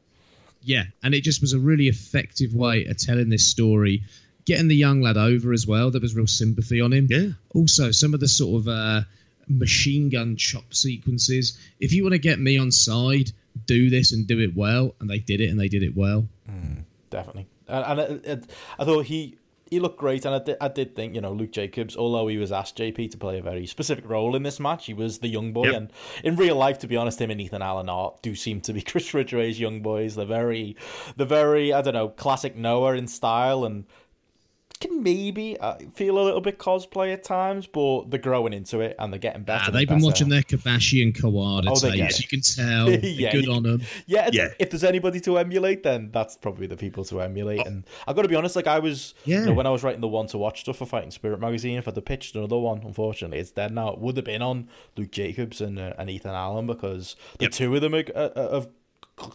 Speaker 2: Yeah, and it just was a really effective way of telling this story, getting the young lad over as well. There was real sympathy on him.
Speaker 3: Yeah.
Speaker 2: Also, some of the sort of uh, machine gun chop sequences. If you want to get me on side, do this and do it well, and they did it, and they did it well.
Speaker 1: Mm, definitely. And, and it, it, I thought he he looked great, and I did, I did think you know Luke Jacobs, although he was asked JP to play a very specific role in this match, he was the young boy,
Speaker 3: Yep.
Speaker 1: and in real life, to be honest, him and Ethan Allen are do seem to be Chris Ridgeway's young boys. They're very, they're very I don't know classic Noah in style and. Can maybe uh, feel a little bit cosplay at times, but they're growing into it and they're getting better.
Speaker 2: Ah, they've been
Speaker 1: better.
Speaker 2: watching their Kobashi and Kawada
Speaker 1: Oh,
Speaker 2: tapes. You can tell.
Speaker 1: Yeah,
Speaker 2: good on them.
Speaker 1: Yeah,
Speaker 3: Yeah.
Speaker 1: if there's anybody to emulate, then that's probably the people to emulate. And I've got to be honest, like I was,
Speaker 2: Yeah.
Speaker 1: you know, when I was writing the one to watch stuff for Fighting Spirit magazine, if I'd have pitched another one, unfortunately, it's dead now. It would have been on Luke Jacobs and uh, and Ethan Allen because the
Speaker 3: Yep.
Speaker 1: two of them are, uh, uh, have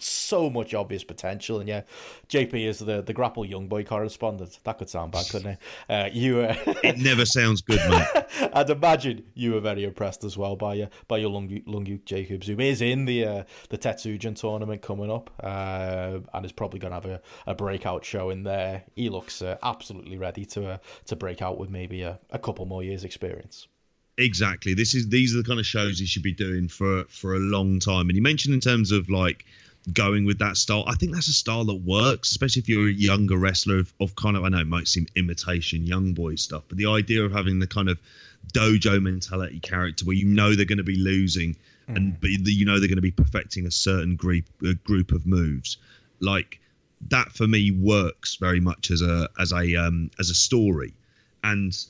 Speaker 1: so much obvious potential. And yeah, JP is the the grapple young boy correspondent. That could sound bad, couldn't it? Uh, you. Uh,
Speaker 3: It never sounds good, mate.
Speaker 1: I'd imagine you were very impressed as well by your by your Lungu, Lungu Jacobs, who is in the uh, the Tetsujin tournament coming up, uh, and is probably going to have a, a breakout show in there. He looks uh, absolutely ready to uh, to break out with maybe a, a couple more years experience.
Speaker 3: Exactly. This is these are the kind of shows he should be doing for for a long time. And you mentioned in terms of like going with that style. I think that's a style that works, especially if you're a younger wrestler of, of kind of I know it might seem imitation young boy stuff, but the idea of having the kind of dojo mentality character where you know they're going to be losing and but you know they're going to be perfecting a certain group a group of moves like that for me works very much as a as a um as a story and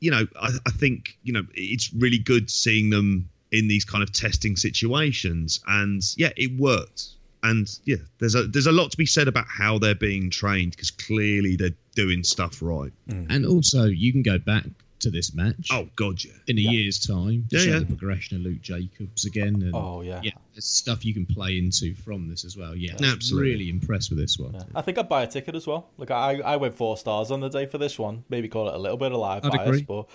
Speaker 3: you know, I, I think you know it's really good seeing them in these kind of testing situations, and yeah, it worked. And yeah, there's a there's a lot to be said about how they're being trained because clearly they're doing stuff right. Mm.
Speaker 2: And also, you can go back to this match
Speaker 3: Oh god, yeah,
Speaker 2: in a year's time to
Speaker 3: Yeah,
Speaker 2: show
Speaker 3: yeah.
Speaker 2: the progression of Luke Jacobs again. And
Speaker 1: Oh yeah.
Speaker 2: yeah, there's stuff you can play into from this as well. Yeah, I was
Speaker 3: Absolutely.
Speaker 2: really impressed with this one.
Speaker 1: Yeah. I think I'd buy a ticket as well. Like I, I went four stars on the day for this one. Maybe call it a little bit of live
Speaker 2: I'd
Speaker 1: bias,
Speaker 2: agree.
Speaker 1: but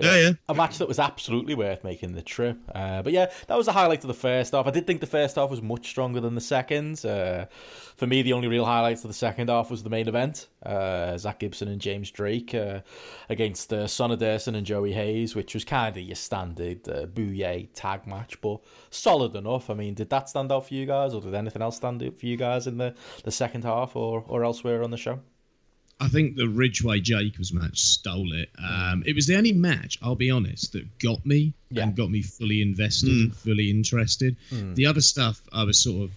Speaker 3: Yeah, yeah.
Speaker 1: a match that was absolutely worth making the trip. Uh, but yeah, that was the highlight of the first half. I did think the first half was much stronger than the second. Uh, for me, the only real highlights of the second half was the main event: uh, Zack Gibson and James Drake uh, against uh, Sonny Durson and Joey Hayes, which was kind of your standard uh, Bouye tag match, but solid enough. I mean, did that stand out for you guys, or did anything else stand out for you guys in the, the second half or, or elsewhere on the show?
Speaker 2: I think the Ridgeway Jacobs match stole it. Um, it was the only match, I'll be honest, that got me
Speaker 1: Yeah.
Speaker 2: and got me fully invested, and hmm. fully interested. Hmm. The other stuff, I was sort of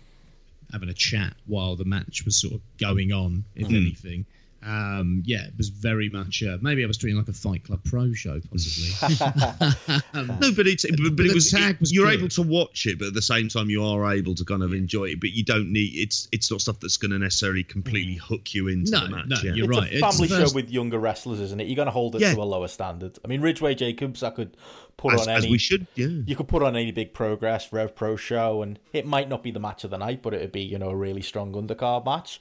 Speaker 2: having a chat while the match was sort of going on, if hmm. anything. Um, yeah, it was very much. Uh, maybe I was doing like a Fight Club Pro show, possibly. um,
Speaker 3: No, but it's but, but it was,
Speaker 2: tag
Speaker 3: it-
Speaker 2: was
Speaker 3: you're
Speaker 2: good.
Speaker 3: able to watch it, but at the same time you are able to kind of enjoy it. But you don't need it's it's not stuff that's going to necessarily completely hook you into
Speaker 2: No,
Speaker 3: the match.
Speaker 2: no,
Speaker 3: yeah.
Speaker 2: you're
Speaker 1: it's
Speaker 2: right.
Speaker 1: a
Speaker 2: It's
Speaker 1: family
Speaker 2: the
Speaker 1: show
Speaker 2: first-
Speaker 1: with younger wrestlers, isn't it? You're going to hold it
Speaker 3: Yeah.
Speaker 1: to a lower standard. I mean, Ridgeway Jacobs, I could put
Speaker 3: as,
Speaker 1: on
Speaker 3: as
Speaker 1: any.
Speaker 3: we should. Yeah,
Speaker 1: You could put on any big progress Rev Pro show, and it might not be the match of the night, but it'd be you know a really strong undercard match.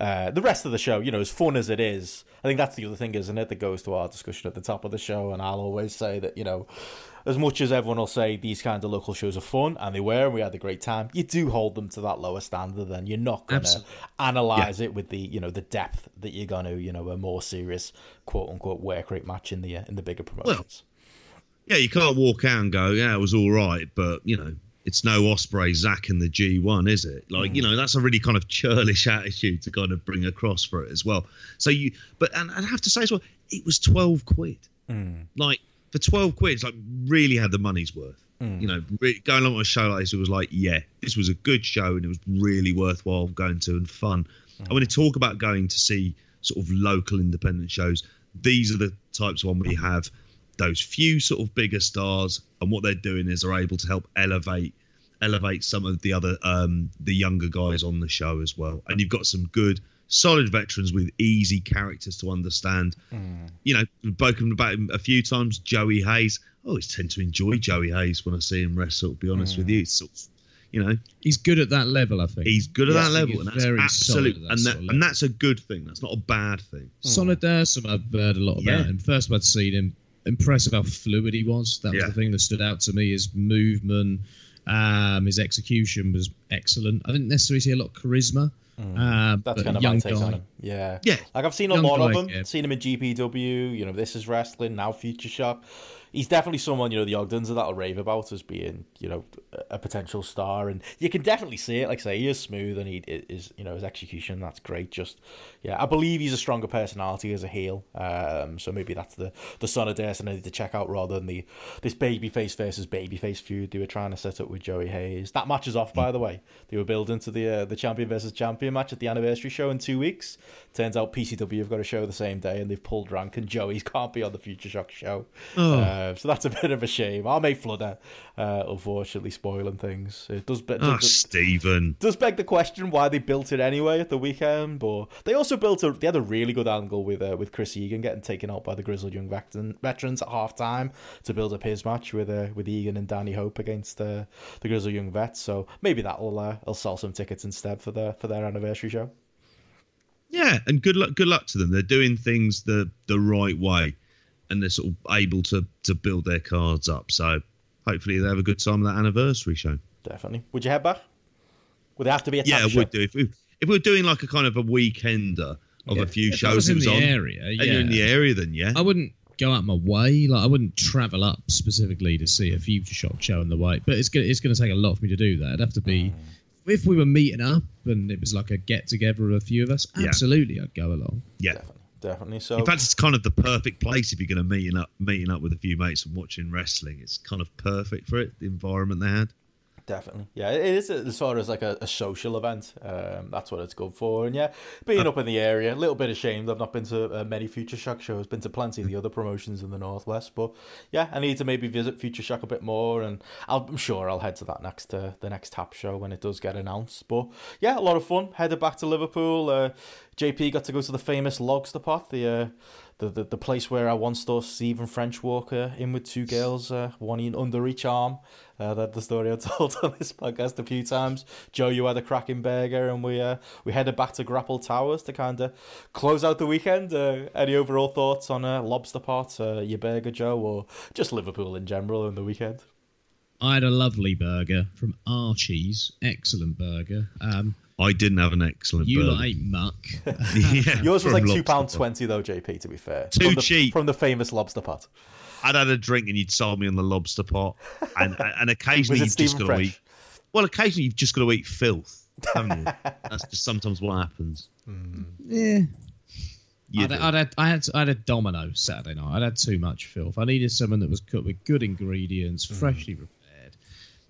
Speaker 1: Uh, the rest of the show, you know, as fun as it is, I think that's the other thing, isn't it? That goes to our discussion at the top of the show, and I'll always say that you know, as much as everyone will say these kind of local shows are fun, and they were, and we had a great time, you do hold them to that lower standard, then you're not going to analyze it with the you know the depth that you're going to you know a more serious quote unquote work rate match in the uh, in the bigger promotions.
Speaker 3: yeah. You can't walk out and go, yeah, it was all right, but you know. It's no Ospreay Zack and the G1, is it? Like, you mm. know, that's a really kind of churlish attitude to kind of bring across for it as well. So you, but, and I'd have to say as well, it was 12 quid. Mm. Like, for 12 quid, it's like really had the money's worth. Mm. You know, re- going along with a show like this, it was like, yeah, this was a good show and it was really worthwhile going to and fun. And when you talk about going to see sort of local independent shows, these are the types of one we have those few sort of bigger stars, and what they're doing is they're able to help elevate elevate some of the other um the younger guys on the show as well. And you've got some good solid veterans with easy characters to understand. You know, we've spoken about him a few times. Joey Hayes. I always tend to enjoy Joey Hayes when I see him wrestle. To be honest with you, it's sort of, you know,
Speaker 2: he's good at that level, I think.
Speaker 3: he's good at
Speaker 2: Yeah,
Speaker 3: that level, and that's
Speaker 2: very
Speaker 3: absolute,
Speaker 2: that
Speaker 3: and that, and that's a good thing. That's not a bad thing.
Speaker 2: Solid Dersom, I've heard a lot about
Speaker 3: Yeah.
Speaker 2: him. First, I'd seen him. Impressive how fluid he was. That was
Speaker 3: Yeah.
Speaker 2: the thing that stood out to me. His movement, um, his execution was excellent. I didn't necessarily see a lot of charisma. Um,
Speaker 1: That's kind of
Speaker 2: young
Speaker 1: my take
Speaker 2: guy.
Speaker 1: on him. Yeah.
Speaker 3: Yeah.
Speaker 1: Like I've seen a
Speaker 2: Young
Speaker 1: lot of
Speaker 2: guy,
Speaker 1: them.
Speaker 2: yeah.
Speaker 1: Seen him in GPW. You know, this is wrestling now. Future Shock. He's definitely someone you know the Ogdens are that'll rave about as being you know a potential star, and you can definitely see it. Like I say, he is smooth, and he is you know his execution that's great. Just yeah, I believe he's a stronger personality as a heel. Um, so maybe that's the the son of Derson I need to check out rather than the this babyface versus babyface feud they were trying to set up with Joey Hayes. That match is off, by the way. They were building to the uh, the champion versus champion match at the anniversary show in two weeks. Turns out PCW have got a show the same day, and they've pulled rank, and Joey's can't be on the Future Shock show. Uh, so that's a bit of a shame. Our mate Fludder, uh, unfortunately, spoiling things. It does, be-
Speaker 3: Ah,
Speaker 1: does,
Speaker 3: Stephen.
Speaker 1: does beg the question why they built it anyway at the weekend. But they also built a they had a really good angle with uh, with Chris Egan getting taken out by the grizzled young veteran, veterans at half time to build up his match with uh, with Egan and Danny Hope against uh, the grizzled young vets. So maybe that'll uh, will sell some tickets instead for their for their anniversary show.
Speaker 3: Yeah, and good luck. Good luck to them. They're doing things the the right way, and they're sort of able to to build their cards up. So hopefully they have a good time at that anniversary show.
Speaker 1: Definitely. Would you head back? Would it have to be a
Speaker 3: Yeah,
Speaker 1: tap
Speaker 3: I
Speaker 1: show?
Speaker 3: would do if we if we were doing like a kind of a weekender of
Speaker 1: Yeah.
Speaker 3: a few
Speaker 2: If I
Speaker 3: shows.
Speaker 2: was in the
Speaker 3: on,
Speaker 2: area,
Speaker 3: and you're in the area, then yeah.
Speaker 2: I wouldn't go out my way. Like I wouldn't travel up specifically to see a Future Shock show on the way. But it's gonna it's gonna take a lot for me to do that. It'd have to be
Speaker 3: Mm.
Speaker 2: if we were meeting up and it was like a get together of a few of us.
Speaker 3: Yeah.
Speaker 2: Absolutely, I'd go along.
Speaker 3: yeah.
Speaker 1: Definitely. So
Speaker 3: In fact, it's kind of the perfect place if you're going to meeting up, meeting up with a few mates and watching wrestling. It's kind of perfect for it. The environment they had.
Speaker 1: Definitely, yeah. It is as far as like a, a social event. Um, that's what it's good for. And yeah, being up in the area, a little bit ashamed. I've not been to uh, many Future Shock shows. Been to plenty of the other promotions in the northwest, but yeah, I need to maybe visit Future Shock a bit more. And I'll, I'm sure I'll head to that next uh, the next tap show when it does get announced. But yeah, a lot of fun. Headed back to Liverpool. Uh, JP got to go to the famous Lobster Pot, the. The, the, the place where I once saw Stephen French Walker in with two girls, uh, one in under each arm. Uh, that's the story I told on this podcast a few times. Joe, you had a cracking burger, and we uh, we headed back to Grapple Towers to kind of close out the weekend. Uh, any overall thoughts on uh, Lobster Pot, uh, your burger, Joe, or just Liverpool in general in the weekend?
Speaker 2: I had a lovely burger from Archie's. Excellent burger. Um,
Speaker 3: I didn't have an excellent
Speaker 2: you
Speaker 3: burger.
Speaker 2: lot ate muck.
Speaker 3: Yeah,
Speaker 1: Yours was like two
Speaker 3: Lobster
Speaker 1: pound
Speaker 3: Pot.
Speaker 1: twenty though, JP. To be fair,
Speaker 3: Too
Speaker 1: from the,
Speaker 3: cheap.
Speaker 1: from the famous Lobster Pot.
Speaker 3: I'd had a drink and you'd sold me on the lobster pot, and and occasionally you've just got to eat. Well, occasionally you've just got to eat filth, haven't you? That's just sometimes what happens.
Speaker 2: yeah.
Speaker 3: You
Speaker 2: I'd. I'd had, I had I had a Domino Saturday night. I'd had too much filth. I needed someone that was cooked with good ingredients,
Speaker 3: Mm.
Speaker 2: freshly prepared,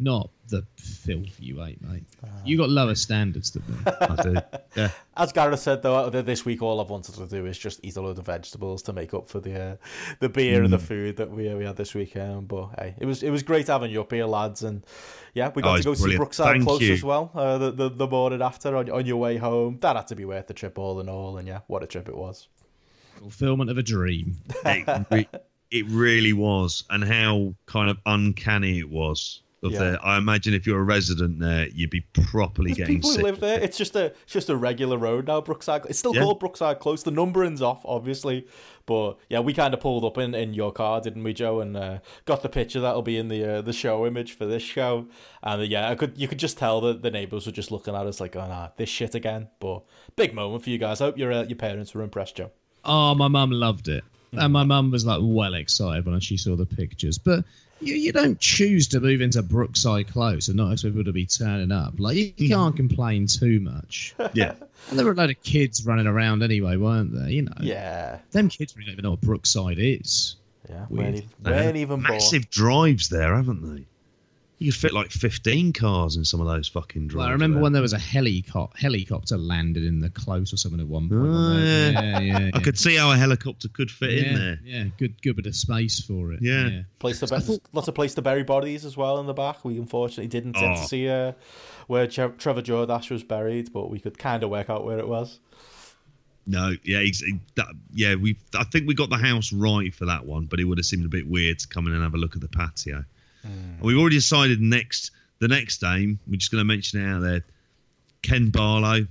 Speaker 2: not the filth you ate, mate. you got lower standards than me.
Speaker 3: I do. Yeah.
Speaker 1: As Gareth said, though, this week all I've wanted to do is just eat a load of vegetables to make up for the uh, the beer and the food that we uh, we had this weekend. But hey, it was it was great having you up here, lads, and yeah, we got
Speaker 3: Oh,
Speaker 1: to go see
Speaker 3: brilliant.
Speaker 1: Brookside
Speaker 3: Thank
Speaker 1: close
Speaker 3: you.
Speaker 1: as well. Uh, the, the the morning after on, on your way home, that had to be worth the trip all in all. And yeah, what a trip it was.
Speaker 2: Fulfillment of a dream.
Speaker 3: it, it really was, and how kind of uncanny it was. Of
Speaker 1: Yeah.
Speaker 3: there, I imagine if you're a resident there, you'd be properly
Speaker 1: There's
Speaker 3: getting
Speaker 1: people who
Speaker 3: sick.
Speaker 1: live there. It's just a it's just a regular road now. Brookside. It's still
Speaker 3: Yeah.
Speaker 1: called Brookside Close. The numbering's off, obviously, but yeah, we kind of pulled up in, in your car, didn't we, Joe? And uh, got the picture that'll be in the uh, the show image for this show. And uh, yeah, I could you could just tell that the neighbors were just looking at us like, oh nah, this shit again. But big moment for you guys. I hope your uh, your parents were impressed, Joe.
Speaker 2: Oh, my mum loved it. And my mum was like well excited when she saw the pictures. But you, you don't choose to move into Brookside Close and not expect people to be turning up. Like, you, you can't complain too much.
Speaker 3: Yeah,
Speaker 2: And there were a load of kids running around anyway, weren't there? You know,
Speaker 1: Yeah,
Speaker 2: them kids really don't even know what Brookside is.
Speaker 1: yeah.
Speaker 2: Weird.
Speaker 1: Weren't even,
Speaker 3: They
Speaker 1: weren't
Speaker 3: have
Speaker 1: even born.
Speaker 3: massive drives there, haven't they? You could fit like 15 cars in some of those fucking drives.
Speaker 2: Well, I remember
Speaker 3: there.
Speaker 2: when there was a helicopter helicopter landed in the close or something at one point.
Speaker 3: Oh,
Speaker 2: wasn't
Speaker 3: yeah.
Speaker 2: yeah, yeah,
Speaker 3: I could see how a helicopter could fit
Speaker 2: yeah,
Speaker 3: in there.
Speaker 2: Yeah, good, good bit of space for it.
Speaker 3: Yeah.
Speaker 1: Place to
Speaker 2: I
Speaker 1: bu-
Speaker 2: thought-
Speaker 1: lots of place to bury bodies as well in the back. We unfortunately didn't get to
Speaker 3: Oh.
Speaker 1: see uh, where Tre- Trevor Jordache was buried, but we could kind of work out where it was.
Speaker 3: No, yeah, he's, he, that, yeah. We, I think we got the house right for that one, but it would have seemed a bit weird to come in and have a look at the patio. And we've already decided next the next game. We're just going to mention it out there. Ken Barlow.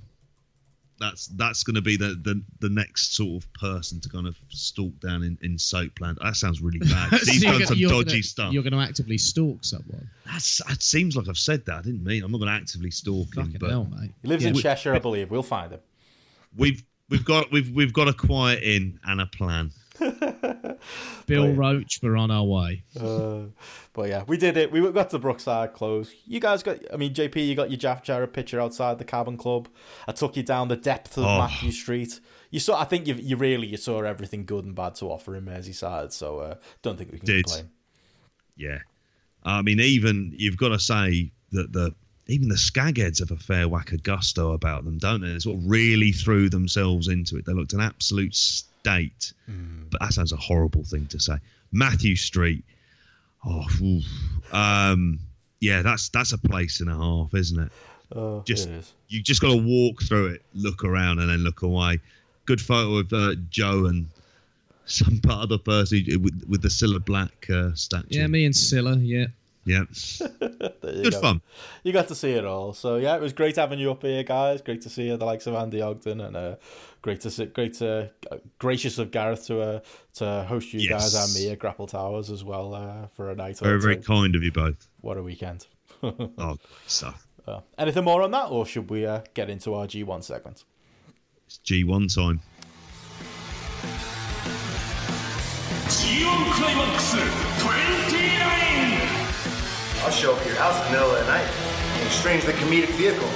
Speaker 3: That's that's going to be the, the the next sort of person to kind of stalk down in, in Soapland. That sounds really bad. He's
Speaker 2: So you're
Speaker 3: done
Speaker 2: gonna-
Speaker 3: some dodgy
Speaker 2: gonna-
Speaker 3: stuff.
Speaker 2: You're going to actively stalk someone.
Speaker 3: That's, that seems like I've said that. I didn't mean. I'm not going to actively stalk him, but
Speaker 2: hell, mate.
Speaker 1: He lives
Speaker 2: Yeah.
Speaker 1: in Cheshire, I believe. We'll find him.
Speaker 3: we've we've got we've we've got a quiet in and a plan.
Speaker 2: Bill. Roache, we're on our way.
Speaker 1: Uh, but yeah, we did it. We got to Brookside close. You guys got, I mean, JP, you got your Jeff Jarrett picture outside the cabin club. I took you down the depth of
Speaker 3: Oh.
Speaker 1: Mathew Street. You saw, I think you, you really you saw everything good and bad to offer in Merseyside. So uh, don't think we can
Speaker 3: Did.
Speaker 1: complain.
Speaker 3: Yeah, I mean, even you've got to say that the even the skagheads have a fair whack of gusto about them, don't they? They sort of really threw themselves into it. They looked an absolute state, but that sounds a horrible thing to say. Mathew Street, oh, um, yeah, that's that's a place and a half, isn't it?
Speaker 1: Uh,
Speaker 3: Just-
Speaker 1: it is.
Speaker 3: You just got to walk through it, look around, and then look away. Good photo of uh, Joe and some part of the person with, with the Cilla Black uh, statue.
Speaker 2: Yeah, me and Cilla, yeah.
Speaker 3: Yeah,
Speaker 1: There you
Speaker 3: good
Speaker 1: go.
Speaker 3: fun.
Speaker 1: You got to see it all. So yeah, it was great having you up here, guys. Great to see you, the likes of Andy Ogden, and uh, great to see, great to uh, gracious of Gareth to uh, to host you
Speaker 3: Yes.
Speaker 1: guys and me at Grapple Towers as well uh, for a night. or
Speaker 3: Very, very
Speaker 1: two.
Speaker 3: kind of you both.
Speaker 1: What a weekend.
Speaker 3: Oh, great stuff.
Speaker 1: Uh, anything more on that, or should we uh, get into our G1 segment?
Speaker 3: It's G1 time.
Speaker 4: G1 クライマックス29
Speaker 5: I'll show up at your house in the middle of the night in a strangely comedic vehicle.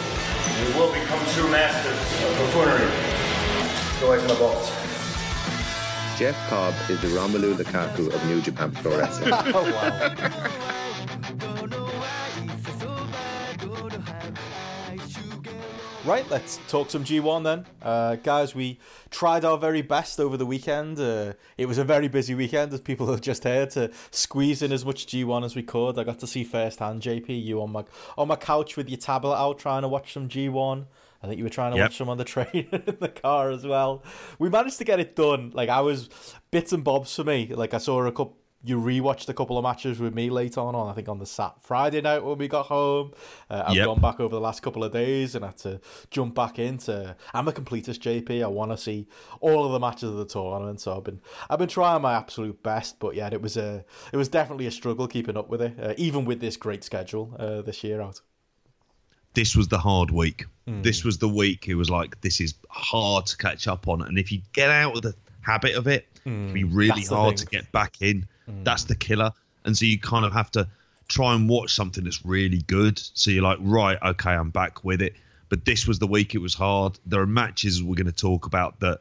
Speaker 4: We will become true masters of buffoonery.
Speaker 5: Go away from the balls.
Speaker 6: Jeff Cobb is the Romelu Lukaku of New Japan Pro Wrestling.
Speaker 1: Oh wow! Right, let's talk some G1 then. Uh, guys, we tried our very best over the weekend. Uh, it was a very busy weekend, as people have just heard, to squeeze in as much G1 as we could. I got to see firsthand, JP, you on my on my couch with your tablet out trying to watch some G1. I think you were trying to
Speaker 3: Yep.
Speaker 1: watch some on the train in the car as well. We managed to get it done. Like, I was bits and bobs for me. Like, I saw a couple. You rewatched a couple of matches with me late on, on I think on the Sat Friday night when we got home. Uh, I've
Speaker 3: Yep.
Speaker 1: gone back over the last couple of days and had to jump back into. I'm a completist, JP. I want to see all of the matches of the tournament, so I've been I've been trying my absolute best. But yeah, it was a it was definitely a struggle keeping up with it, uh, even with this great schedule uh, this year out.
Speaker 3: This was the hard week.
Speaker 1: Hmm.
Speaker 3: This was the week it was like, this is hard to catch up on. And if you get out of the habit of it, it can be really
Speaker 1: Hmm. The
Speaker 3: hard
Speaker 1: thing.
Speaker 3: To get back in. Mm. That's the killer. And so you kind of have to try and watch something that's really good. So you're like, right, okay, I'm back with it. But this was the week it was hard. There are matches we're going to talk about that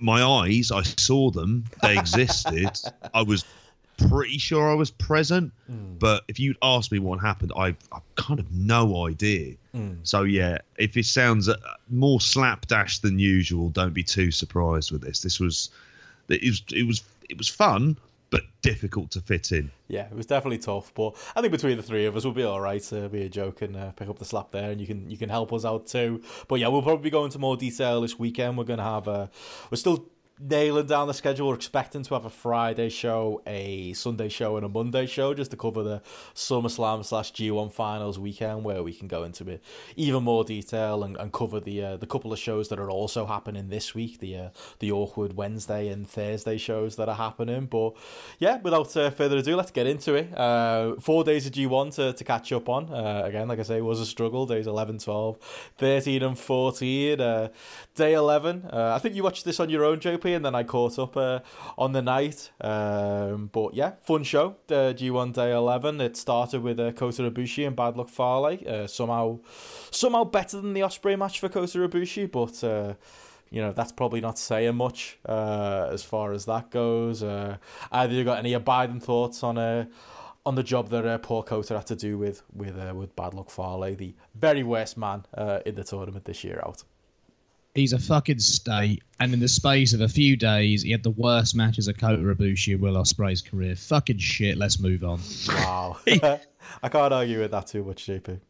Speaker 3: my eyes, I saw them, they existed. I was pretty sure I was present, mm. but if you'd asked me what happened, I I kind of no idea. Mm. So yeah, if it sounds uh, more slapdash than usual, don't be too surprised with this. This was it was it was it was fun, but difficult to fit in.
Speaker 1: Yeah, it was definitely tough, but I think between the three of us, we'll be all right. Uh, be a joke and uh, pick up the slap there, and you can you can help us out too. But yeah, we'll probably go into more detail this weekend. We're gonna have a we're still nailing down the schedule. We're expecting to have a Friday show, a Sunday show, and a Monday show just to cover the SummerSlam slash G1 finals weekend, where we can go into it even more detail and, and cover the uh, the couple of shows that are also happening this week, the uh, the awkward Wednesday and Thursday shows that are happening. But yeah, without uh, further ado, let's get into it. Uh, four days of G1 to, to catch up on. Uh, again, like I say, it was a struggle. Days 11, 12, 13, and 14. Uh, day 11, uh, I think you watched this on your own, JP, and then I caught up uh, on the night. Um, but yeah, fun show. Uh, G1 day 11. It started with uh, Kota Ibushi and Bad Luck Fale. Uh, somehow, somehow better than the Ospreay match for Kota Ibushi, but. Uh, you know that's probably not saying much uh, as far as that goes. Uh, either you got any abiding thoughts on uh, on the job that uh, Paul Cotter had to do with with uh, with Bad Luck Fale, the very worst man uh, in the tournament this year out.
Speaker 2: He's a fucking state, and in the space of a few days, he had the worst matches of Kota Ibushi and Will Ospreay's career. Fucking shit. Let's move on.
Speaker 1: Wow, I can't argue with that too much, JP.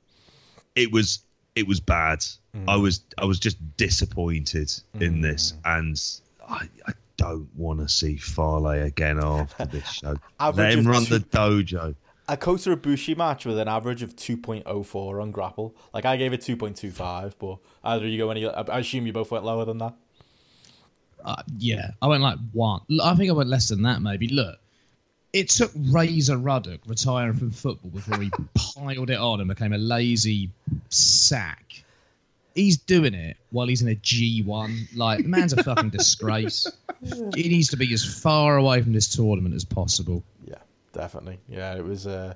Speaker 3: it was it was bad. Mm. I was I was just disappointed in mm. this, and I, I don't want to see Fale again after this show. Let him run
Speaker 1: two-
Speaker 3: the dojo.
Speaker 1: A Kota Ibushi match with an average of 2.04 on grapple. Like I gave it 2.25, but either you go any. I assume you both went lower than that.
Speaker 2: Uh, yeah, I went like one. I think I went less than that, maybe. Look, it took Razor Ruddock retiring from football before he piled it on and became a lazy sack. He's doing it while he's in a G1. Like, the man's a fucking disgrace. He needs to be as far away from this tournament as possible.
Speaker 1: Yeah, definitely. Yeah, it was. Uh,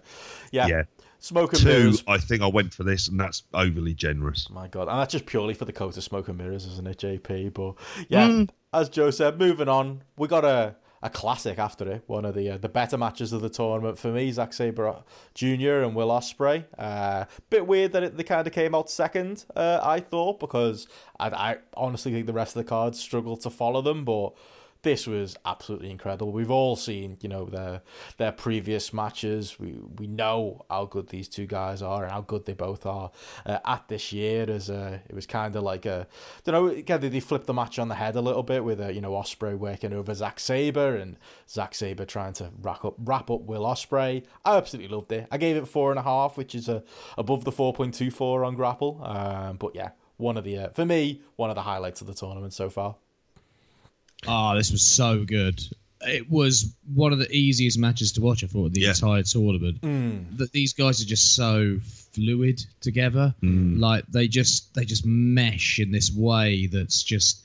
Speaker 1: yeah,
Speaker 3: Yeah.
Speaker 1: smoke and
Speaker 3: Two,
Speaker 1: mirrors.
Speaker 3: I think I went for this, and that's overly generous.
Speaker 1: My God, and that's just purely for the Kota smoke and mirrors, isn't it, JP? But yeah,
Speaker 3: Mm.
Speaker 1: as Joe said, moving on, we got a. A classic after it, one of the uh, the better matches of the tournament for me. Zack Sabre Jr. and Will Ospreay. Uh, bit weird that it, they kind of came out second. Uh, I thought because I, I honestly think the rest of the cards struggled to follow them, but this was absolutely incredible. We've all seen, you know, their their previous matches. We we know how good these two guys are and how good they both are uh, at this year. As uh, it was kind of like a, don't know, again they flipped the match on the head a little bit with uh, you know Ospreay working over Zack Sabre and Zack Sabre trying to wrap up wrap up Will Ospreay. I absolutely loved it. I gave it four and a half, which is uh, above the four point two four on Grapple. Um, but yeah, one of the uh, for me one of the highlights of the tournament so far.
Speaker 2: Oh, this was so good. It was one of the easiest matches to watch, I thought, the
Speaker 3: Yeah.
Speaker 2: entire tournament. Hmm. That these guys are just so fluid together. Hmm. Like they just they just mesh in this way that's just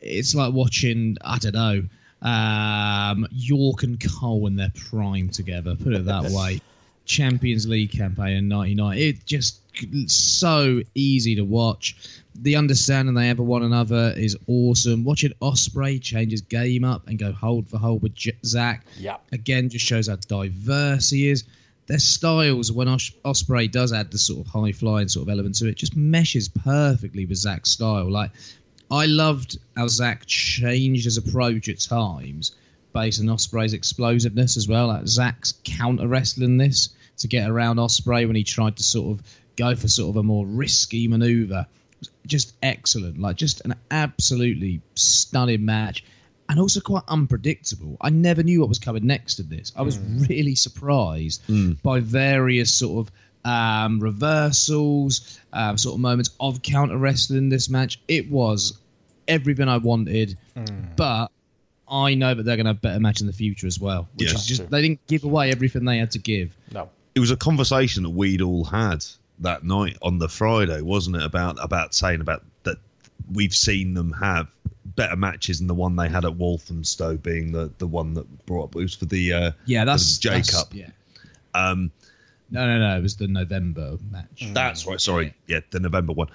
Speaker 2: it's like watching, I don't know, um, York and Cole in their prime together, put it that way. Champions League campaign in '99. It just so easy to watch. The understanding they have of one another is awesome. Watching Ospreay change his game up and go hold for hold with J- Zack
Speaker 1: Yeah.
Speaker 2: again just shows how diverse he is. Their styles, when Os- Ospreay does add the sort of high flying sort of element to it, just meshes perfectly with Zack's style. Like, I loved how Zack changed his approach at times based on Ospreay's explosiveness as well. Like Zack's counter wrestling this to get around Ospreay when he tried to sort of go for sort of a more risky maneuver. Just excellent. Like, just an absolutely stunning match and also quite unpredictable. I never knew what was coming next in this. I was really surprised by various sort of um, reversals, um, sort of moments of counter wrestling in this match. It was everything I wanted, but I know that they're going to have a better match in the future as well. Which
Speaker 3: Yeah.
Speaker 2: is just they didn't give away everything they had to give.
Speaker 1: No.
Speaker 3: It was a conversation that we'd all had that night on the Friday, wasn't it? About about saying about that we've seen them have better matches than the one they had at Walthamstow being the the one that brought up. It was for the uh,
Speaker 2: Yeah, that's
Speaker 3: the J Cup.
Speaker 2: Yeah,
Speaker 3: Um,
Speaker 2: no, no, no. It was the November match.
Speaker 3: That's right. Sorry. Yeah, the November one.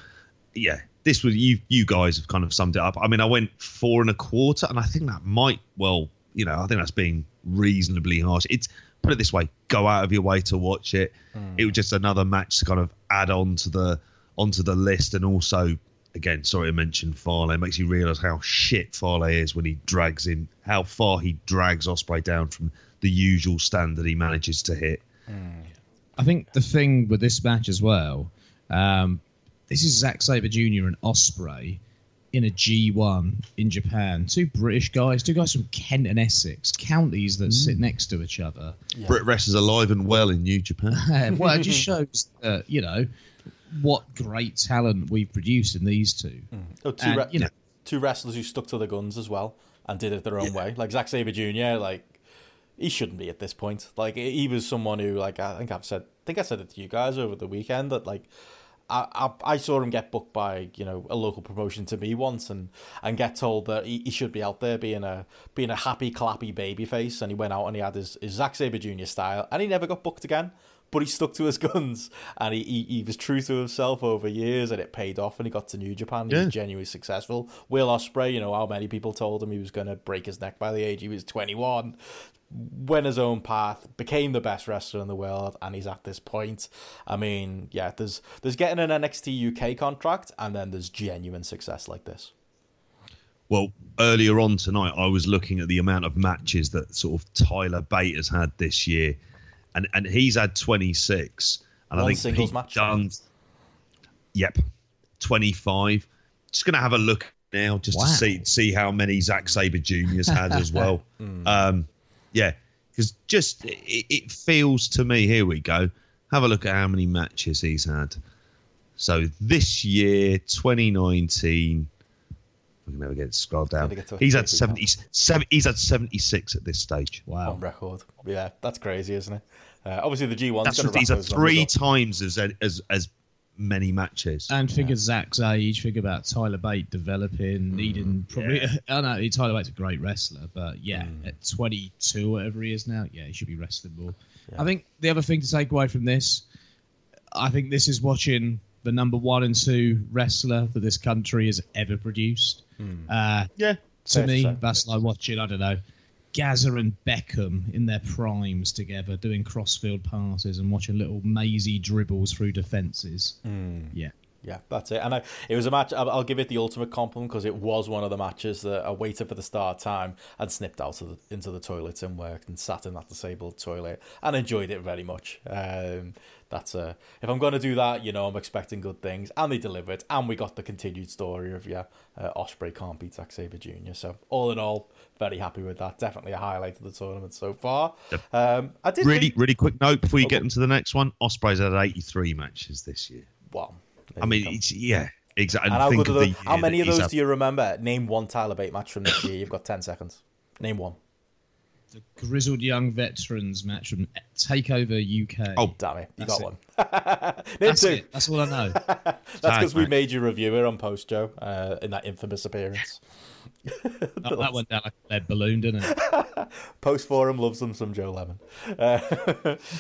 Speaker 3: Yeah, this was you. You guys have kind of summed it up. I mean, I went four and a quarter, and I think that might well, you know, I think that's being reasonably harsh. It's put it this way: go out of your way to watch it. It was just another match to kind of add on to the onto the list, and also, again, sorry to mention Fale. It makes you realise how shit Fale is when he drags him, how far he drags Ospreay down from the usual standard he manages to hit.
Speaker 2: I think the thing with this match as well, um, this is Zack Sabre Jr. and Ospreay in a G1 in Japan. Two British guys, two guys from Kent and Essex, counties that sit next to each other.
Speaker 3: Brit Res is alive and well in New Japan.
Speaker 2: Well, it just shows, uh, you know, what great talent we've produced in these two.
Speaker 1: Oh, two,
Speaker 2: And,
Speaker 1: re-
Speaker 2: you know,
Speaker 1: two wrestlers who stuck to their guns as well and did it their own way. Like Zack Sabre Jr. Like he shouldn't be at this point. Like he was someone who, like I think I've said, I think I said it to you guys over the weekend that like. I, I, saw him get booked by you know a local promotion to me once and, and get told that he, he should be out there being a being a happy clappy baby face and he went out and he had his, his Zack Sabre Jr. style and he never got booked again but he stuck to his guns and he, he, he was true to himself over years and it paid off and he got to New Japan. He
Speaker 3: Yeah.
Speaker 1: was genuinely successful. Will Ospreay, you know, how many people told him he was going to break his neck by the age he was 21, went his own path, became the best wrestler in the world, and he's at this point. I mean, yeah, there's there's getting an NXT UK contract and then there's genuine success like this.
Speaker 3: Well, earlier on tonight, I was looking at the amount of matches that sort of Tyler Bate has had this year, and and he's had 26, and
Speaker 1: One
Speaker 3: I think
Speaker 1: singles
Speaker 3: Pete
Speaker 1: match?
Speaker 3: Dunne, yep, 25. Just gonna have a look now just
Speaker 2: Wow.
Speaker 3: to see see how many Zack Sabre Juniors had as well. Um, yeah, because just it, it feels to me. Here we go. Have a look at how many matches he's had. So this year, 2019. We can never get it scrolled down.
Speaker 1: Get
Speaker 3: He's had 70, seven, He's had 76 at this stage.
Speaker 2: wow.
Speaker 1: On record. Yeah, that's crazy, isn't it? Uh, obviously, the G1's
Speaker 3: That's
Speaker 1: going
Speaker 3: he's had three times as as as many matches.
Speaker 2: And figure Zack's age, figure about Tyler Bate developing, needing probably. I know Tyler Bate's a great wrestler, but yeah, at 22, whatever he is now, yeah, he should be wrestling more. I think the other thing to take away from this, I think this is watching the number one and two wrestler that this country has ever produced. Uh,
Speaker 3: yeah.
Speaker 2: to
Speaker 1: Fair to
Speaker 2: me,
Speaker 1: say.
Speaker 2: that's like watching, I don't know, Gazza and Beckham in their primes together doing crossfield passes and watching little mazy dribbles through defences. Yeah.
Speaker 1: Yeah, that's it. And I, it was a match. I'll, I'll give it the ultimate compliment because it was one of the matches that I waited for the start time and snipped out of the, into the toilet and worked and sat in that disabled toilet and enjoyed it very much. Um, that's uh, if I'm going to do that, you know, I'm expecting good things, and they delivered, and we got the continued story of yeah, uh, Ospreay can't beat Zack Sabre Jr. So all in all, very happy with that. Definitely a highlight of the tournament so far. Um, I did
Speaker 3: Really,
Speaker 1: think-
Speaker 3: really quick note before you
Speaker 1: Oh,
Speaker 3: get into the next one. Ospreay's had 83 matches this year.
Speaker 1: well.
Speaker 3: I mean, it's, yeah, exactly.
Speaker 1: And how good
Speaker 3: of
Speaker 1: those? How many of those
Speaker 3: had.
Speaker 1: do you remember? Name one Tyler Bate match from this year. You've got ten seconds. Name one.
Speaker 2: The grizzled young veterans match from Takeover UK.
Speaker 3: Oh,
Speaker 1: Damn it, you
Speaker 2: That's
Speaker 1: got
Speaker 2: it.
Speaker 1: one.
Speaker 2: That's
Speaker 1: two.
Speaker 2: it. That's all I know.
Speaker 1: That's because we made you reviewer on post Joe uh, in that infamous appearance.
Speaker 2: That, that went down like a lead balloon, didn't it?
Speaker 1: Post forum loves them some Joe Lemon. Uh,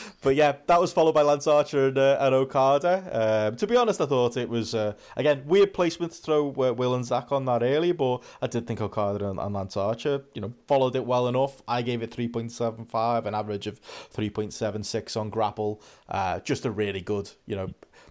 Speaker 1: but yeah, that was followed by Lance Archer and, uh, and Okada. Um, to be honest, I thought it was uh, again weird placement to throw uh, Will and Zack on that early, but I did think Okada and, and Lance Archer, you know, followed it well enough. I gave it three point seven five, an average of three point seven six on Grapple. Uh, just a really good, you know.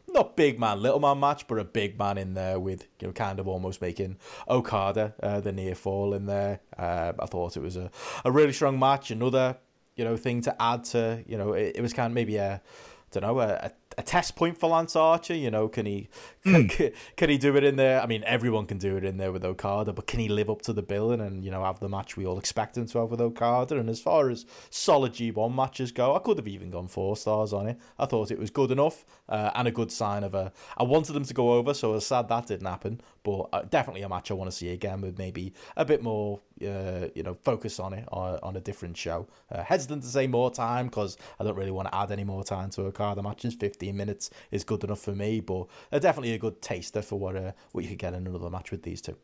Speaker 1: Not big man, little man match, but a big man in there with you know kind of almost making Okada uh, the near fall in there. Uh, I thought it was a, a really strong match. Another you know thing to add to you know it, it was kind of maybe a don't know a, a, test point for Lance Archer. You know, can he can, can he do it in there? I mean, everyone can do it in there with Okada, but can he live up to the billing and you know have the match we all expect him to have with Okada? And as far as solid G1 matches go, I could have even gone four stars on it. I thought it was good enough uh, and a good sign of a. I wanted them to go over, so I was sad that didn't happen. But uh, definitely a match I want to see again with maybe a bit more, uh, you know, focus on it on, on a different show. Uh, hesitant to say more time because I don't really want to add any more time to Okada matches. Fifteen minutes is good enough for me, but uh, definitely a good taster for what uh, what you could get in another match with these two.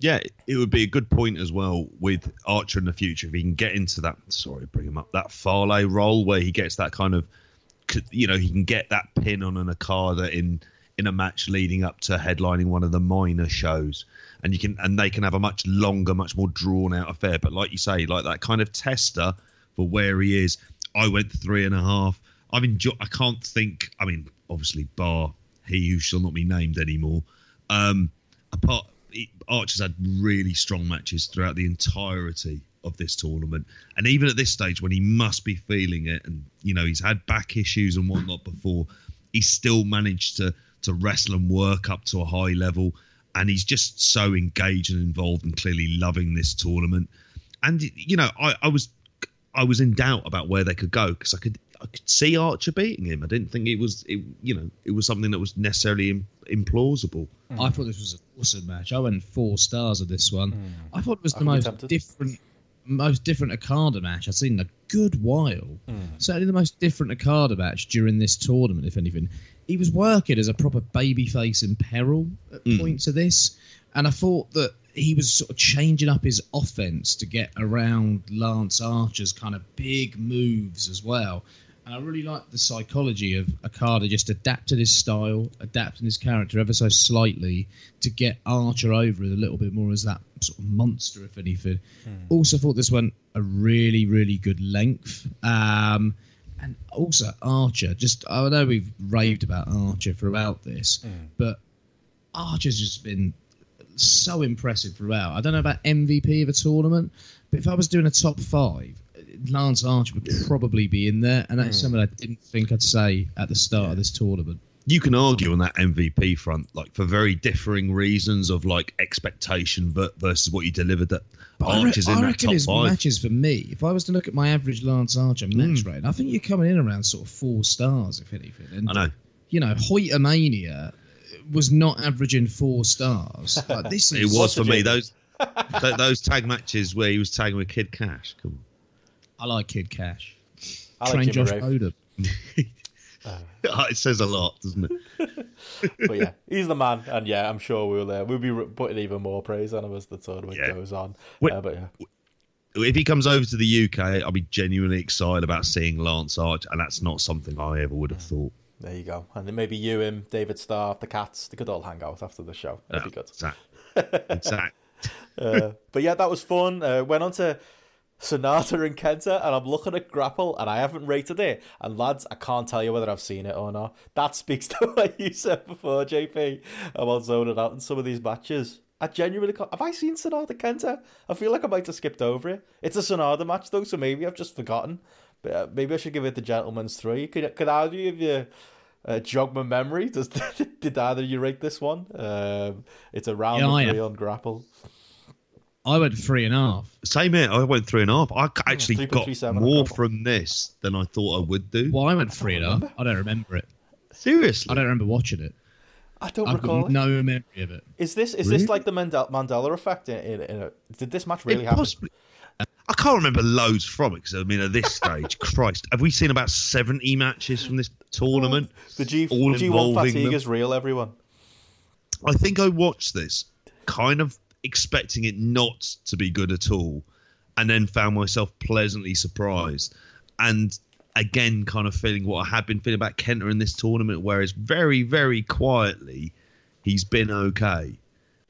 Speaker 3: yeah, it would be a good point as well with Archer in the future if he can get into that. Sorry, bring him up that Fale role where he gets that kind of, you know, he can get that pin on an Okada in in a match leading up to headlining one of the minor shows, and you can and they can have a much longer, much more drawn out affair. But like you say, like that kind of tester for where he is. I went three and a half. I've enjoyed. I can't think. I mean, obviously, bar he who shall not be named anymore. Um, apart, Archer's had really strong matches throughout the entirety of this tournament, and even at this stage when he must be feeling it, and you know he's had back issues and whatnot before, he still managed to to wrestle and work up to a high level, and he's just so engaged and involved and clearly loving this tournament. And you know, I, I was I was in doubt about where they could go because I could I could see Archer beating him. I didn't think it was it, you know it was something that was necessarily Im- implausible.
Speaker 2: I thought this was an awesome match. I went four stars of this one. I thought it was the most
Speaker 1: tempted.
Speaker 2: different, most different Okada match I've seen in a good while. Hmm. Certainly the most different Okada match during this tournament, if anything. He was working as a proper babyface in peril at hmm. points of this, and I thought that he was sort of changing up his offense to get around Lance Archer's kind of big moves as well. And I really like the psychology of Okada just adapting his style, adapting his character ever so slightly to get Archer over it a little bit more as that sort of monster, if anything. Also thought this went a really, really good length. Um, and also Archer, just I know we've raved about Archer throughout this, but Archer's just been so impressive throughout. I don't know about MVP of a tournament, but if I was doing a top five, Lance Archer would probably be in there, and that's hmm. something I didn't think I'd say at the start of this tournament.
Speaker 3: You can argue on that MVP front, like for very differing reasons of like expectation ver- versus what you delivered. That
Speaker 2: But I, re-
Speaker 3: Archer's
Speaker 2: I
Speaker 3: in that
Speaker 2: reckon
Speaker 3: top
Speaker 2: his
Speaker 3: five.
Speaker 2: matches for me, if I was to look at my average Lance Archer hmm. match rating, I think you're coming in around sort of four stars, if anything. And,
Speaker 3: I know.
Speaker 2: You know, Hoytomania was not averaging four stars. Like, this is
Speaker 3: It was for me those those tag matches where he was tagging with Kid Kash. Come on.
Speaker 2: I like Kid Kash.
Speaker 1: I
Speaker 2: Train
Speaker 1: like Jimmy
Speaker 2: Josh
Speaker 1: Rave.
Speaker 2: Odom.
Speaker 3: it says a lot, doesn't it?
Speaker 1: but yeah, he's the man, and yeah, I'm sure we'll uh, we'll be putting even more praise on him as the tournament
Speaker 3: Yeah.
Speaker 1: goes on.
Speaker 3: Wait-
Speaker 1: Uh, but yeah,
Speaker 3: If he comes over to the UK, I'll be genuinely excited about seeing Lance Arch, and that's not something I ever would have thought.
Speaker 1: there you go. And then maybe you, him, David Starr, the cats, they could all hang out after the show. That'd be good.
Speaker 3: Exactly. exactly.
Speaker 1: Uh, but yeah, that was fun. Uh, went on to Sanada and Kenta, and I'm looking at Grapple, and I haven't rated it. And lads, I can't tell you whether I've seen it or not. That speaks to what you said before, JP, about zoning out in some of these matches. I genuinely can't. Have I seen Sanada Kenta? I feel like I might have skipped over it. It's a Sanada match, though, so maybe I've just forgotten. But uh, maybe I should give it the gentleman's three. Could, could either of you uh, jog my memory? Does, did either of you rate this one? Um, it's a round
Speaker 2: Yeah,
Speaker 1: of three on Grapple.
Speaker 2: I went three and a half.
Speaker 3: Same here. I went three and a half. I actually
Speaker 1: 3.37
Speaker 3: got
Speaker 1: on
Speaker 3: more from this than I thought I would do.
Speaker 2: Well, I went three and a half. I don't remember it.
Speaker 3: Seriously.
Speaker 2: I don't remember watching it.
Speaker 1: I don't
Speaker 2: I've
Speaker 1: recall.
Speaker 2: got
Speaker 1: it.
Speaker 2: no memory of it.
Speaker 1: Is this is
Speaker 3: Really?
Speaker 1: this like the Mandela, Mandela effect? In, in, in a, did this match really
Speaker 3: It
Speaker 1: happen?
Speaker 3: possibly- I can't remember loads from it because I mean, at this stage, Christ, have we seen about seventy matches from this tournament?
Speaker 1: The G
Speaker 3: all
Speaker 1: G one fatigue
Speaker 3: them?
Speaker 1: is real. Everyone.
Speaker 3: I think I watched this kind of expecting it not to be good at all, and then found myself pleasantly surprised. And again, kind of feeling what I had been feeling about Kenta in this tournament, whereas very, very quietly, he's been okay,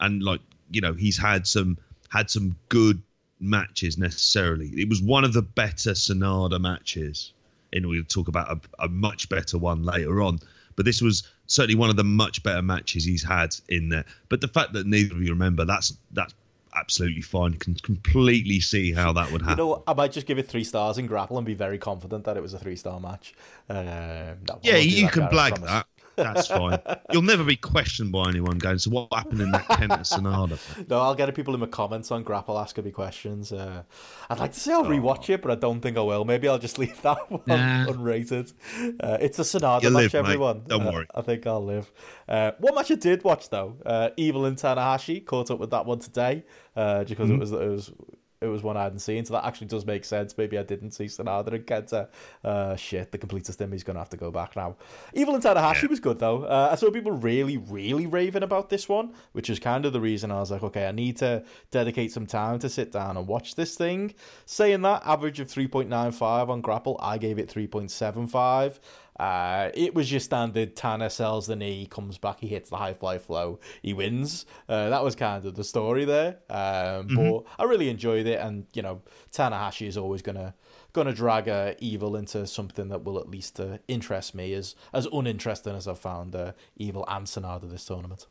Speaker 3: and like you know, he's had some had some good matches necessarily. It was one of the better Sanada matches. And we'll talk about a, a much better one later on. But this was certainly one of the much better matches he's had in there. But the fact that neither of you remember, that's that's absolutely fine. Can completely see how that would happen.
Speaker 1: You know. I might just give it three stars in grapple and be very confident that it was a three star match. Um,
Speaker 3: yeah, you can blag that. That's fine. You'll never be questioned by anyone going, so what happened in that Kenta Sanada?
Speaker 1: No, I'll get people in the comments on Grapple asking me questions. Uh, I'd like to say I'll rewatch it, but I don't think I will. Maybe I'll just leave that one
Speaker 2: Nah.
Speaker 1: unrated. Uh, it's a Sanada
Speaker 3: You
Speaker 1: match,
Speaker 3: live, mate.
Speaker 1: everyone.
Speaker 3: Don't
Speaker 1: Uh,
Speaker 3: worry.
Speaker 1: I think I'll live. Uh, one match I did watch though, uh, Evil and Tanahashi caught up with that one today, uh, because
Speaker 3: Mm-hmm.
Speaker 1: it was it was it was one I hadn't seen, so that actually does make sense. Maybe I didn't see Sanada and Kenta. Uh, shit, the completest him. He's gonna have to go back now. Evil and Tanahashi was good though. Uh, I saw people really, really raving about this one, which is kind of the reason I was like, okay, I need to dedicate some time to sit down and watch this thing. Saying that, average of three point nine five on Grapple, I gave it three point seven five. Uh, it was your standard Tanner sells the knee, comes back, he hits the high fly flow, he wins. Uh, that was kind of the story there. Um, But I really enjoyed it, and you know, Tanahashi is always gonna gonna drag uh, Evil into something that will at least uh, interest me, as as uninteresting as I've found uh, Evil and Sanada this tournament.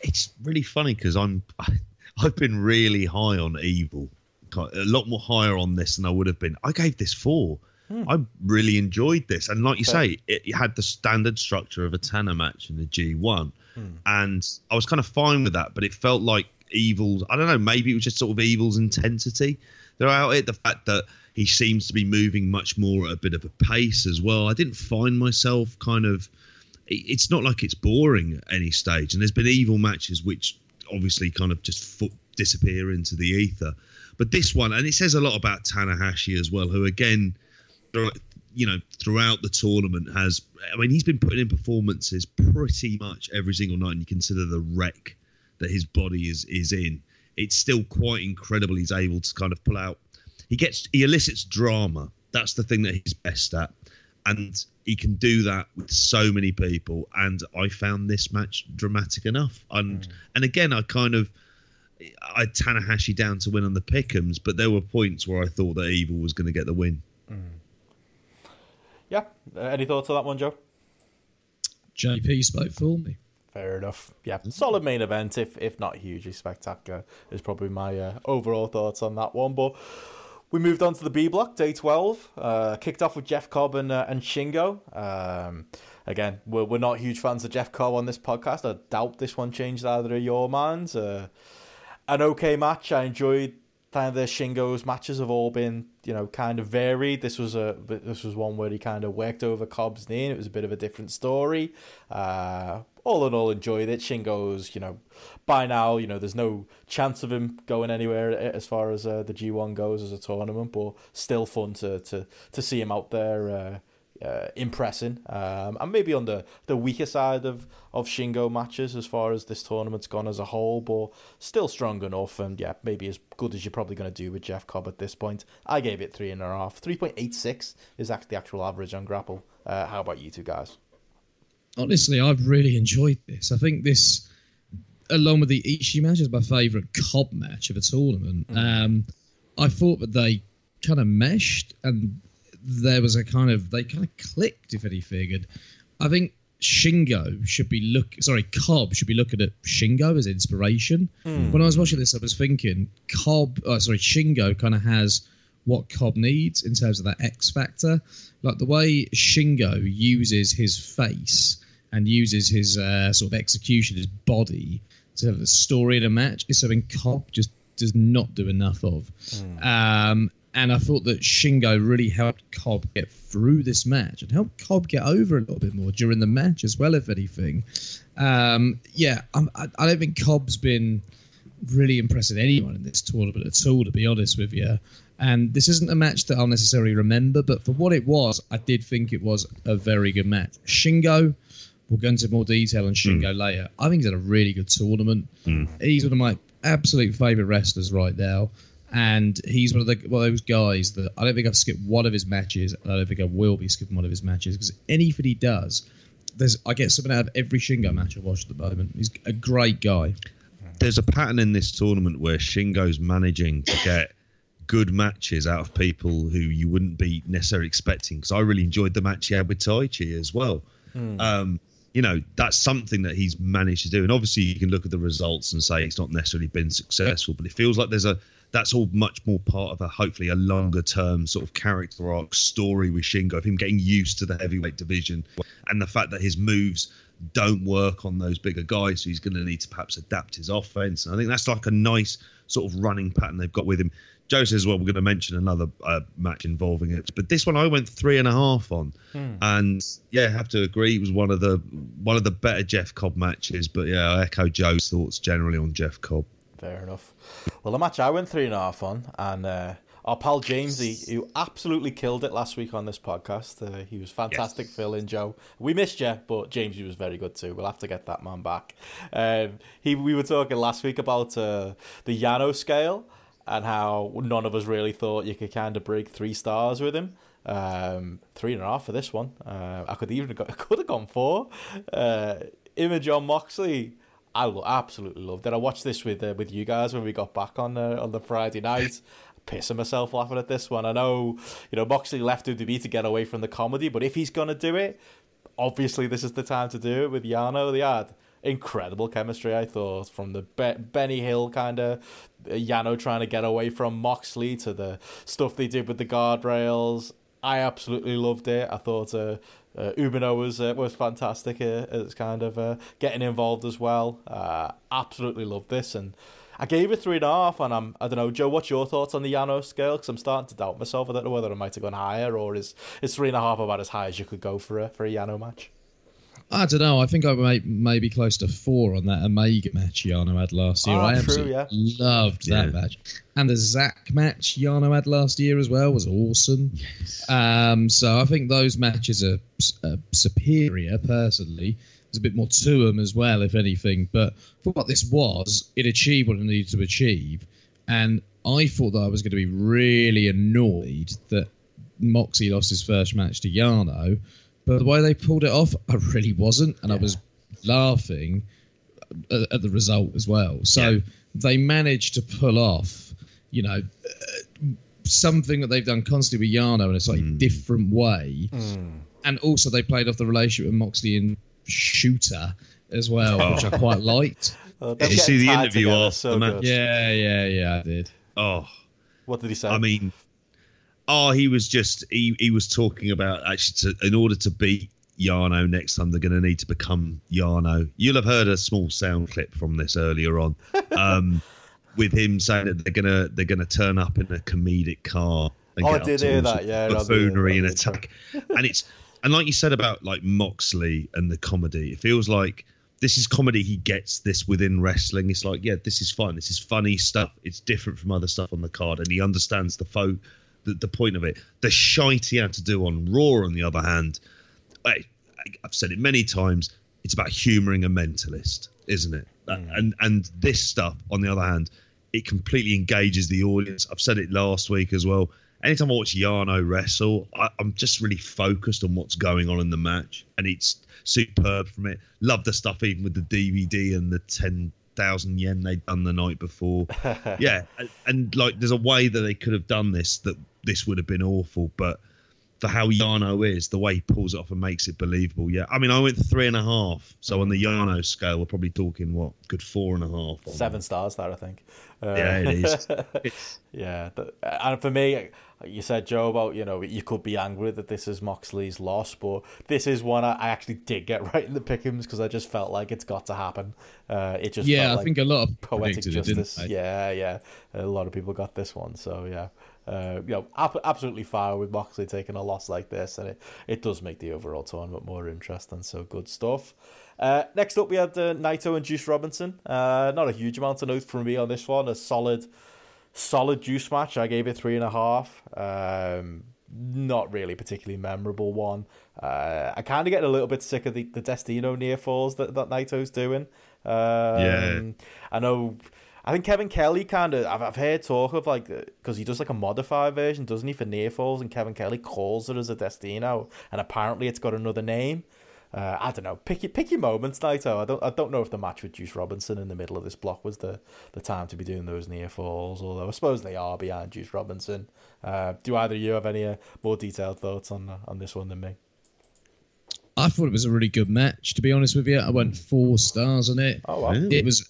Speaker 3: It's really funny because I'm I've been really high on Evil, a lot more higher on this than I would have been. I gave this four. Hmm. I really enjoyed this, and like you say, it, it had the standard structure of a Tanner match in the G1, hmm. and I was kind of fine with that. But it felt like Evil's. I don't know. Maybe it was just sort of Evil's intensity throughout it. The fact that he seems to be moving much more at a bit of a pace as well. I didn't find myself kind of. It's not like it's boring at any stage, and there's been Evil matches which obviously kind of just fo- disappear into the ether. But this one, and it says a lot about Tanahashi as well, who again you know throughout the tournament has i mean he's been putting in performances pretty much every single night and you consider the wreck that his body is is in. It's still quite incredible he's able to kind of pull out. He gets he elicits drama. That's the thing that he's best at. And he can do that with so many people. And i found this match dramatic enough. And mm. and again i kind of I had Tanahashi down to win on the pickums, but there were points where I thought that Evil was going to get the win. Mm.
Speaker 1: Yeah. Uh, any thoughts on that one, Joe?
Speaker 2: JP spoke for me.
Speaker 1: Fair enough. Yeah, solid main event, if if not hugely spectacular, is probably my uh, overall thoughts on that one. But we moved on to the B block, day twelve. Uh, kicked off with Jeff Cobb and uh, and Shingo. Um, again, we're we're not huge fans of Jeff Cobb on this podcast. I doubt this one changed either of your minds. Uh, an okay match. I enjoyed kind of the Shingo's matches have all been you know kind of varied. This was a this was one where he kind of worked over Cobb's knee. It was a bit of a different story. Uh, all in all, enjoyed it. Shingo's you know by now you know there's no chance of him going anywhere as far as uh, the G1 goes as a tournament, but still fun to to to see him out there. Uh, uh, impressing, um, and maybe on the, the weaker side of, of Shingo matches as far as this tournament's gone as a whole, but still strong enough, and yeah, maybe as good as you're probably going to do with Jeff Cobb at this point. I gave it three and a half. Three point eight six is actually the actual average on Grapple. Uh, how about you two guys?
Speaker 2: honestly, I've really enjoyed this. I think this, along with the Ishii match, is my favourite Cobb match of a tournament. Um, I thought that they kind of meshed and there was a kind of they kind of clicked, if anything. And I think Shingo should be look sorry, Cobb should be looking at Shingo as inspiration. When I was watching this, I was thinking Cobb, oh, sorry, Shingo kind of has what Cobb needs in terms of that X factor. Like the way Shingo uses his face and uses his uh, sort of execution, his body to have a story in a match is something Cobb just does not do enough of. Um, and I thought that Shingo really helped Cobb get through this match and helped Cobb get over a little bit more during the match as well, if anything. Um, yeah, I'm, I, I don't think Cobb's been really impressing anyone in this tournament at all, to be honest with you. And this isn't a match that I'll necessarily remember, but for what it was, I did think it was a very good match. Shingo, we'll go into more detail on Shingo later. I think he's had a really good tournament. He's one of my absolute favourite wrestlers right now. And he's one of the one of those guys that I don't think I've skipped one of his matches, and I don't think I will be skipping one of his matches because anything he does, there's I get something out of every Shingo match I watch at the moment. He's a great guy.
Speaker 3: There's a pattern in this tournament where Shingo's managing to get good matches out of people who you wouldn't be necessarily expecting. Because I really enjoyed the match he had with Taichi as well. Um, you know, that's something that he's managed to do. And obviously, you can look at the results and say it's not necessarily been successful, but it feels like there's a that's all much more part of a hopefully a longer term sort of character arc story with Shingo of him getting used to the heavyweight division and the fact that his moves don't work on those bigger guys, so he's going to need to perhaps adapt his offense. And I think that's like a nice sort of running pattern they've got with him. Joe says, well, we're going to mention another uh, match involving it, but this one I went three and a half on, and yeah, I have to agree, it was one of the one of the better Jeff Cobb matches. But yeah, I echo Joe's thoughts generally on Jeff Cobb.
Speaker 1: Fair enough. Well, the match I went three and a half on, and uh, our pal Jamesy, who absolutely killed it last week on this podcast. Uh, he was fantastic filling Joe. We missed you, but Jamesy was very good too. We'll have to get that man back. Um, he, we were talking last week about uh, the Yano scale and how none of us really thought you could kind of break three stars with him. Um, three and a half for this one. Uh, I could even have got, I could have gone four. Uh, Image on Moxley. I lo- absolutely loved it. I watched this with uh, with you guys when we got back on uh, on the Friday night. Pissing myself laughing at this one. I know, you know, Moxley left WWE to get away from the comedy, but if he's gonna do it, obviously this is the time to do it with Yano. They had incredible chemistry, I thought, from the Be- Benny Hill kind of Yano trying to get away from Moxley to the stuff they did with the guardrails. I absolutely loved it. I thought uh, uh, Umino was uh, was fantastic uh, as kind of uh, getting involved as well. Uh, absolutely loved this, and I gave it three and a half. And I'm I don't know, Joe. What's your thoughts on the Yano scale? Because I'm starting to doubt myself. I don't know whether I might have gone higher or is is three and a half about as high as you could go for a for a Yano match.
Speaker 2: I don't know. I think I may maybe close to four on that Omega match Yano had last year.
Speaker 1: Oh,
Speaker 2: I
Speaker 1: true,
Speaker 2: absolutely
Speaker 1: yeah.
Speaker 2: loved that
Speaker 3: Yeah.
Speaker 2: match, and the Zack match Yano had last year as well was awesome. Yes. Um, so I think those matches are, are superior. Personally, there's a bit more to them as well, if anything. But for what this was, it achieved what it needed to achieve, and I thought that I was going to be really annoyed that Moxie lost his first match to Yano. But the way they pulled it off, I really wasn't, and I was laughing at, at the result as well. So
Speaker 3: Yeah.
Speaker 2: they managed to pull off, you know, uh, something that they've done constantly with Yano in a slightly different way, and also they played off the relationship with Moxley and Shooter as well, which I quite liked.
Speaker 1: Uh,
Speaker 3: Did you see the interview
Speaker 1: together,
Speaker 3: after
Speaker 1: so
Speaker 3: the match?
Speaker 1: good.
Speaker 2: Yeah, yeah, yeah, I did.
Speaker 3: Oh,
Speaker 1: What did he say?
Speaker 3: I mean, oh, he was just he he was talking about actually to, in order to beat Yano next time they're going to need to become Yano. You'll have heard a small sound clip from this earlier on, um, with him saying that they're gonna they're gonna turn up in a comedic car. And
Speaker 1: Oh, I did hear that, yeah,
Speaker 3: buffoonery and attack, and it's and like you said about like Moxley and the comedy, it feels like this is comedy he gets this within wrestling. It's like, yeah, this is fun. This is funny stuff. It's different from other stuff on the card, and he understands the fo- the, the point of it. The shite he had to do on Raw, on the other hand, I, I've said it many times. It's about humouring a mentalist, isn't it? Mm. And and this stuff, on the other hand, it completely engages the audience. I've said it last week as well. Anytime I watch Yano wrestle, I, I'm just really focused on what's going on in the match, and it's superb from it. Love the stuff even with the DVD and the ten thousand yen they'd done the night before. yeah, and, and like there's a way that they could have done this that this would have been awful, but for how Yano is, the way he pulls it off and makes it believable. Yeah, I mean, I went three and a half. So on the Yano scale, we're probably talking what good four and a half. on
Speaker 1: Seven stars there, I think. Uh,
Speaker 3: Yeah, it is.
Speaker 1: yeah, and for me, you said Joe about you know you could be angry that this is Moxley's loss, but this is one I, I actually did get right in the pickings because I just felt like it's got to happen. Uh, it just
Speaker 2: Yeah,
Speaker 1: felt
Speaker 2: I
Speaker 1: like
Speaker 2: think a lot of
Speaker 1: poetic
Speaker 2: predicted it, didn't
Speaker 1: justice. Yeah, yeah, a lot of people got this one, so yeah. Uh, you know, ab- absolutely fine with Moxley taking a loss like this, and it, it does make the overall tournament more interesting. So good stuff. Uh, next up, we had uh, Naito and Juice Robinson. Uh, not a huge amount of notes from me on this one. A solid, solid Juice match. I gave it three and a half. Um, not really particularly memorable one. Uh, I kind of get a little bit sick of the, the Destino near falls that, that Naito's doing. Um,
Speaker 3: Yeah.
Speaker 1: I know. I think Kevin Kelly kind of. I've, I've heard talk of like because he does like a modified version, doesn't he, for near falls? And Kevin Kelly calls it as a Destino, and apparently it's got another name. Uh, I don't know. Pick your pick your moments, Naito. I don't I don't know if the match with Juice Robinson in the middle of this block was the, the time to be doing those near falls. Although I suppose they are behind Juice Robinson. Uh, do either of you have any uh, more detailed thoughts on uh, on this one than me?
Speaker 2: I thought it was a really good match. To be honest with you, I went four stars on it.
Speaker 1: Oh wow.
Speaker 2: It was.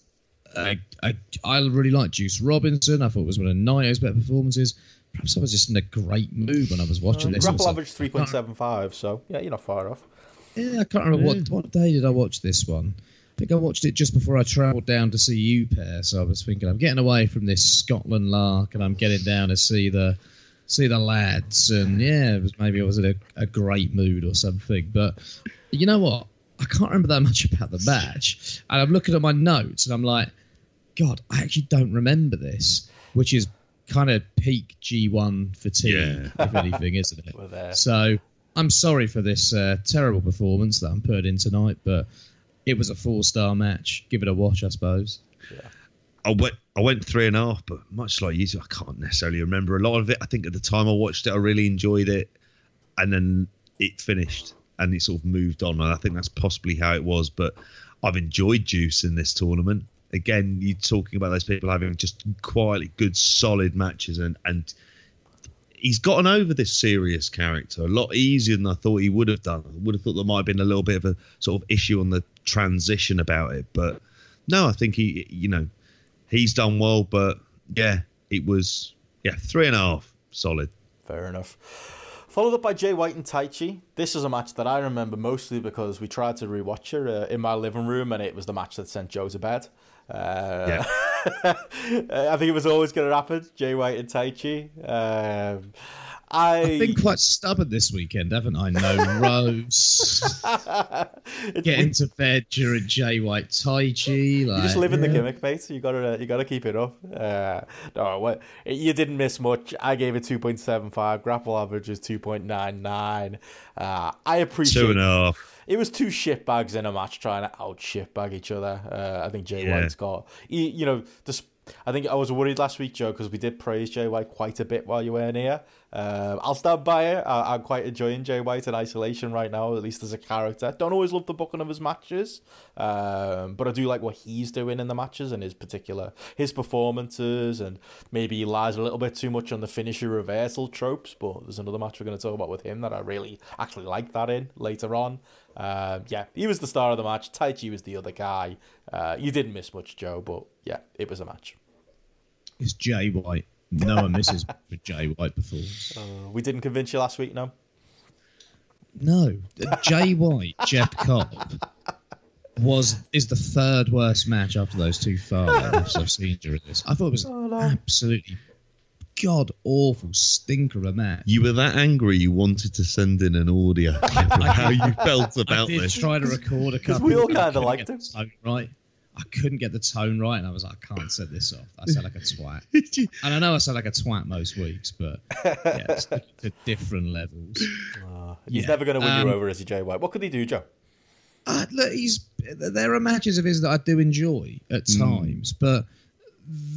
Speaker 2: Uh, I, I, I really liked Juice Robinson. I thought it was one of Naito's better performances. Perhaps I was just in a great mood when I was watching um, this. I
Speaker 1: Grapple average three point seven five. So yeah, you're not far off.
Speaker 2: Yeah, I can't remember what what day did I watch this one. I think I watched it just before I travelled down to see you, pair. So I was thinking, I'm getting away from this Scotland lark, and I'm getting down to see the see the lads. And yeah, it was maybe I was in a, a great mood or something. But you know what? I can't remember that much about the match. And I'm looking at my notes, and I'm like, God, I actually don't remember this, which is kind of peak G1 fatigue,
Speaker 3: Yeah.
Speaker 2: if anything, isn't it?
Speaker 1: We're there.
Speaker 2: So I'm sorry for this uh, terrible performance that I'm put in tonight, but it was a four star match. Give it a watch, I suppose.
Speaker 3: I went I went three and a half, but much like you, I can't necessarily remember a lot of it. I think at the time I watched it, I really enjoyed it. and then it finished and it sort of moved on. And I think that's possibly how it was. But I've enjoyed Juice in this tournament. Again, you're talking about those people having just quietly good, solid matches, and and he's gotten over this serious character a lot easier than I thought he would have done. I would have thought there might have been a little bit of a sort of issue on the transition about it, but no, I think he, you know, he's done well. But yeah, it was yeah three and a half solid.
Speaker 1: Fair enough. Followed up by Jay White and Taichi. This is a match that I remember mostly because we tried to rewatch it uh, in my living room, and it was the match that sent Joe to bed. Uh,
Speaker 3: Yeah.
Speaker 1: I think it was always going to happen. Jay White and Taichi. Um, I
Speaker 2: I've been quite stubborn this weekend, haven't I? No Rose. Get into bed during Jay White Taichi. Like,
Speaker 1: You just live in the gimmick, mate. You gotta, you gotta keep it up. Uh, no, what you didn't miss much. I gave it two point seven five. Grapple average is two point nine nine. Uh, I appreciate
Speaker 3: Two and a half.
Speaker 1: it was two shitbags in a match trying to out shitbag each other. Uh, I think Jay
Speaker 3: Yeah.
Speaker 1: White's got, he, you know, this. I think I was worried last week, Joe, because we did praise Jay White quite a bit while you weren't here. Um, I'll stand by it. I, I'm quite enjoying Jay White in isolation right now, at least as a character. Don't always love the booking of his matches, um, but I do like what he's doing in the matches and his particular his performances. And maybe he lies a little bit too much on the finisher reversal tropes. But there's another match we're going to talk about with him that I really actually like that in later on. Uh, yeah, he was the star of the match. Taichi was the other guy. Uh, you didn't miss much, Joe, but yeah, it was a match.
Speaker 2: It's Jay White. No one misses with Jay White before.
Speaker 1: Uh, we didn't convince you last week, no?
Speaker 2: No, Jay White, Jeff Cobb was is the third worst match after those two fireworks I've seen during this. I thought it was absolutely god awful stinker of a match.
Speaker 3: You were that angry you wanted to send in an audio clip of how you felt
Speaker 2: I
Speaker 3: about
Speaker 2: did
Speaker 3: this.
Speaker 2: try to record a couple.
Speaker 1: we all kinda
Speaker 2: couldn't
Speaker 1: liked
Speaker 2: get
Speaker 1: him.
Speaker 2: the tone right. I couldn't get the tone right, and I was like, I can't set this off. I sound like a twat. And I know I sound like a twat most weeks, but yeah, it's to different levels.
Speaker 1: He's
Speaker 2: Yeah.
Speaker 1: never going to win
Speaker 2: Um,
Speaker 1: you over, is he, Jay White? What could he do, Joe?
Speaker 2: Uh, look, he's there are matches of his that I do enjoy at times, but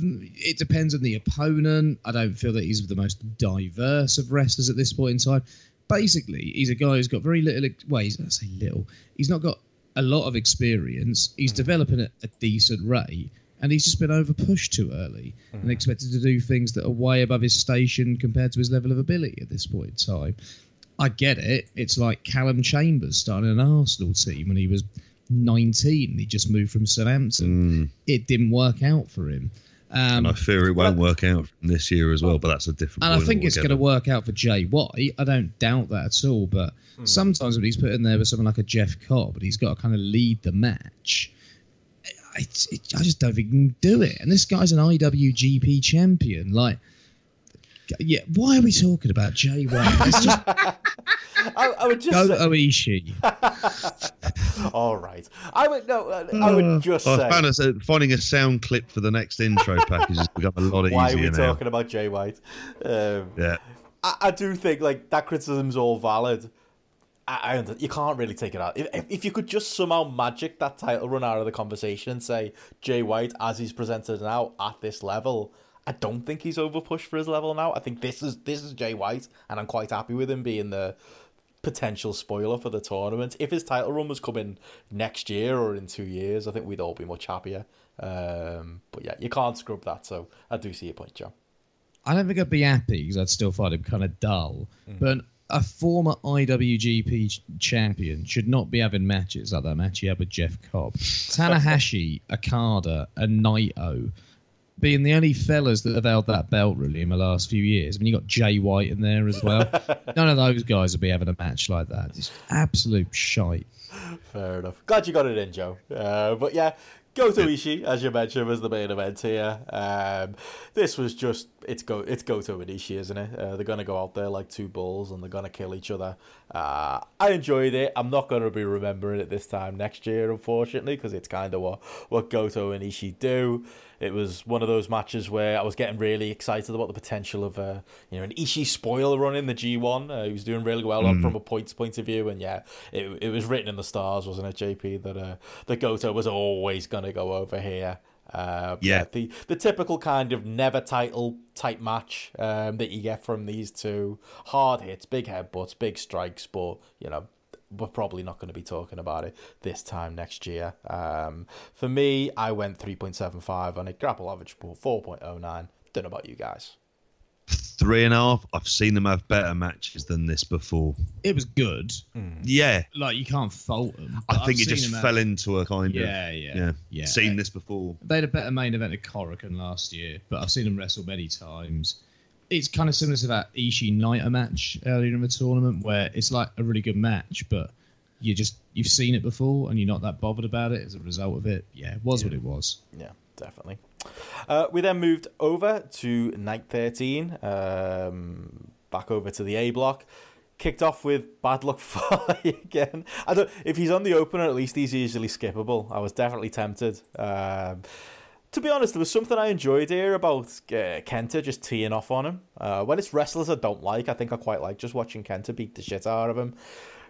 Speaker 2: it depends on the opponent. I don't feel that he's the most diverse of wrestlers at this point in time. Basically, he's a guy who's got very little. ex- Well, he's, I say little. He's not got a lot of experience. He's mm. developing at a decent rate, and he's just been over pushed too early and mm. expected to do things that are way above his station compared to his level of ability at this point in time. I get it. It's like Calum Chambers starting an Arsenal team when he was 19 he just moved from Southampton. Mm. It didn't work out for him. Um,
Speaker 3: And I fear it won't work out this year as well, but that's a different.
Speaker 2: and I think it's going to work out for Jay White. I don't doubt that at all. But sometimes when he's put in there with someone like a Jeff Cobb, and he's got to kind of lead the match, I, it, I just don't think he can do it. And this guy's an IWGP champion. Like, yeah, why are we talking about Jay White? Let's just
Speaker 1: I, I would just
Speaker 2: go
Speaker 1: say,
Speaker 2: Oishi.
Speaker 1: all right. I would no. uh, I would just
Speaker 3: I
Speaker 1: say,
Speaker 3: us uh, finding a sound clip for the next intro package has become a lot
Speaker 1: why are we
Speaker 3: now.
Speaker 1: talking about Jay White? Um,
Speaker 3: Yeah,
Speaker 1: I, I do think like that criticism's all valid. I, I you can't really take it out. If, if- if you could just somehow magic that title run out of the conversation and say Jay White as he's presented now at this level, I don't think he's overpushed for his level now. I think this is this is Jay White, and I'm quite happy with him being the potential spoiler for the tournament. If his title run was coming next year or in two years, I think we'd all be much happier. Um, but yeah, you can't scrub that. So I do see your point, Joe.
Speaker 2: I don't think I'd be happy because I'd still find him kind of dull. But a former IWGP champion should not be having matches like that match he had with Jeff Cobb. Tanahashi, Okada, and Naito being the only fellas that have held that belt really in the last few years. I mean, you got Jay White in there as well. None of those guys would be having a match like that. It's absolute shite.
Speaker 1: Fair enough. Glad you got it in, Joe. Uh, but yeah, Goto Ishii, as you mentioned, was the main event here. Um, this was just it's go it's Goto and Ishii, isn't it? Uh, they're gonna go out there like two bulls and they're gonna kill each other. Uh, I enjoyed it. I'm not gonna be remembering it this time next year, unfortunately, because it's kind of what what Goto and Ishii do. It was one of those matches where I was getting really excited about the potential of uh, you know an Ishii spoiler run in the G1. Uh, he was doing really well on from a points point of view, and yeah, it, it was written in the stars, wasn't it, JP, that uh, that Goto was always going to go over here. Uh,
Speaker 3: Yeah.
Speaker 1: the the typical kind of never title type match um, that you get from these two hard hits, big headbutts, big strikes, but you know we're probably not going to be talking about it this time next year. Um, for me, I went 3.75 on a Grapple average 4.09. Don't know about you guys.
Speaker 3: Three and a half. I've seen them have better matches than this before.
Speaker 2: It was good. Hmm.
Speaker 3: Yeah,
Speaker 2: Like you can't fault them.
Speaker 3: I think
Speaker 2: I've
Speaker 3: it just fell
Speaker 2: have-
Speaker 3: into a kind
Speaker 2: Yeah,
Speaker 3: of
Speaker 2: yeah,
Speaker 3: yeah.
Speaker 2: yeah.
Speaker 3: Seen this before.
Speaker 2: They had a better main event at Korakuen last year, but I've seen them wrestle many times. It's kind of similar to that Ishii Naito match earlier in the tournament, where it's like a really good match, but you just you've seen it before and you're not that bothered about it as a result of it. Yeah, it was what it was.
Speaker 1: Yeah, definitely. Uh, we then moved over to night 13, um, back over to the A block. Kicked off with Bad Luck Foley again. I don't. If he's on the opener, at least he's easily skippable. I was definitely tempted. Um, to be honest, there was something I enjoyed here about uh, Kenta just teeing off on him. Uh, when it's wrestlers I don't like, I think I quite like just watching Kenta beat the shit out of him.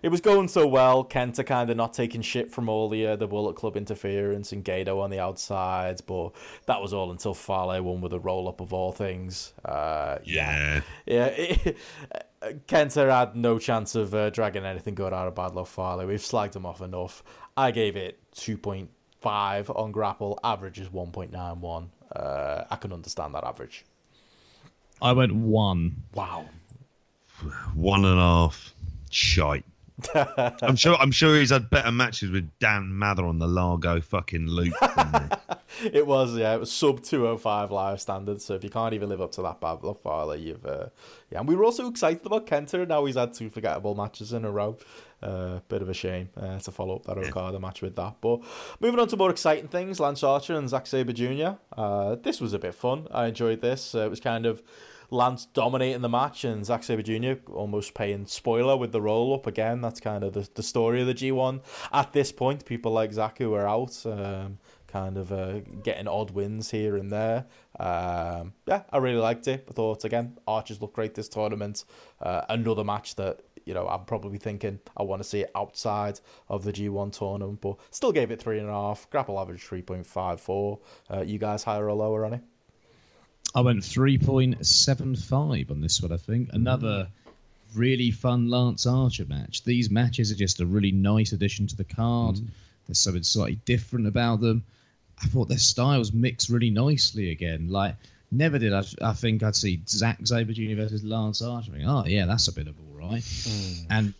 Speaker 1: It was going so well, Kenta kind of not taking shit from all the uh, the Bullet Club interference and Gedo on the outside, but that was all until Fale won with a roll up of all things. Uh,
Speaker 3: Yeah.
Speaker 1: yeah, it, Kenta had no chance of uh, dragging anything good out of Bad Luck Fale. We've slagged him off enough. I gave it 2.5 on grapple. Average is 1.91. Uh, I can understand that average.
Speaker 2: I went one.
Speaker 1: Wow.
Speaker 3: One and a half. Shite. I'm sure. I'm sure he's had better matches with Dan Mather on the Largo fucking loop. than this.
Speaker 1: It was, yeah, it was sub 205 live standards. So if you can't even live up to that Bad Luck Fale, you've. Uh, yeah, and we were also excited about Kenta. Now he's had two forgettable matches in a row. Uh, bit of a shame uh, to follow up that Okada match with that. But moving on to more exciting things, Lance Archer and Zack Sabre Jr. Uh, this was a bit fun. I enjoyed this. Uh, it was kind of Lance dominating the match and Zack Sabre Jr. almost paying spoiler with the roll up again. That's kind of the, the story of the G1. At this point, people like Zack who are out, um, kind of uh, getting odd wins here and there. Um, yeah, I really liked it. I thought, again, Archers look great this tournament. Uh, another match that, you know, I'm probably thinking I want to see it outside of the G1 tournament, but still gave it three and a half. Grapple average 3.54. Uh, you guys higher or lower on it?
Speaker 2: I went 3.75 on this one, I think. Another really fun Lance Archer match. These matches are just a really nice addition to the card. Mm. There's something slightly different about them. I thought their styles mix really nicely again. Like, never did I, I think I'd see Zack Sabre Jr. versus Lance Archer. I think, oh, yeah, that's a bit of all right. Mm. And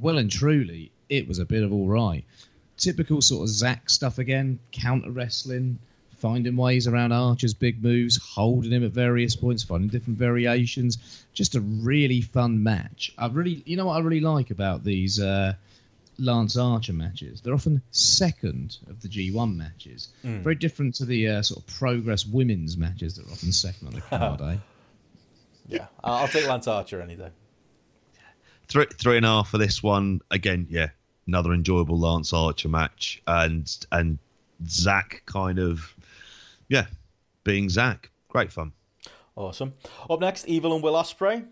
Speaker 2: well and truly, it was a bit of all right. Typical sort of Zack stuff again, counter wrestling, finding ways around Archer's big moves, holding him at various points, finding different variations. Just a really fun match. I really, you know what I really like about these uh, Lance Archer matches? They're often second of the G1 matches. Very different to the uh, sort of Progress women's matches that are often second on the card, eh?
Speaker 1: Yeah, I'll I'll take Lance Archer any day.
Speaker 3: three three and a half for this one. Again, yeah, another enjoyable Lance Archer match, and and Zack kind of, yeah, being Zack, great fun.
Speaker 1: Awesome. Up next, Evil and Will Ospreay.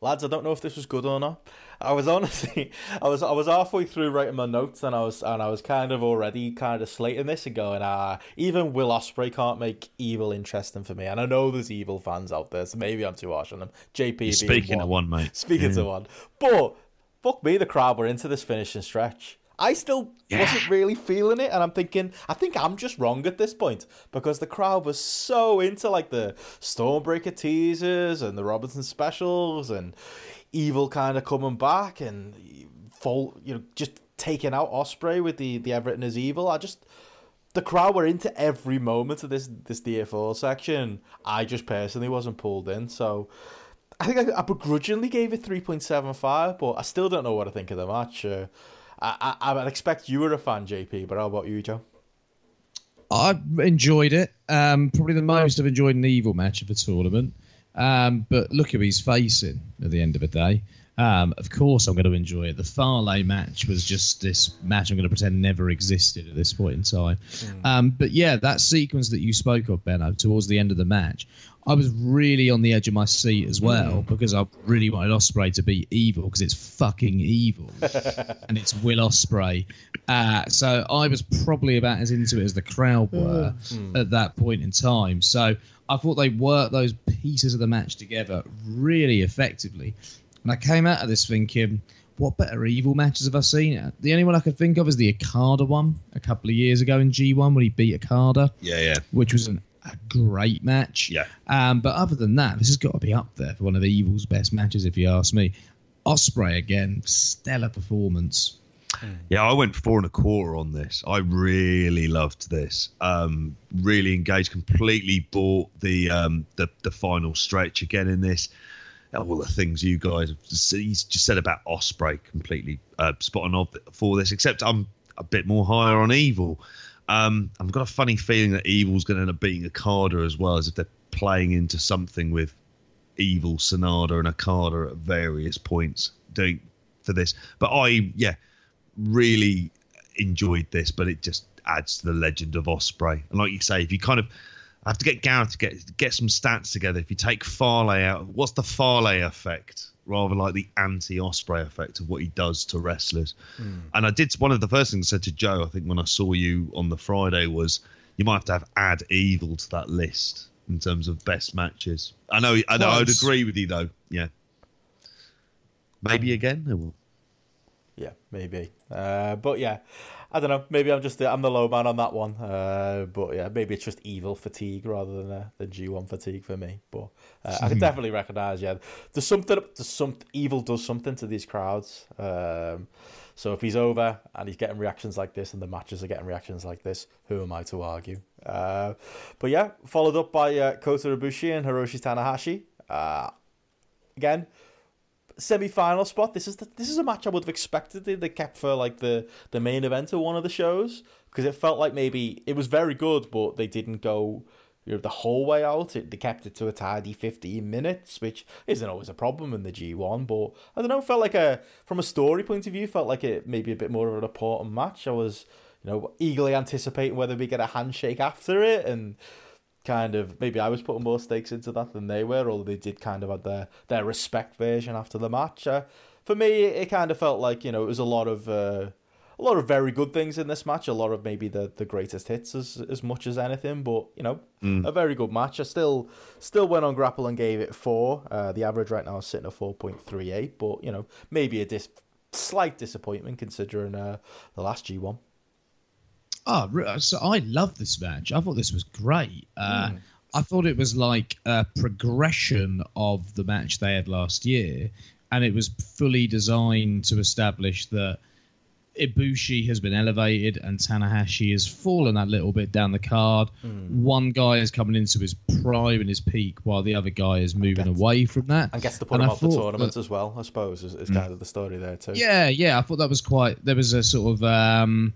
Speaker 1: Lads, I don't know if this was good or not. I was honestly, I was, I was halfway through writing my notes, and I was, and I was kind of already kind of slating this and going, ah, even Will Ospreay can't make Evil interesting for me. And I know there's Evil fans out there, so maybe I'm too harsh on them. JP,
Speaker 3: Speaking of one, mate.
Speaker 1: Speaking to one, but fuck me, the crowd were into this finishing stretch. I still wasn't really feeling it, and I'm thinking, I think I'm just wrong at this point because the crowd was so into like the Stormbreaker teasers and the Robinson specials and Evil kind of coming back and full, you know, just taking out Ospreay with the the Everton is evil. I just the crowd were into every moment of this this DFO section. I just personally wasn't pulled in, so I think I, I begrudgingly gave it three point seven five, but I still don't know what I think of the match. Uh, I, I I would expect you were a fan, JP, but how about you, Joe?
Speaker 2: I enjoyed it. Um, probably the most I've enjoyed an evil match of a tournament. Um, but look who he's facing at the end of the day. Um, of course, I'm going to enjoy it. The Fale match was just this match I'm going to pretend never existed at this point in time. Um, but yeah, that sequence that you spoke of, Benno, towards the end of the match, I was really on the edge of my seat as well mm. because I really wanted Ospreay to be evil because it's fucking evil and it's Will Ospreay. Uh, so I was probably about as into it as the crowd mm. were mm. at that point in time. So I thought they worked those pieces of the match together really effectively. And I came out of this thinking, what better evil matches have I seen? Uh, the only one I could think of is the Okada one a couple of years ago in G1 when he beat Okada,
Speaker 3: Yeah, yeah.
Speaker 2: which was an, a great match.
Speaker 3: Yeah.
Speaker 2: Um, but other than that, this has got to be up there for one of Evil's best matches, if you ask me. Ospreay again, stellar performance.
Speaker 3: Yeah, I went four and a quarter on this. I really loved this. Um, really engaged. Completely bought the um, the the final stretch again in this. All the things you guys have just, he's just said about Ospreay, completely uh, spot on for this. Except I'm a bit more higher on Evil. Um, I've got a funny feeling that Evil's going to end up beating Okada as well, as if they're playing into something with Evil, Sanada, and Okada at various points doing for this. But I, yeah, really enjoyed this, but it just adds to the legend of Ospreay. And like you say, if you kind of I have to get Gareth to get get some stats together. If you take Fale out, what's the Fale effect? Rather like the anti Ospreay effect of what he does to wrestlers. Hmm. And I did one of the first things I said to Joe, I think when I saw you on the Friday was you might have to have add evil to that list in terms of best matches. I know I know I'd agree with you though. Yeah. Maybe um, again.
Speaker 1: Yeah, maybe. Uh, but yeah, I don't know. Maybe I'm just the, I'm the low man on that one. Uh, but yeah, maybe it's just evil fatigue rather than uh, than G1 fatigue for me. But uh, I can definitely recognise. Yeah, there's something. There's some evil does something to these crowds. Um, so if he's over and he's getting reactions like this, and the matches are getting reactions like this, who am I to argue? Uh, but yeah, followed up by uh, Kota Ibushi and Hiroshi Tanahashi. Uh, again, semi-final spot. This is the, this is a match I would have expected they, kept for like the the main event of one of the shows because it felt like maybe it was very good, but they didn't go you know the whole way out. It, they kept it to a tidy fifteen minutes, which isn't always a problem in the G one. But I don't know, felt like a from a story point of view, felt like it maybe a bit more of an important match. I was you know eagerly anticipating whether we get a handshake after it and kind of maybe I was putting more stakes into that than they were, although they did kind of have their their respect version after the match. Uh, for me, it kind of felt like you know it was a lot of uh, a lot of very good things in this match, a lot of maybe the, the greatest hits as as much as anything, but you know a very good match. I still still went on Grapple and gave it four. Uh, the average right now is sitting at four point three eight, but you know maybe a dis- slight disappointment considering uh, the last G one.
Speaker 2: Oh, so I love this match. I thought this was great. Uh, I thought it was like a progression of the match they had last year, and it was fully designed to establish that Ibushi has been elevated and Tanahashi has fallen a little bit down the card. One guy is coming into his prime and his peak, while the other guy is moving
Speaker 1: guess-
Speaker 2: away from that.
Speaker 1: And gets to put
Speaker 2: And
Speaker 1: him
Speaker 2: I
Speaker 1: out the tournament
Speaker 2: that-
Speaker 1: as well, I suppose, is, is kind of the story there too.
Speaker 2: Yeah, yeah, I thought that was quite. There was a sort of um,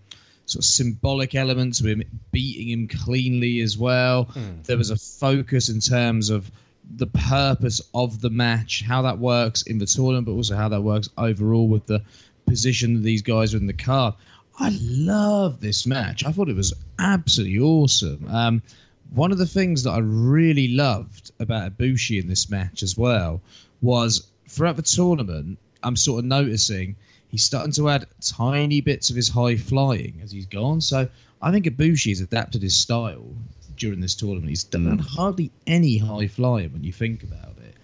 Speaker 2: sort of symbolic elements to him beating him cleanly as well. There was a focus in terms of the purpose of the match, how that works in the tournament, but also how that works overall with the position that these guys are in the card. I love this match. I thought it was absolutely awesome. Um, one of the things that I really loved about Ibushi in this match as well was throughout the tournament, I'm sort of noticing he's starting to add tiny bits of his high flying as he's gone. So I think Ibushi has adapted his style during this tournament. He's done hardly any high flying when you think about it.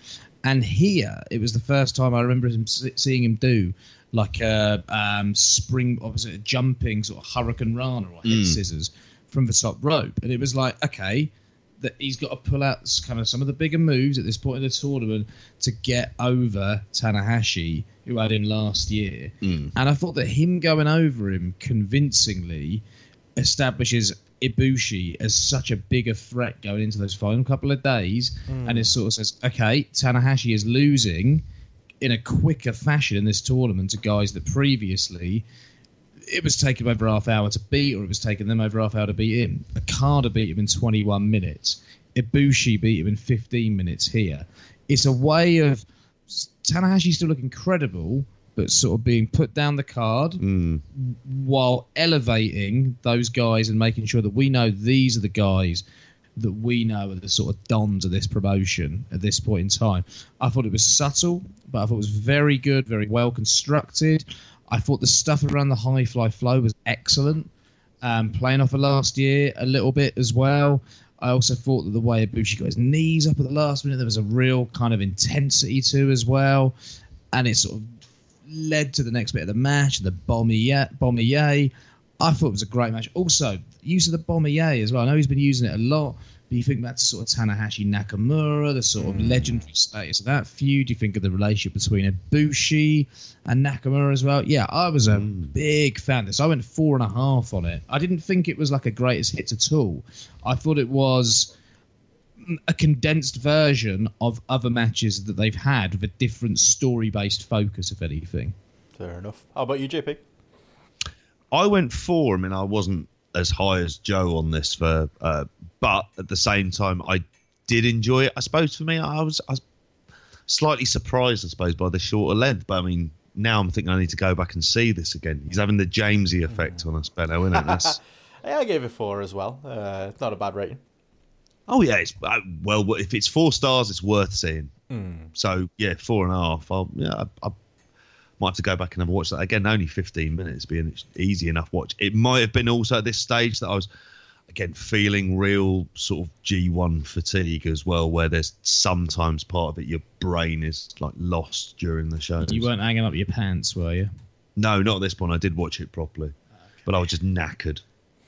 Speaker 2: And here, it was the first time I remember him seeing him do like a um, spring, opposite a jumping sort of hurricane rana or head scissors from the top rope, and it was like, okay, that he's got to pull out kind of some of the bigger moves at this point in the tournament to get over Tanahashi, who had him last year. Hmm. And I thought that him going over him convincingly establishes Ibushi as such a bigger threat going into those final couple of days, hmm. and it sort of says, okay, Tanahashi is losing in a quicker fashion in this tournament to guys that previously it was taking over half hour to beat, or it was taking them over half hour to beat him. Okada beat him in 21 minutes. Ibushi beat him in 15 minutes here. It's a way of Tanahashi still looking credible, but sort of being put down the card while elevating those guys and making sure that we know these are the guys that we know are the sort of dons of this promotion at this point in time. I thought it was subtle, but I thought it was very good, very well constructed. I thought the stuff around the high fly flow was excellent. Um, playing off of last year a little bit as well. I also thought that the way Ibushi got his knees up at the last minute, there was a real kind of intensity to as well, and it sort of led to the next bit of the match, the Bomaye. Bomaye. I thought it was a great match. Also, use of the Bomaye as well. I know he's been using it a lot, but you think that's sort of Tanahashi Nakamura, the sort of mm. legendary status of that feud. Do you think of the relationship between Ibushi and Nakamura as well. Yeah, I was a mm. big fan of this. I went four and a half on it. I didn't think it was like a greatest hits at all. I thought it was a condensed version of other matches that they've had with a different story based focus, if anything.
Speaker 1: Fair enough. How about you, JP?
Speaker 3: I went four. I mean, I wasn't as high as Joe on this for, uh, but at the same time, I did enjoy it. I suppose for me, I was, I was slightly surprised, I suppose, by the shorter length. But I mean, now I'm thinking I need to go back and see this again. He's having the Jamesy effect on us, Benno, isn't it? That's,
Speaker 1: Yeah, I gave it four as well. Uh, it's not a bad rating.
Speaker 3: oh yeah, it's uh, well, if it's four stars, it's worth seeing. So yeah, four and a half. I'll yeah, I, I might have to go back and have watched that again. Only 15 minutes, being easy enough watch. It might have been also at this stage that I was again feeling real sort of G1 fatigue as well, where there's sometimes part of it your brain is like lost during the show.
Speaker 2: You weren't hanging up your pants, were you?
Speaker 3: No, not at this point. I did watch it properly, but I was just knackered.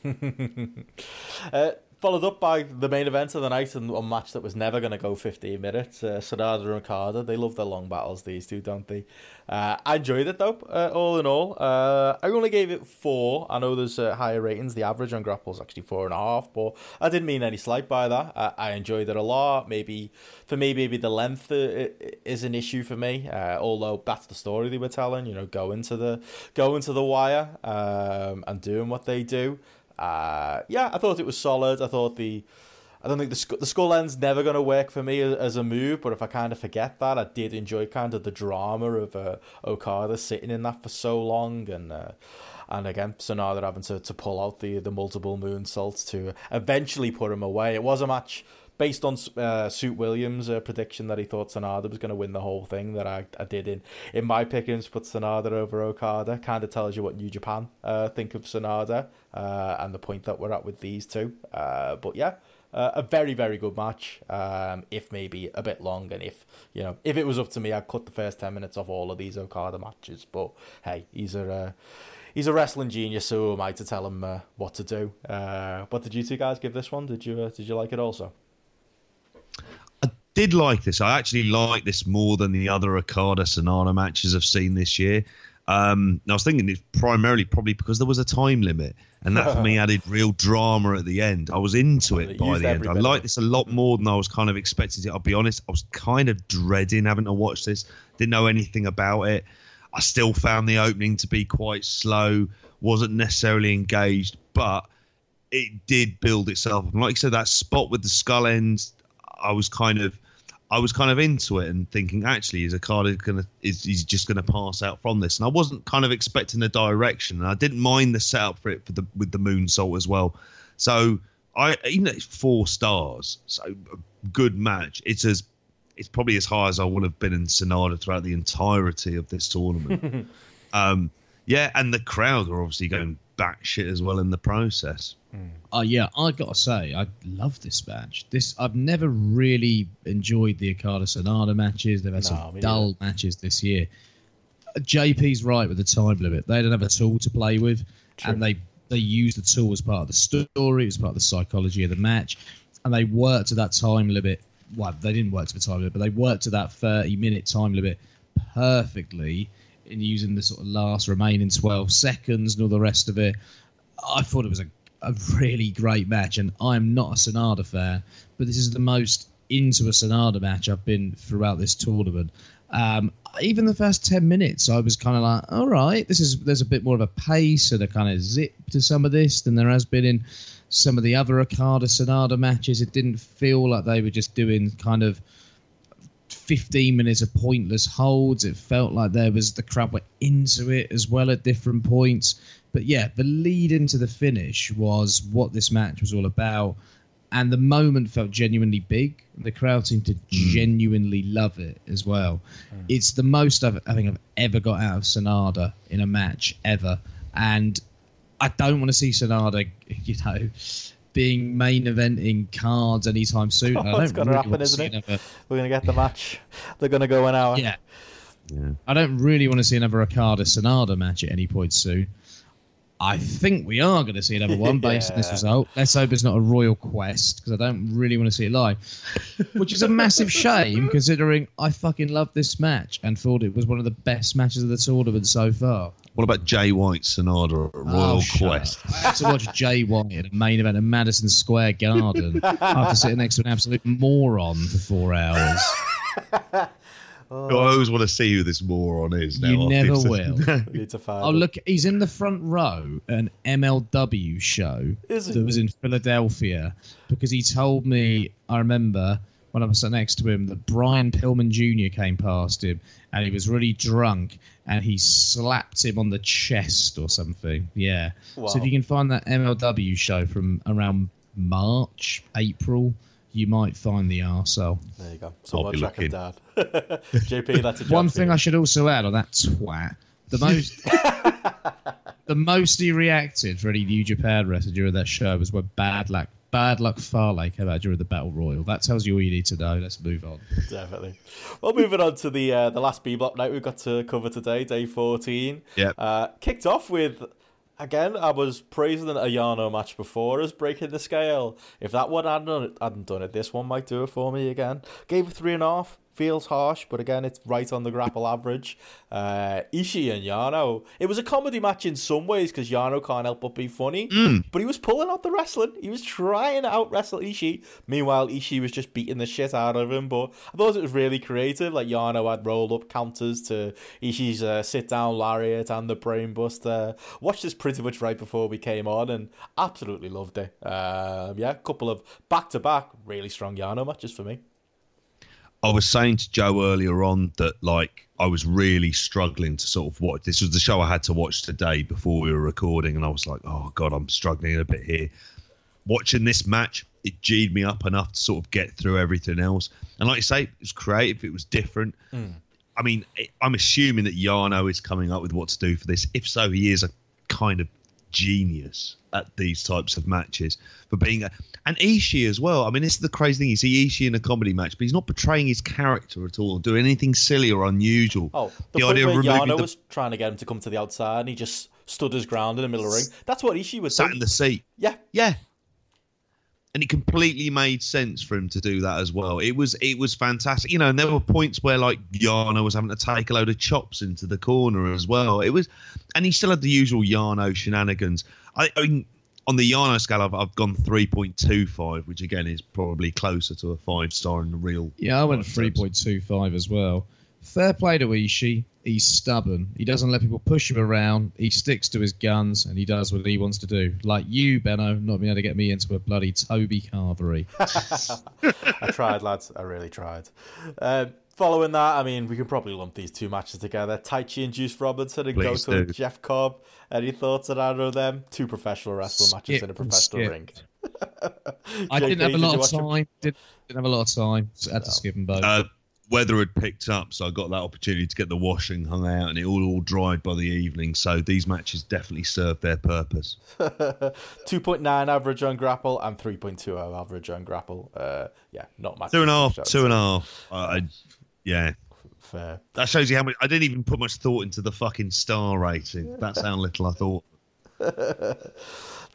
Speaker 1: Uh, followed up by the main event of the night and a match that was never going to go 15 minutes. Uh, Sanada and Okada, they love their long battles, these two, don't they? Uh, I enjoyed it, though, uh, all in all. Uh, I only gave it four. I know there's uh, higher ratings. The average on Grapple is actually four and a half, but I didn't mean any slight by that. I, I enjoyed it a lot. Maybe, for me, maybe the length uh, is an issue for me, uh, although that's the story they were telling, you know, going to the, going to the wire um, and doing what they do. Uh, yeah, I thought it was solid. I thought the, I don't think the sc- the skull end's never going to work for me as, a move. But if I kind of forget that, I did enjoy kind of the drama of uh, Okada sitting in that for so long, and uh, and again Sanada having to, to pull out the the multiple moonsaults to eventually put him away. It was a match based on uh, Suit Williams' uh, prediction that he thought Sanada was going to win the whole thing that I, I did in, in my pickings, put Sanada over Okada. Kind of tells you what New Japan uh, think of Sanada uh, and the point that we're at with these two. Uh, but yeah, uh, a very, very good match, um, if maybe a bit long. And if, you know, if it was up to me, I'd cut the first 10 minutes off all of these Okada matches. But hey, he's a... Uh, He's a wrestling genius, so am I to tell him uh, what to do. Uh, what did you two guys give this one? Did you uh, did you like it also?
Speaker 3: I did like this. I actually like this more than the other Okada Sanada matches I've seen this year. Um, I was thinking it's primarily probably because there was a time limit, and that for me added real drama at the end. I was into it by the end. I liked this a lot more than I was kind of expecting it. I'll be honest. I was kind of dreading having to watch this. Didn't know anything about it. I still found the opening to be quite slow. Wasn't necessarily engaged, but it did build itself. And like you said, that spot with the skull ends, I was kind of, I was kind of into it and thinking, actually, is Okada gonna is he's just gonna pass out from this? And I wasn't kind of expecting the direction, and I didn't mind the setup for it for the with the moonsault as well. So I, even it's four stars, so a good match. It's as it's probably as high as I would have been in Sanada throughout the entirety of this tournament. um, yeah, and the crowd are obviously going batshit as well in the process.
Speaker 2: Oh yeah, I gotta say, I love this match. This I've never really enjoyed the Okada Sanada matches. They've had
Speaker 1: No,
Speaker 2: some
Speaker 1: me
Speaker 2: dull matches this year. JP's right with the time limit. They don't have a tool to play with, and they they use the tool as part of the story, as part of the psychology of the match, and they work to that time limit. Well, they didn't work to the time limit, but they worked to that thirty minute time limit perfectly in using the sort of last remaining twelve seconds and all the rest of it. I thought it was a, a really great match, and I'm not a Sanada fan, but this is the most into a Sanada match I've been throughout this tournament. Um, even the first ten minutes, I was kind of like, all right, this is there's a bit more of a pace and a kind of zip to some of this than there has been in some of the other Okada Sanada matches. It didn't feel like they were just doing kind of 15 minutes of pointless holds. It felt like there was the crowd were into it as well at different points. But yeah, the lead into the finish was what this match was all about. and the moment felt genuinely big. The crowd seemed to
Speaker 3: Hmm.
Speaker 2: genuinely love it as well. It's the most I've, I think I've ever got out of Sanada in a match ever, and I don't want to see Sanada, you know, being main eventing cards anytime soon.
Speaker 1: Oh,
Speaker 2: I don't
Speaker 1: it's gonna
Speaker 2: really
Speaker 1: happen, isn't it?
Speaker 2: another-
Speaker 1: We're gonna get the match. They're gonna go an hour.
Speaker 2: yeah,
Speaker 3: Yeah.
Speaker 2: I don't really want to see another Okada Sanada match at any point soon. I think we are going to see another one based on this result. Let's hope it's not a Royal Quest because I don't really want to see it live, which is a massive shame considering I fucking loved this match and thought it was one of the best matches of the tournament so far.
Speaker 3: What about Jay White Sanada at oh, Royal
Speaker 2: Oh,
Speaker 3: Quest?
Speaker 2: I had to watch Jay White in a main event at Madison Square Garden after sitting next to an absolute moron for four hours. Oh.
Speaker 3: I always want to see who this moron is. Now
Speaker 2: You never will.
Speaker 1: We need to find.
Speaker 2: Oh
Speaker 1: it.
Speaker 2: look, he's in the front row at an MLW show
Speaker 1: Is he?
Speaker 2: that was in Philadelphia because he told me. I remember when I was sat next to him that Brian Pillman Jr. came past him and he was really drunk and he slapped him on the chest or something. Yeah.
Speaker 1: Wow.
Speaker 2: So if you can find that MLW show from around March, April, you might find the arsehole.
Speaker 1: There you go. Someone
Speaker 3: be
Speaker 1: track him down. JP, that's a
Speaker 2: One thing. I should also add on that twat: the most, the most he reacted for any New Japan wrestler during that show was when Bad Luck, Bad Luck Fale came out during the Battle Royal. That tells you all you need to know. Let's move on.
Speaker 1: Definitely. Well, moving on to the uh, the last B block night we've got to cover today, day fourteen.
Speaker 3: Yep.
Speaker 1: Uh, kicked off with again. I was praising a Yano match before as breaking the scale. If that one hadn't done it, hadn't done it, this one might do it for me again. Gave it three and a half. Feels harsh, but again, it's right on the grapple average. Uh, Ishii and Yano. It was a comedy match in some ways because Yano can't help but be funny, but he was pulling out the wrestling. He was trying to out wrestle Ishii. Meanwhile, Ishii was just beating the shit out of him. But I thought it was really creative. Like Yano had rolled up counters to Ishii's uh, sit down lariat and the brainbuster. Watched this pretty much right before we came on and absolutely loved it. Um, yeah, a couple of back to back really strong Yano matches for me.
Speaker 3: I was saying to Joe earlier on that like I was really struggling to sort of watch. This was the show I had to watch today before we were recording, and I was like, "Oh God, I'm struggling a bit here." Watching this match, it G'd me up enough to sort of get through everything else. And like you say, it was creative. It was different. Mm. I mean, I'm assuming that Yano is coming up with what to do for this. If so, he is a kind of genius at these types of matches for being a and Ishii as well. I mean, this is the crazy thing. You see Ishii in a comedy match, but he's not portraying his character at all, doing anything silly or unusual.
Speaker 1: Oh, the,
Speaker 3: the idea of removing
Speaker 1: Yano
Speaker 3: the
Speaker 1: was trying to get him to come to the outside and he just stood his ground in the middle of the ring. That's what Ishii was
Speaker 3: sat
Speaker 1: do.
Speaker 3: in the seat.
Speaker 1: Yeah,
Speaker 3: Yeah. And it completely made sense for him to do that as well. It was it was fantastic, you know. And there were points where like Yano was having to take a load of chops into the corner as well. It was, and he still had the usual Yano shenanigans. I, I mean, on the Yano scale, I've, I've gone three point two five, which again is probably closer to a five star in the real.
Speaker 2: Yeah, I went three point two five as well. Fair play to Ishii. He's stubborn. He doesn't let people push him around. He sticks to his guns and he does what he wants to do. Like you, Benno, not being able to get me into a bloody Toby Carvery.
Speaker 1: I tried, lads. I really tried. Um, following that, I mean, we can probably lump these two matches together. Taichi and Juice Robinson and
Speaker 3: Please
Speaker 1: Goto and. Jeff Cobb. Any thoughts on either of them? Two professional wrestling matches in a professional
Speaker 2: skip.
Speaker 1: ring.
Speaker 2: I
Speaker 1: JP,
Speaker 2: didn't have a lot of time. Didn't, didn't have a lot of time. So I had to skip them both.
Speaker 3: Uh, weather had picked up, so I got that opportunity to get the washing hung out, and it all all dried by the evening. So these matches definitely served their purpose.
Speaker 1: 2.9 average on grapple and 3.20 average on grapple. Uh, yeah, not much.
Speaker 3: Two and a half, two and a half. I, I, yeah,
Speaker 1: Fair.
Speaker 3: that shows you how much. I didn't even put much thought into the fucking star rating. That's how little I thought.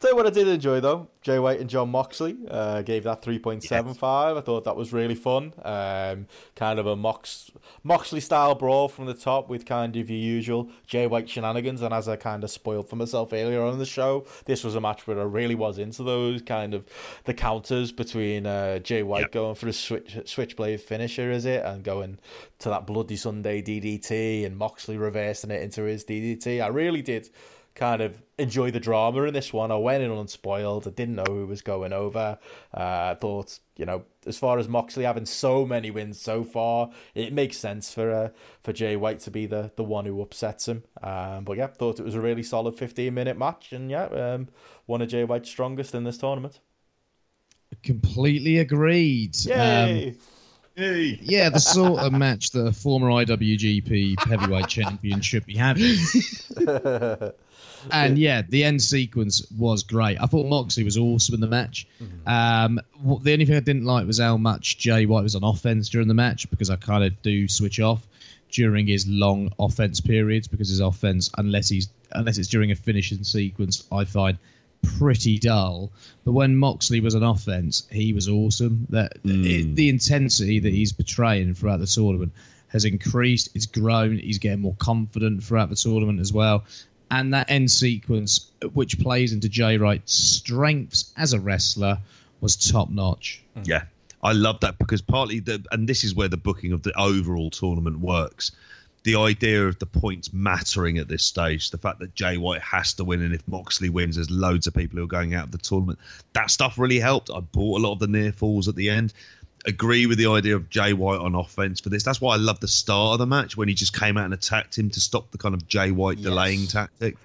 Speaker 1: Tell you what I did enjoy though. Jay White and Jon Moxley uh, gave that 3.75. I thought that was really fun. Um, kind of a Mox Moxley style brawl from the top with kind of your usual Jay White shenanigans. And as I kind of spoiled for myself earlier on in the show, this was a match where I really was into those kind of the counters between uh, Jay White
Speaker 3: Yep.
Speaker 1: going for a switch switchblade finisher, is it, and going to that bloody Sunday DDT and Moxley reversing it into his DDT. I really did kind of enjoy the drama in this one. I went in unspoiled. I didn't know who was going over. Uh, I thought, you know, as far as Moxley having so many wins so far, it makes sense for uh, for Jay White to be the, the one who upsets him. Um, but yeah, thought it was a really solid 15 minute match, and yeah, um, one of Jay White's strongest in this tournament.
Speaker 2: completely agreed. Um,
Speaker 1: Yay!
Speaker 2: yeah, the sort of match that a former IWGP heavyweight champion should be having. and yeah, the end sequence was great. I thought Moxley was awesome in the match. Um, what, the only thing I didn't like was how much Jay White was on offense during the match because I kind of do switch off during his long offense periods because his offense, unless he's unless it's during a finishing sequence, I find pretty dull. But when Moxley was on offense, he was awesome. That it, the intensity that he's portraying throughout the tournament has increased. It's grown. He's getting more confident throughout the tournament as well. And that end sequence, which plays into Jay Wright's strengths as a wrestler, was top notch. Hmm.
Speaker 3: Yeah, I love that because partly the and this is where the booking of the overall tournament works. The idea of the points mattering at this stage, the fact that Jay White has to win, and if Moxley wins, there's loads of people who are going out of the tournament. That stuff really helped. I bought a lot of the near falls at the end. Agree with the idea of Jay White on offense for this. That's why I love the start of the match when he just came out and attacked him to stop the kind of Jay White delaying tactic.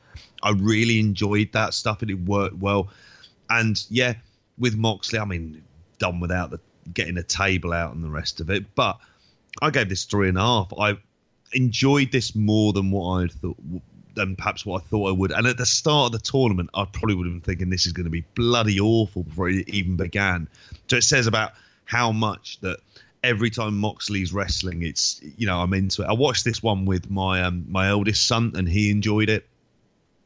Speaker 3: I really enjoyed that stuff and it worked well. And yeah, with Moxley, I mean, done without the getting a table out and the rest of it. But I gave this three and a half. I enjoyed this more than what I thought than perhaps what I thought I would. And at the start of the tournament, I probably would have been thinking this is going to be bloody awful before it even began. So it says about how much that every time Moxley's wrestling, it's you know I'm into it. I watched this one with my um, my eldest son, and he enjoyed it.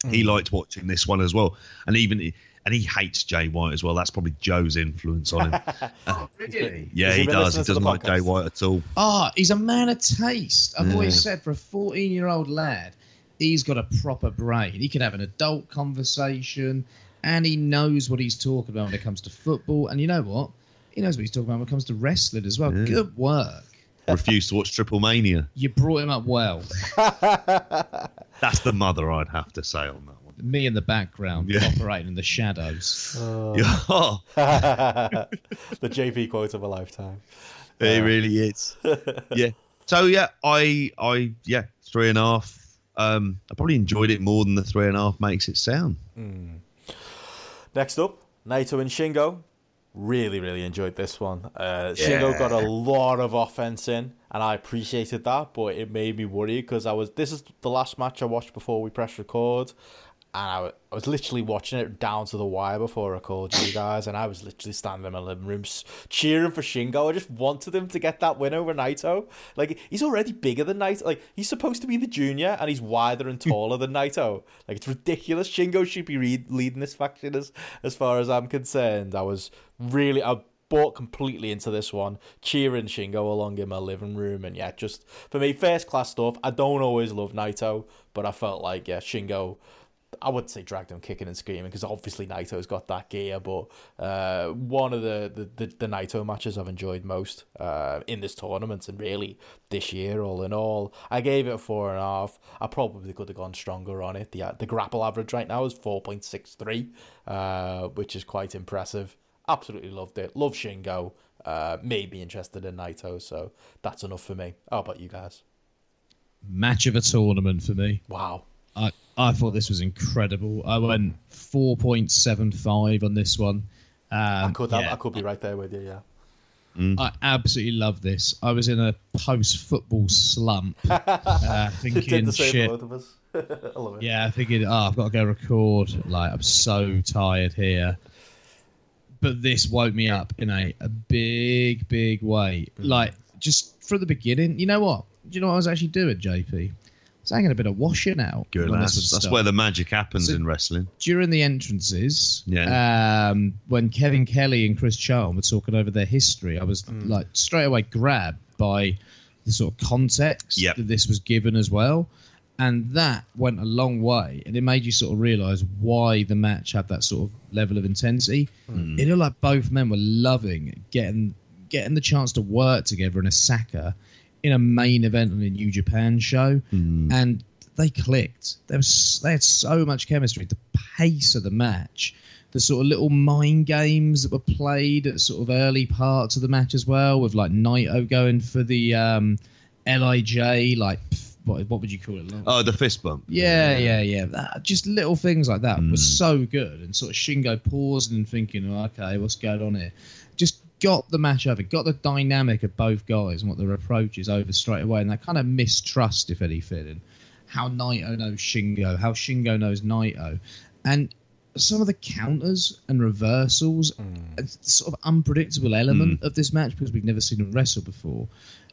Speaker 3: He liked watching this one as well, and even and he hates Jay White as well. That's probably Joe's influence on him. Uh, yeah,
Speaker 1: he
Speaker 3: he does. He doesn't like Jay? White at all.
Speaker 2: Ah, he's a man of taste. I've always said for a 14 year old lad, he's got a proper brain. He can have an adult conversation and he knows what he's talking about when it comes to football. And you know what? He knows what he's talking about when it comes to wrestling as well. Good work.
Speaker 3: Refused to watch Triple Mania.
Speaker 2: You brought him up well.
Speaker 3: That's the mother I'd have to say on that one.
Speaker 2: Me in the background,
Speaker 3: Yeah.
Speaker 2: operating in the shadows.
Speaker 3: Yeah,
Speaker 1: the JP quote of a lifetime.
Speaker 3: it really is. yeah. So yeah, I I yeah three and a half. Um, I probably enjoyed it more than the three and a half makes it sound.
Speaker 1: Next up, Naito and Shingo. Really, really enjoyed this one. Uh, Shingo got a lot of offense in, and I appreciated that, but it made me worry because I was. This is the last match I watched before we press record, Wa- I was literally watching it down to the wire before I called you guys, and I was literally standing in my living room cheering for Shingo. I just wanted him to get that win over Naito. Like he's already bigger than Naito. Like he's supposed to be the junior, and he's wider and taller than Naito. Like it's ridiculous. Shingo should be re- leading this faction as as far as I'm concerned. I was really I bought completely into this one, cheering Shingo along in my living room, and yeah, just for me, first class stuff. I don't always love Naito, but I felt like yeah, Shingo. I would say dragged him kicking and screaming because obviously Naito's got that gear, but uh, one of the, the, the, the Naito matches I've enjoyed most uh, in this tournament and really this year, all in all. I gave it a four and a half. I probably could have gone stronger on it. The, uh, the grapple average right now is 4.63, uh, which is quite impressive. Absolutely loved it. Love Shingo. Uh, maybe interested in Naito, so that's enough for me. How about you guys?
Speaker 2: Match of a tournament for me.
Speaker 1: Wow.
Speaker 2: I, I thought this was incredible. I went 4.75 on this one. Um,
Speaker 1: I could
Speaker 2: yeah.
Speaker 1: I could be right there with you, yeah.
Speaker 2: I absolutely love this. I was in a post football slump, uh,
Speaker 1: Did
Speaker 2: thinking,
Speaker 1: the same
Speaker 2: shit.
Speaker 1: both of us. I love it.
Speaker 2: Yeah, thinking, oh, I've got to go record. Like, I'm so tired here. But this woke me up in a, a big, big way. Like, just from the beginning, you know what? Do you know what I was actually doing, JP? I was hanging a bit of washing out.
Speaker 3: Good.
Speaker 2: when
Speaker 3: That's,
Speaker 2: this was
Speaker 3: that's where the magic happens
Speaker 2: So-
Speaker 3: in wrestling.
Speaker 2: during the entrances,
Speaker 3: Yeah.
Speaker 2: um, when Kevin Kelly and Chris Charlton were talking over their history, I was like straight away grabbed by the sort of context
Speaker 3: Yep.
Speaker 2: that this was given as well. And that went a long way, and it made you sort of realise why the match had that sort of level of intensity. It looked like both men were loving getting getting the chance to work together in Osaka in a main event on a New Japan show, and they clicked. There was they had so much chemistry. The pace of the match, the sort of little mind games that were played at sort of early parts of the match as well, with like Naito going for the um, LIJ, like what what would you call it?
Speaker 3: Oh, the fist bump.
Speaker 2: Yeah, yeah, yeah. That, just little things like that
Speaker 3: Mm.
Speaker 2: was so good, and sort of Shingo pausing and thinking, oh, "Okay, what's going on here?" Got the match over, got the dynamic of both guys and what their approach is over straight away, and that kind of mistrust, if anything, and how Naito knows Shingo, how Shingo knows Naito, and some of the counters and reversals, a sort of unpredictable element hmm. of this match because we've never seen them wrestle before,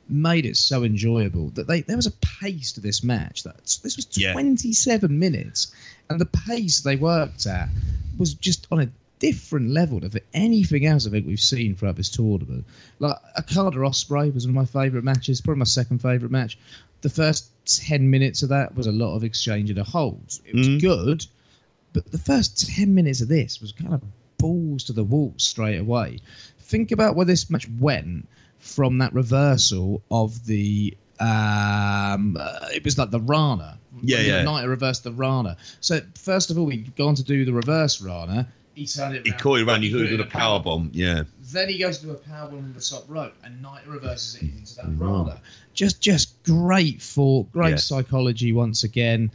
Speaker 2: made it so enjoyable that they there was a pace to this match that this was
Speaker 3: Yeah.
Speaker 2: 27 minutes, and the pace they worked at was just on a different level to anything else I think we've seen throughout this tournament. Like Okada Ospreay was one of my favourite matches, probably my second favourite match. The first 10 minutes of that was a lot of exchange of the holds. It was
Speaker 3: Mm.
Speaker 2: good, but the first 10 minutes of this was kind of balls to the wall straight away. Think about where this match went from that reversal of the. Um, uh, it was like the Rana.
Speaker 3: Yeah, yeah.
Speaker 2: United reversed the Rana. So, first of all, he'd gone to do the reverse Rana. He turned it
Speaker 3: He
Speaker 2: round,
Speaker 3: caught it around. You
Speaker 2: put
Speaker 3: could
Speaker 2: it
Speaker 3: do
Speaker 2: in a
Speaker 3: power bomb. Yeah.
Speaker 2: then he goes to a power bomb on the top rope, and Knight reverses it into that
Speaker 3: Mm.
Speaker 2: Rana. Just, just great for great
Speaker 3: Yeah.
Speaker 2: psychology once again.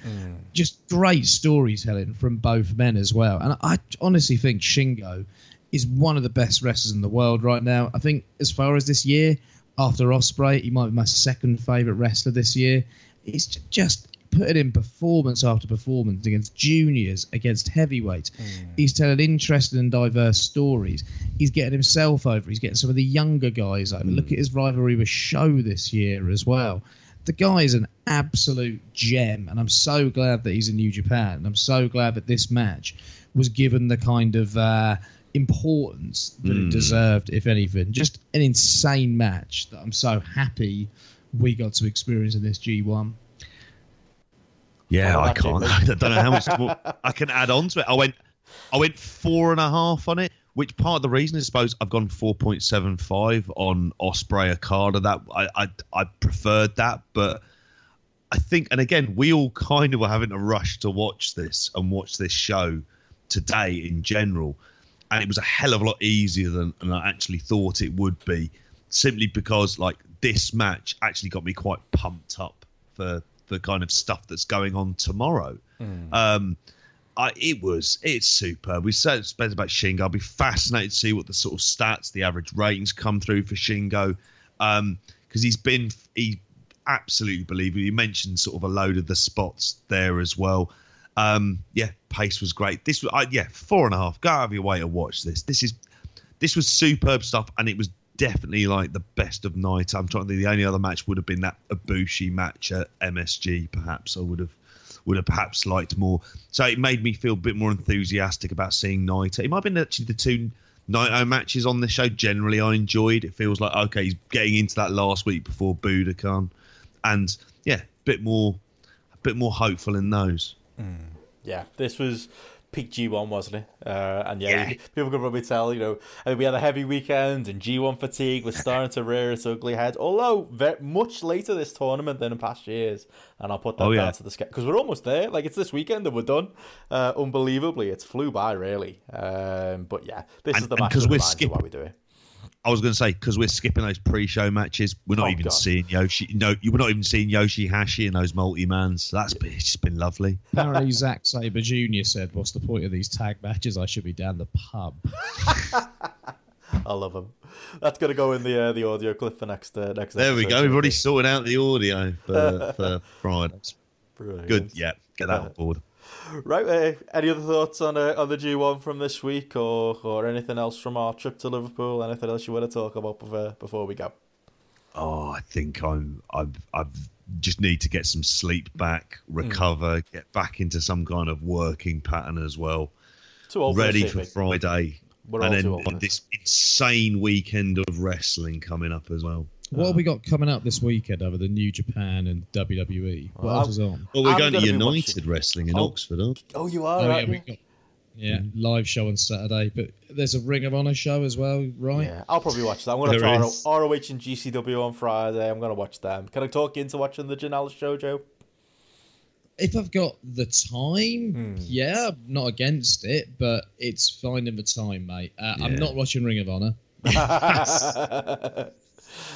Speaker 2: Just great storytelling from both men as well. And I honestly think Shingo is one of the best wrestlers in the world right now. I think as far as this year, after Ospreay, he might be my second favorite wrestler this year. It's just putting in performance after performance against juniors, against heavyweights. Hmm. He's telling interesting and diverse stories. He's getting himself over. He's getting some of the younger guys over. Hmm. Look at his rivalry with Show this year as well. The guy is an absolute gem, and I'm so glad that he's in New Japan. And I'm so glad that this match was given the kind of uh, importance that it hmm. deserved, if anything. Just an insane match that I'm so happy we got to experience in this G1.
Speaker 3: Yeah, I can't. I don't know how much more I can add on to it. I went, I went four and a half on it. Which part of the reason is, I suppose, I've gone four point seven five on Ospreay Okada. That I, I I preferred that, but I think, and again, we all kind of were having to rush to watch this and watch this show today in general, and it was a hell of a lot easier than, than I actually thought it would be, simply because like this match actually got me quite pumped up for the kind of stuff that's going on tomorrow. Um, I, it was it's super. We said spoke about Shingo. I'll be fascinated to see what the sort of stats, the average ratings come through for Shingo, because he's been he absolutely believe it. You mentioned sort of a load of the spots there as well. Um, yeah, pace was great. This was I, yeah four and a half. Go out of your way to watch this. This is this was superb stuff, and it was definitely like the best of night. I'm trying to think the only other match would have been that Ibushi match at MSG. Perhaps I would have would have perhaps liked more. So it made me feel a bit more enthusiastic about seeing Naito. It might have been actually the two Naito matches on the show. Generally, I enjoyed. It feels like okay, he's getting into that last week before Budokan, and yeah, a bit more, a bit more hopeful in those. Hmm.
Speaker 1: Yeah, this was peak G1, wasn't it? Uh, and yeah,
Speaker 3: Yeah.
Speaker 1: people can probably tell, you know, I mean, we had a heavy weekend and G1 fatigue was starting to rear its ugly head. Although ve much later this tournament than in past years, and I'll put that
Speaker 3: Oh,
Speaker 1: down
Speaker 3: yeah.
Speaker 1: to the sketch because we're almost there. Like it's this weekend and we're done. Uh, unbelievably, it's flew by really. Um, but yeah, this
Speaker 3: And-
Speaker 1: is the match
Speaker 3: 'cause
Speaker 1: that
Speaker 3: we're skipping
Speaker 1: why we do it.
Speaker 3: I was going to say because we're skipping those pre-show matches, we're not
Speaker 1: Oh,
Speaker 3: even
Speaker 1: God.
Speaker 3: seeing Yoshi. No, you were not even seeing Yoshi Hashi in those multi-mans. That's been, it's just been lovely.
Speaker 2: Apparently, Zack Sabre Jr. said, "What's the point of these tag matches? I should be down the pub."
Speaker 1: I love him. That's gonna go in the uh, the audio clip for next uh, next.
Speaker 3: There we go. We've already sorted out the audio for, for Friday.
Speaker 1: Brilliant.
Speaker 3: Good. Yeah, get that on board.
Speaker 1: Right. Uh, any other thoughts on uh, on the G one from this week, or or anything else from our trip to Liverpool? Anything else you want to talk about before before we go?
Speaker 3: Oh, I think I'm. I've. I've just need to get some sleep back, recover, get back into some kind of working pattern as well. Ready
Speaker 1: for,
Speaker 3: for
Speaker 1: this, Jamie.
Speaker 3: Friday,
Speaker 1: We're
Speaker 3: and then
Speaker 1: too old for
Speaker 3: on
Speaker 1: this.
Speaker 3: this insane weekend of wrestling coming up as well.
Speaker 2: What have we got coming up this weekend other than New Japan and WWE? What
Speaker 1: Well,
Speaker 2: else is on?
Speaker 3: Well, we're
Speaker 1: I'm
Speaker 3: going to
Speaker 1: gonna be
Speaker 3: United
Speaker 1: watching-
Speaker 3: Wrestling in
Speaker 1: Oh.
Speaker 3: Oxford, aren't we?
Speaker 1: Oh, you are
Speaker 2: Oh
Speaker 1: right.
Speaker 2: yeah, we got yeah live show on Saturday, but there's a Ring of Honor show as well, right?
Speaker 1: Yeah, I'll probably watch that. I'm going to
Speaker 3: There
Speaker 1: try
Speaker 3: is.
Speaker 1: ROH and GCW on Friday. I'm going to watch them. Can I talk you into watching the Janelle show, Joe?
Speaker 2: If I've got the time, yeah, I'm not against it, but it's finding the time, mate. Uh, I'm
Speaker 3: Yeah.
Speaker 2: not watching Ring of Honor.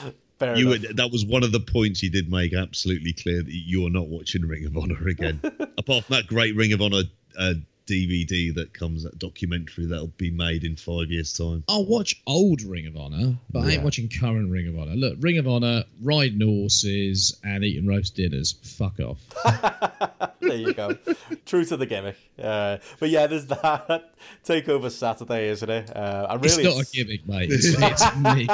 Speaker 1: Fair
Speaker 3: You
Speaker 1: enough.
Speaker 3: were, that was one of the points you did make absolutely clear that you're not watching Ring of Honor again. Apart from that great Ring of Honor uh, DVD that comes, that documentary that'll be made in five years' time.
Speaker 2: I'll watch old Ring of Honor, but I ain't watching current Ring of Honor. Look, Ring of Honor, riding horses and eating roast dinners. Fuck off.
Speaker 1: there you go. True to the gimmick. Uh, but yeah, there's that takeover Saturday, isn't it? Uh, I
Speaker 2: It's
Speaker 1: really
Speaker 2: not a gimmick, mate. It's, it's me.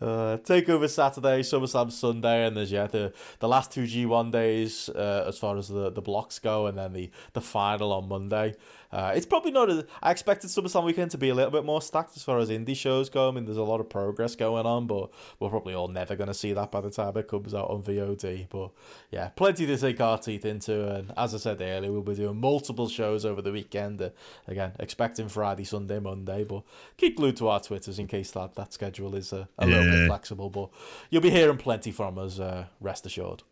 Speaker 1: Uh, Takeover Saturday, SummerSlam Sunday, and there's yeah the, the last two G1 days uh, as far as the, the blocks go, and then the, the final on Monday. Uh, it's probably not. As, I expected SummerSlam weekend to be a little bit more stacked as far as indie shows go. I mean, there's a lot of progress going on, but we're probably all never going to see that by the time it comes out on VOD. But yeah, plenty to take our teeth into, and as I said earlier, we'll be doing multiple shows over the weekend. Uh, again, expecting Friday, Sunday, Monday, but keep glued to our Twitters in case that that schedule is uh, a little bit flexible. But you'll be hearing plenty from us. Uh, rest assured.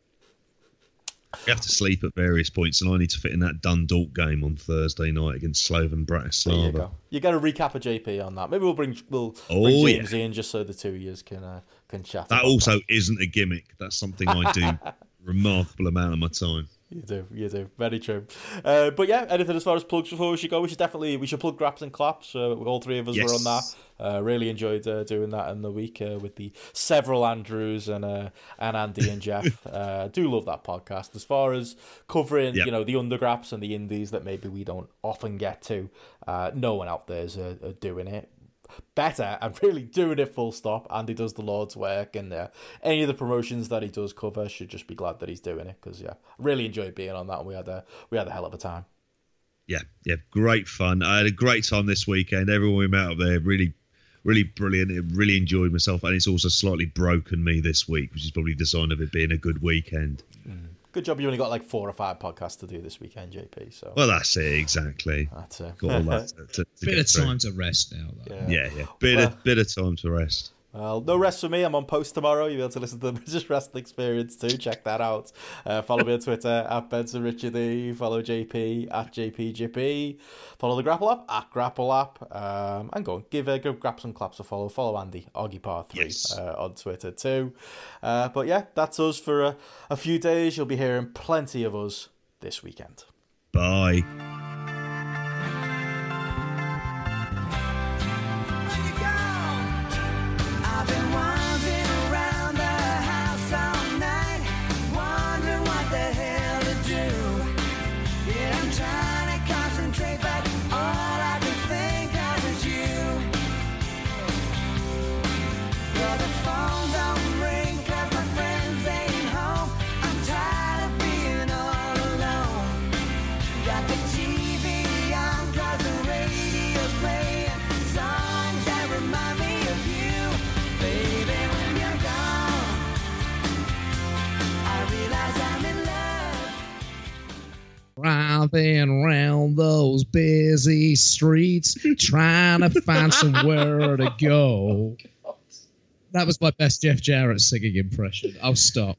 Speaker 3: You have to sleep at various points, and I need to fit in that Dundalk game on Thursday night against Slovan
Speaker 1: There you
Speaker 3: Bratislava.
Speaker 1: go. You get a recap of JP on that. Maybe we'll bring we'll
Speaker 3: Oh,
Speaker 1: bring
Speaker 3: yeah.
Speaker 1: James in just so the two of you can uh, can chat.
Speaker 3: That also isn't a gimmick. That's something I do remarkable amount of my time.
Speaker 1: You do, you do. Very true. Uh, but yeah, anything as far as plugs before we should go? We should definitely we should plug Graps and Claps. Uh, all three of us were on that. Uh, really enjoyed uh, doing that in the week uh, with the several Andrews and uh, and Andy and Jeff. uh, do love that podcast. As far as covering,
Speaker 3: Yep.
Speaker 1: you know, the undergraps and the indies that maybe we don't often get to, uh, no one out there's uh, uh, doing it better and really doing it full stop. Andy does the Lord's work, and uh, any of the promotions that he does cover should just be glad that he's doing it because yeah, really enjoyed being on that. And we had a we had a hell of a time.
Speaker 3: Yeah, yeah, great fun. I had a great time this weekend. Everyone we met up there, really, really brilliant. It really enjoyed myself, and it's also slightly broken me this week, which is probably the sign of it being a good weekend.
Speaker 1: Good job. You only got like four or five podcasts to do this weekend, JP. So
Speaker 3: Well, that's it exactly.
Speaker 1: that's uh,
Speaker 3: Got all that to, to, to
Speaker 2: Bit
Speaker 3: get
Speaker 2: of
Speaker 3: through.
Speaker 2: time to rest now, though.
Speaker 1: yeah.
Speaker 3: Yeah, yeah, bit
Speaker 1: Well-
Speaker 3: of bit of time to rest.
Speaker 1: Well, no rest for me. I'm on post tomorrow. You'll be able to listen to the British Wrestling Experience too. Check that out. Uh, follow me on Twitter at Benson Richard E. Follow JP at JPJP. Follow the Grapple app at Grapple app. Um, and go on, give, uh, give Graps and Claps a follow. Follow Andy Oggy Par Three
Speaker 3: Yes.
Speaker 1: uh, on Twitter too. Uh, but yeah, that's us for a, a few days. You'll be hearing plenty of us this weekend.
Speaker 3: Bye.
Speaker 2: Driving around those busy streets, trying to find somewhere to go. Oh that was my best Jeff Jarrett singing impression. I'll stop.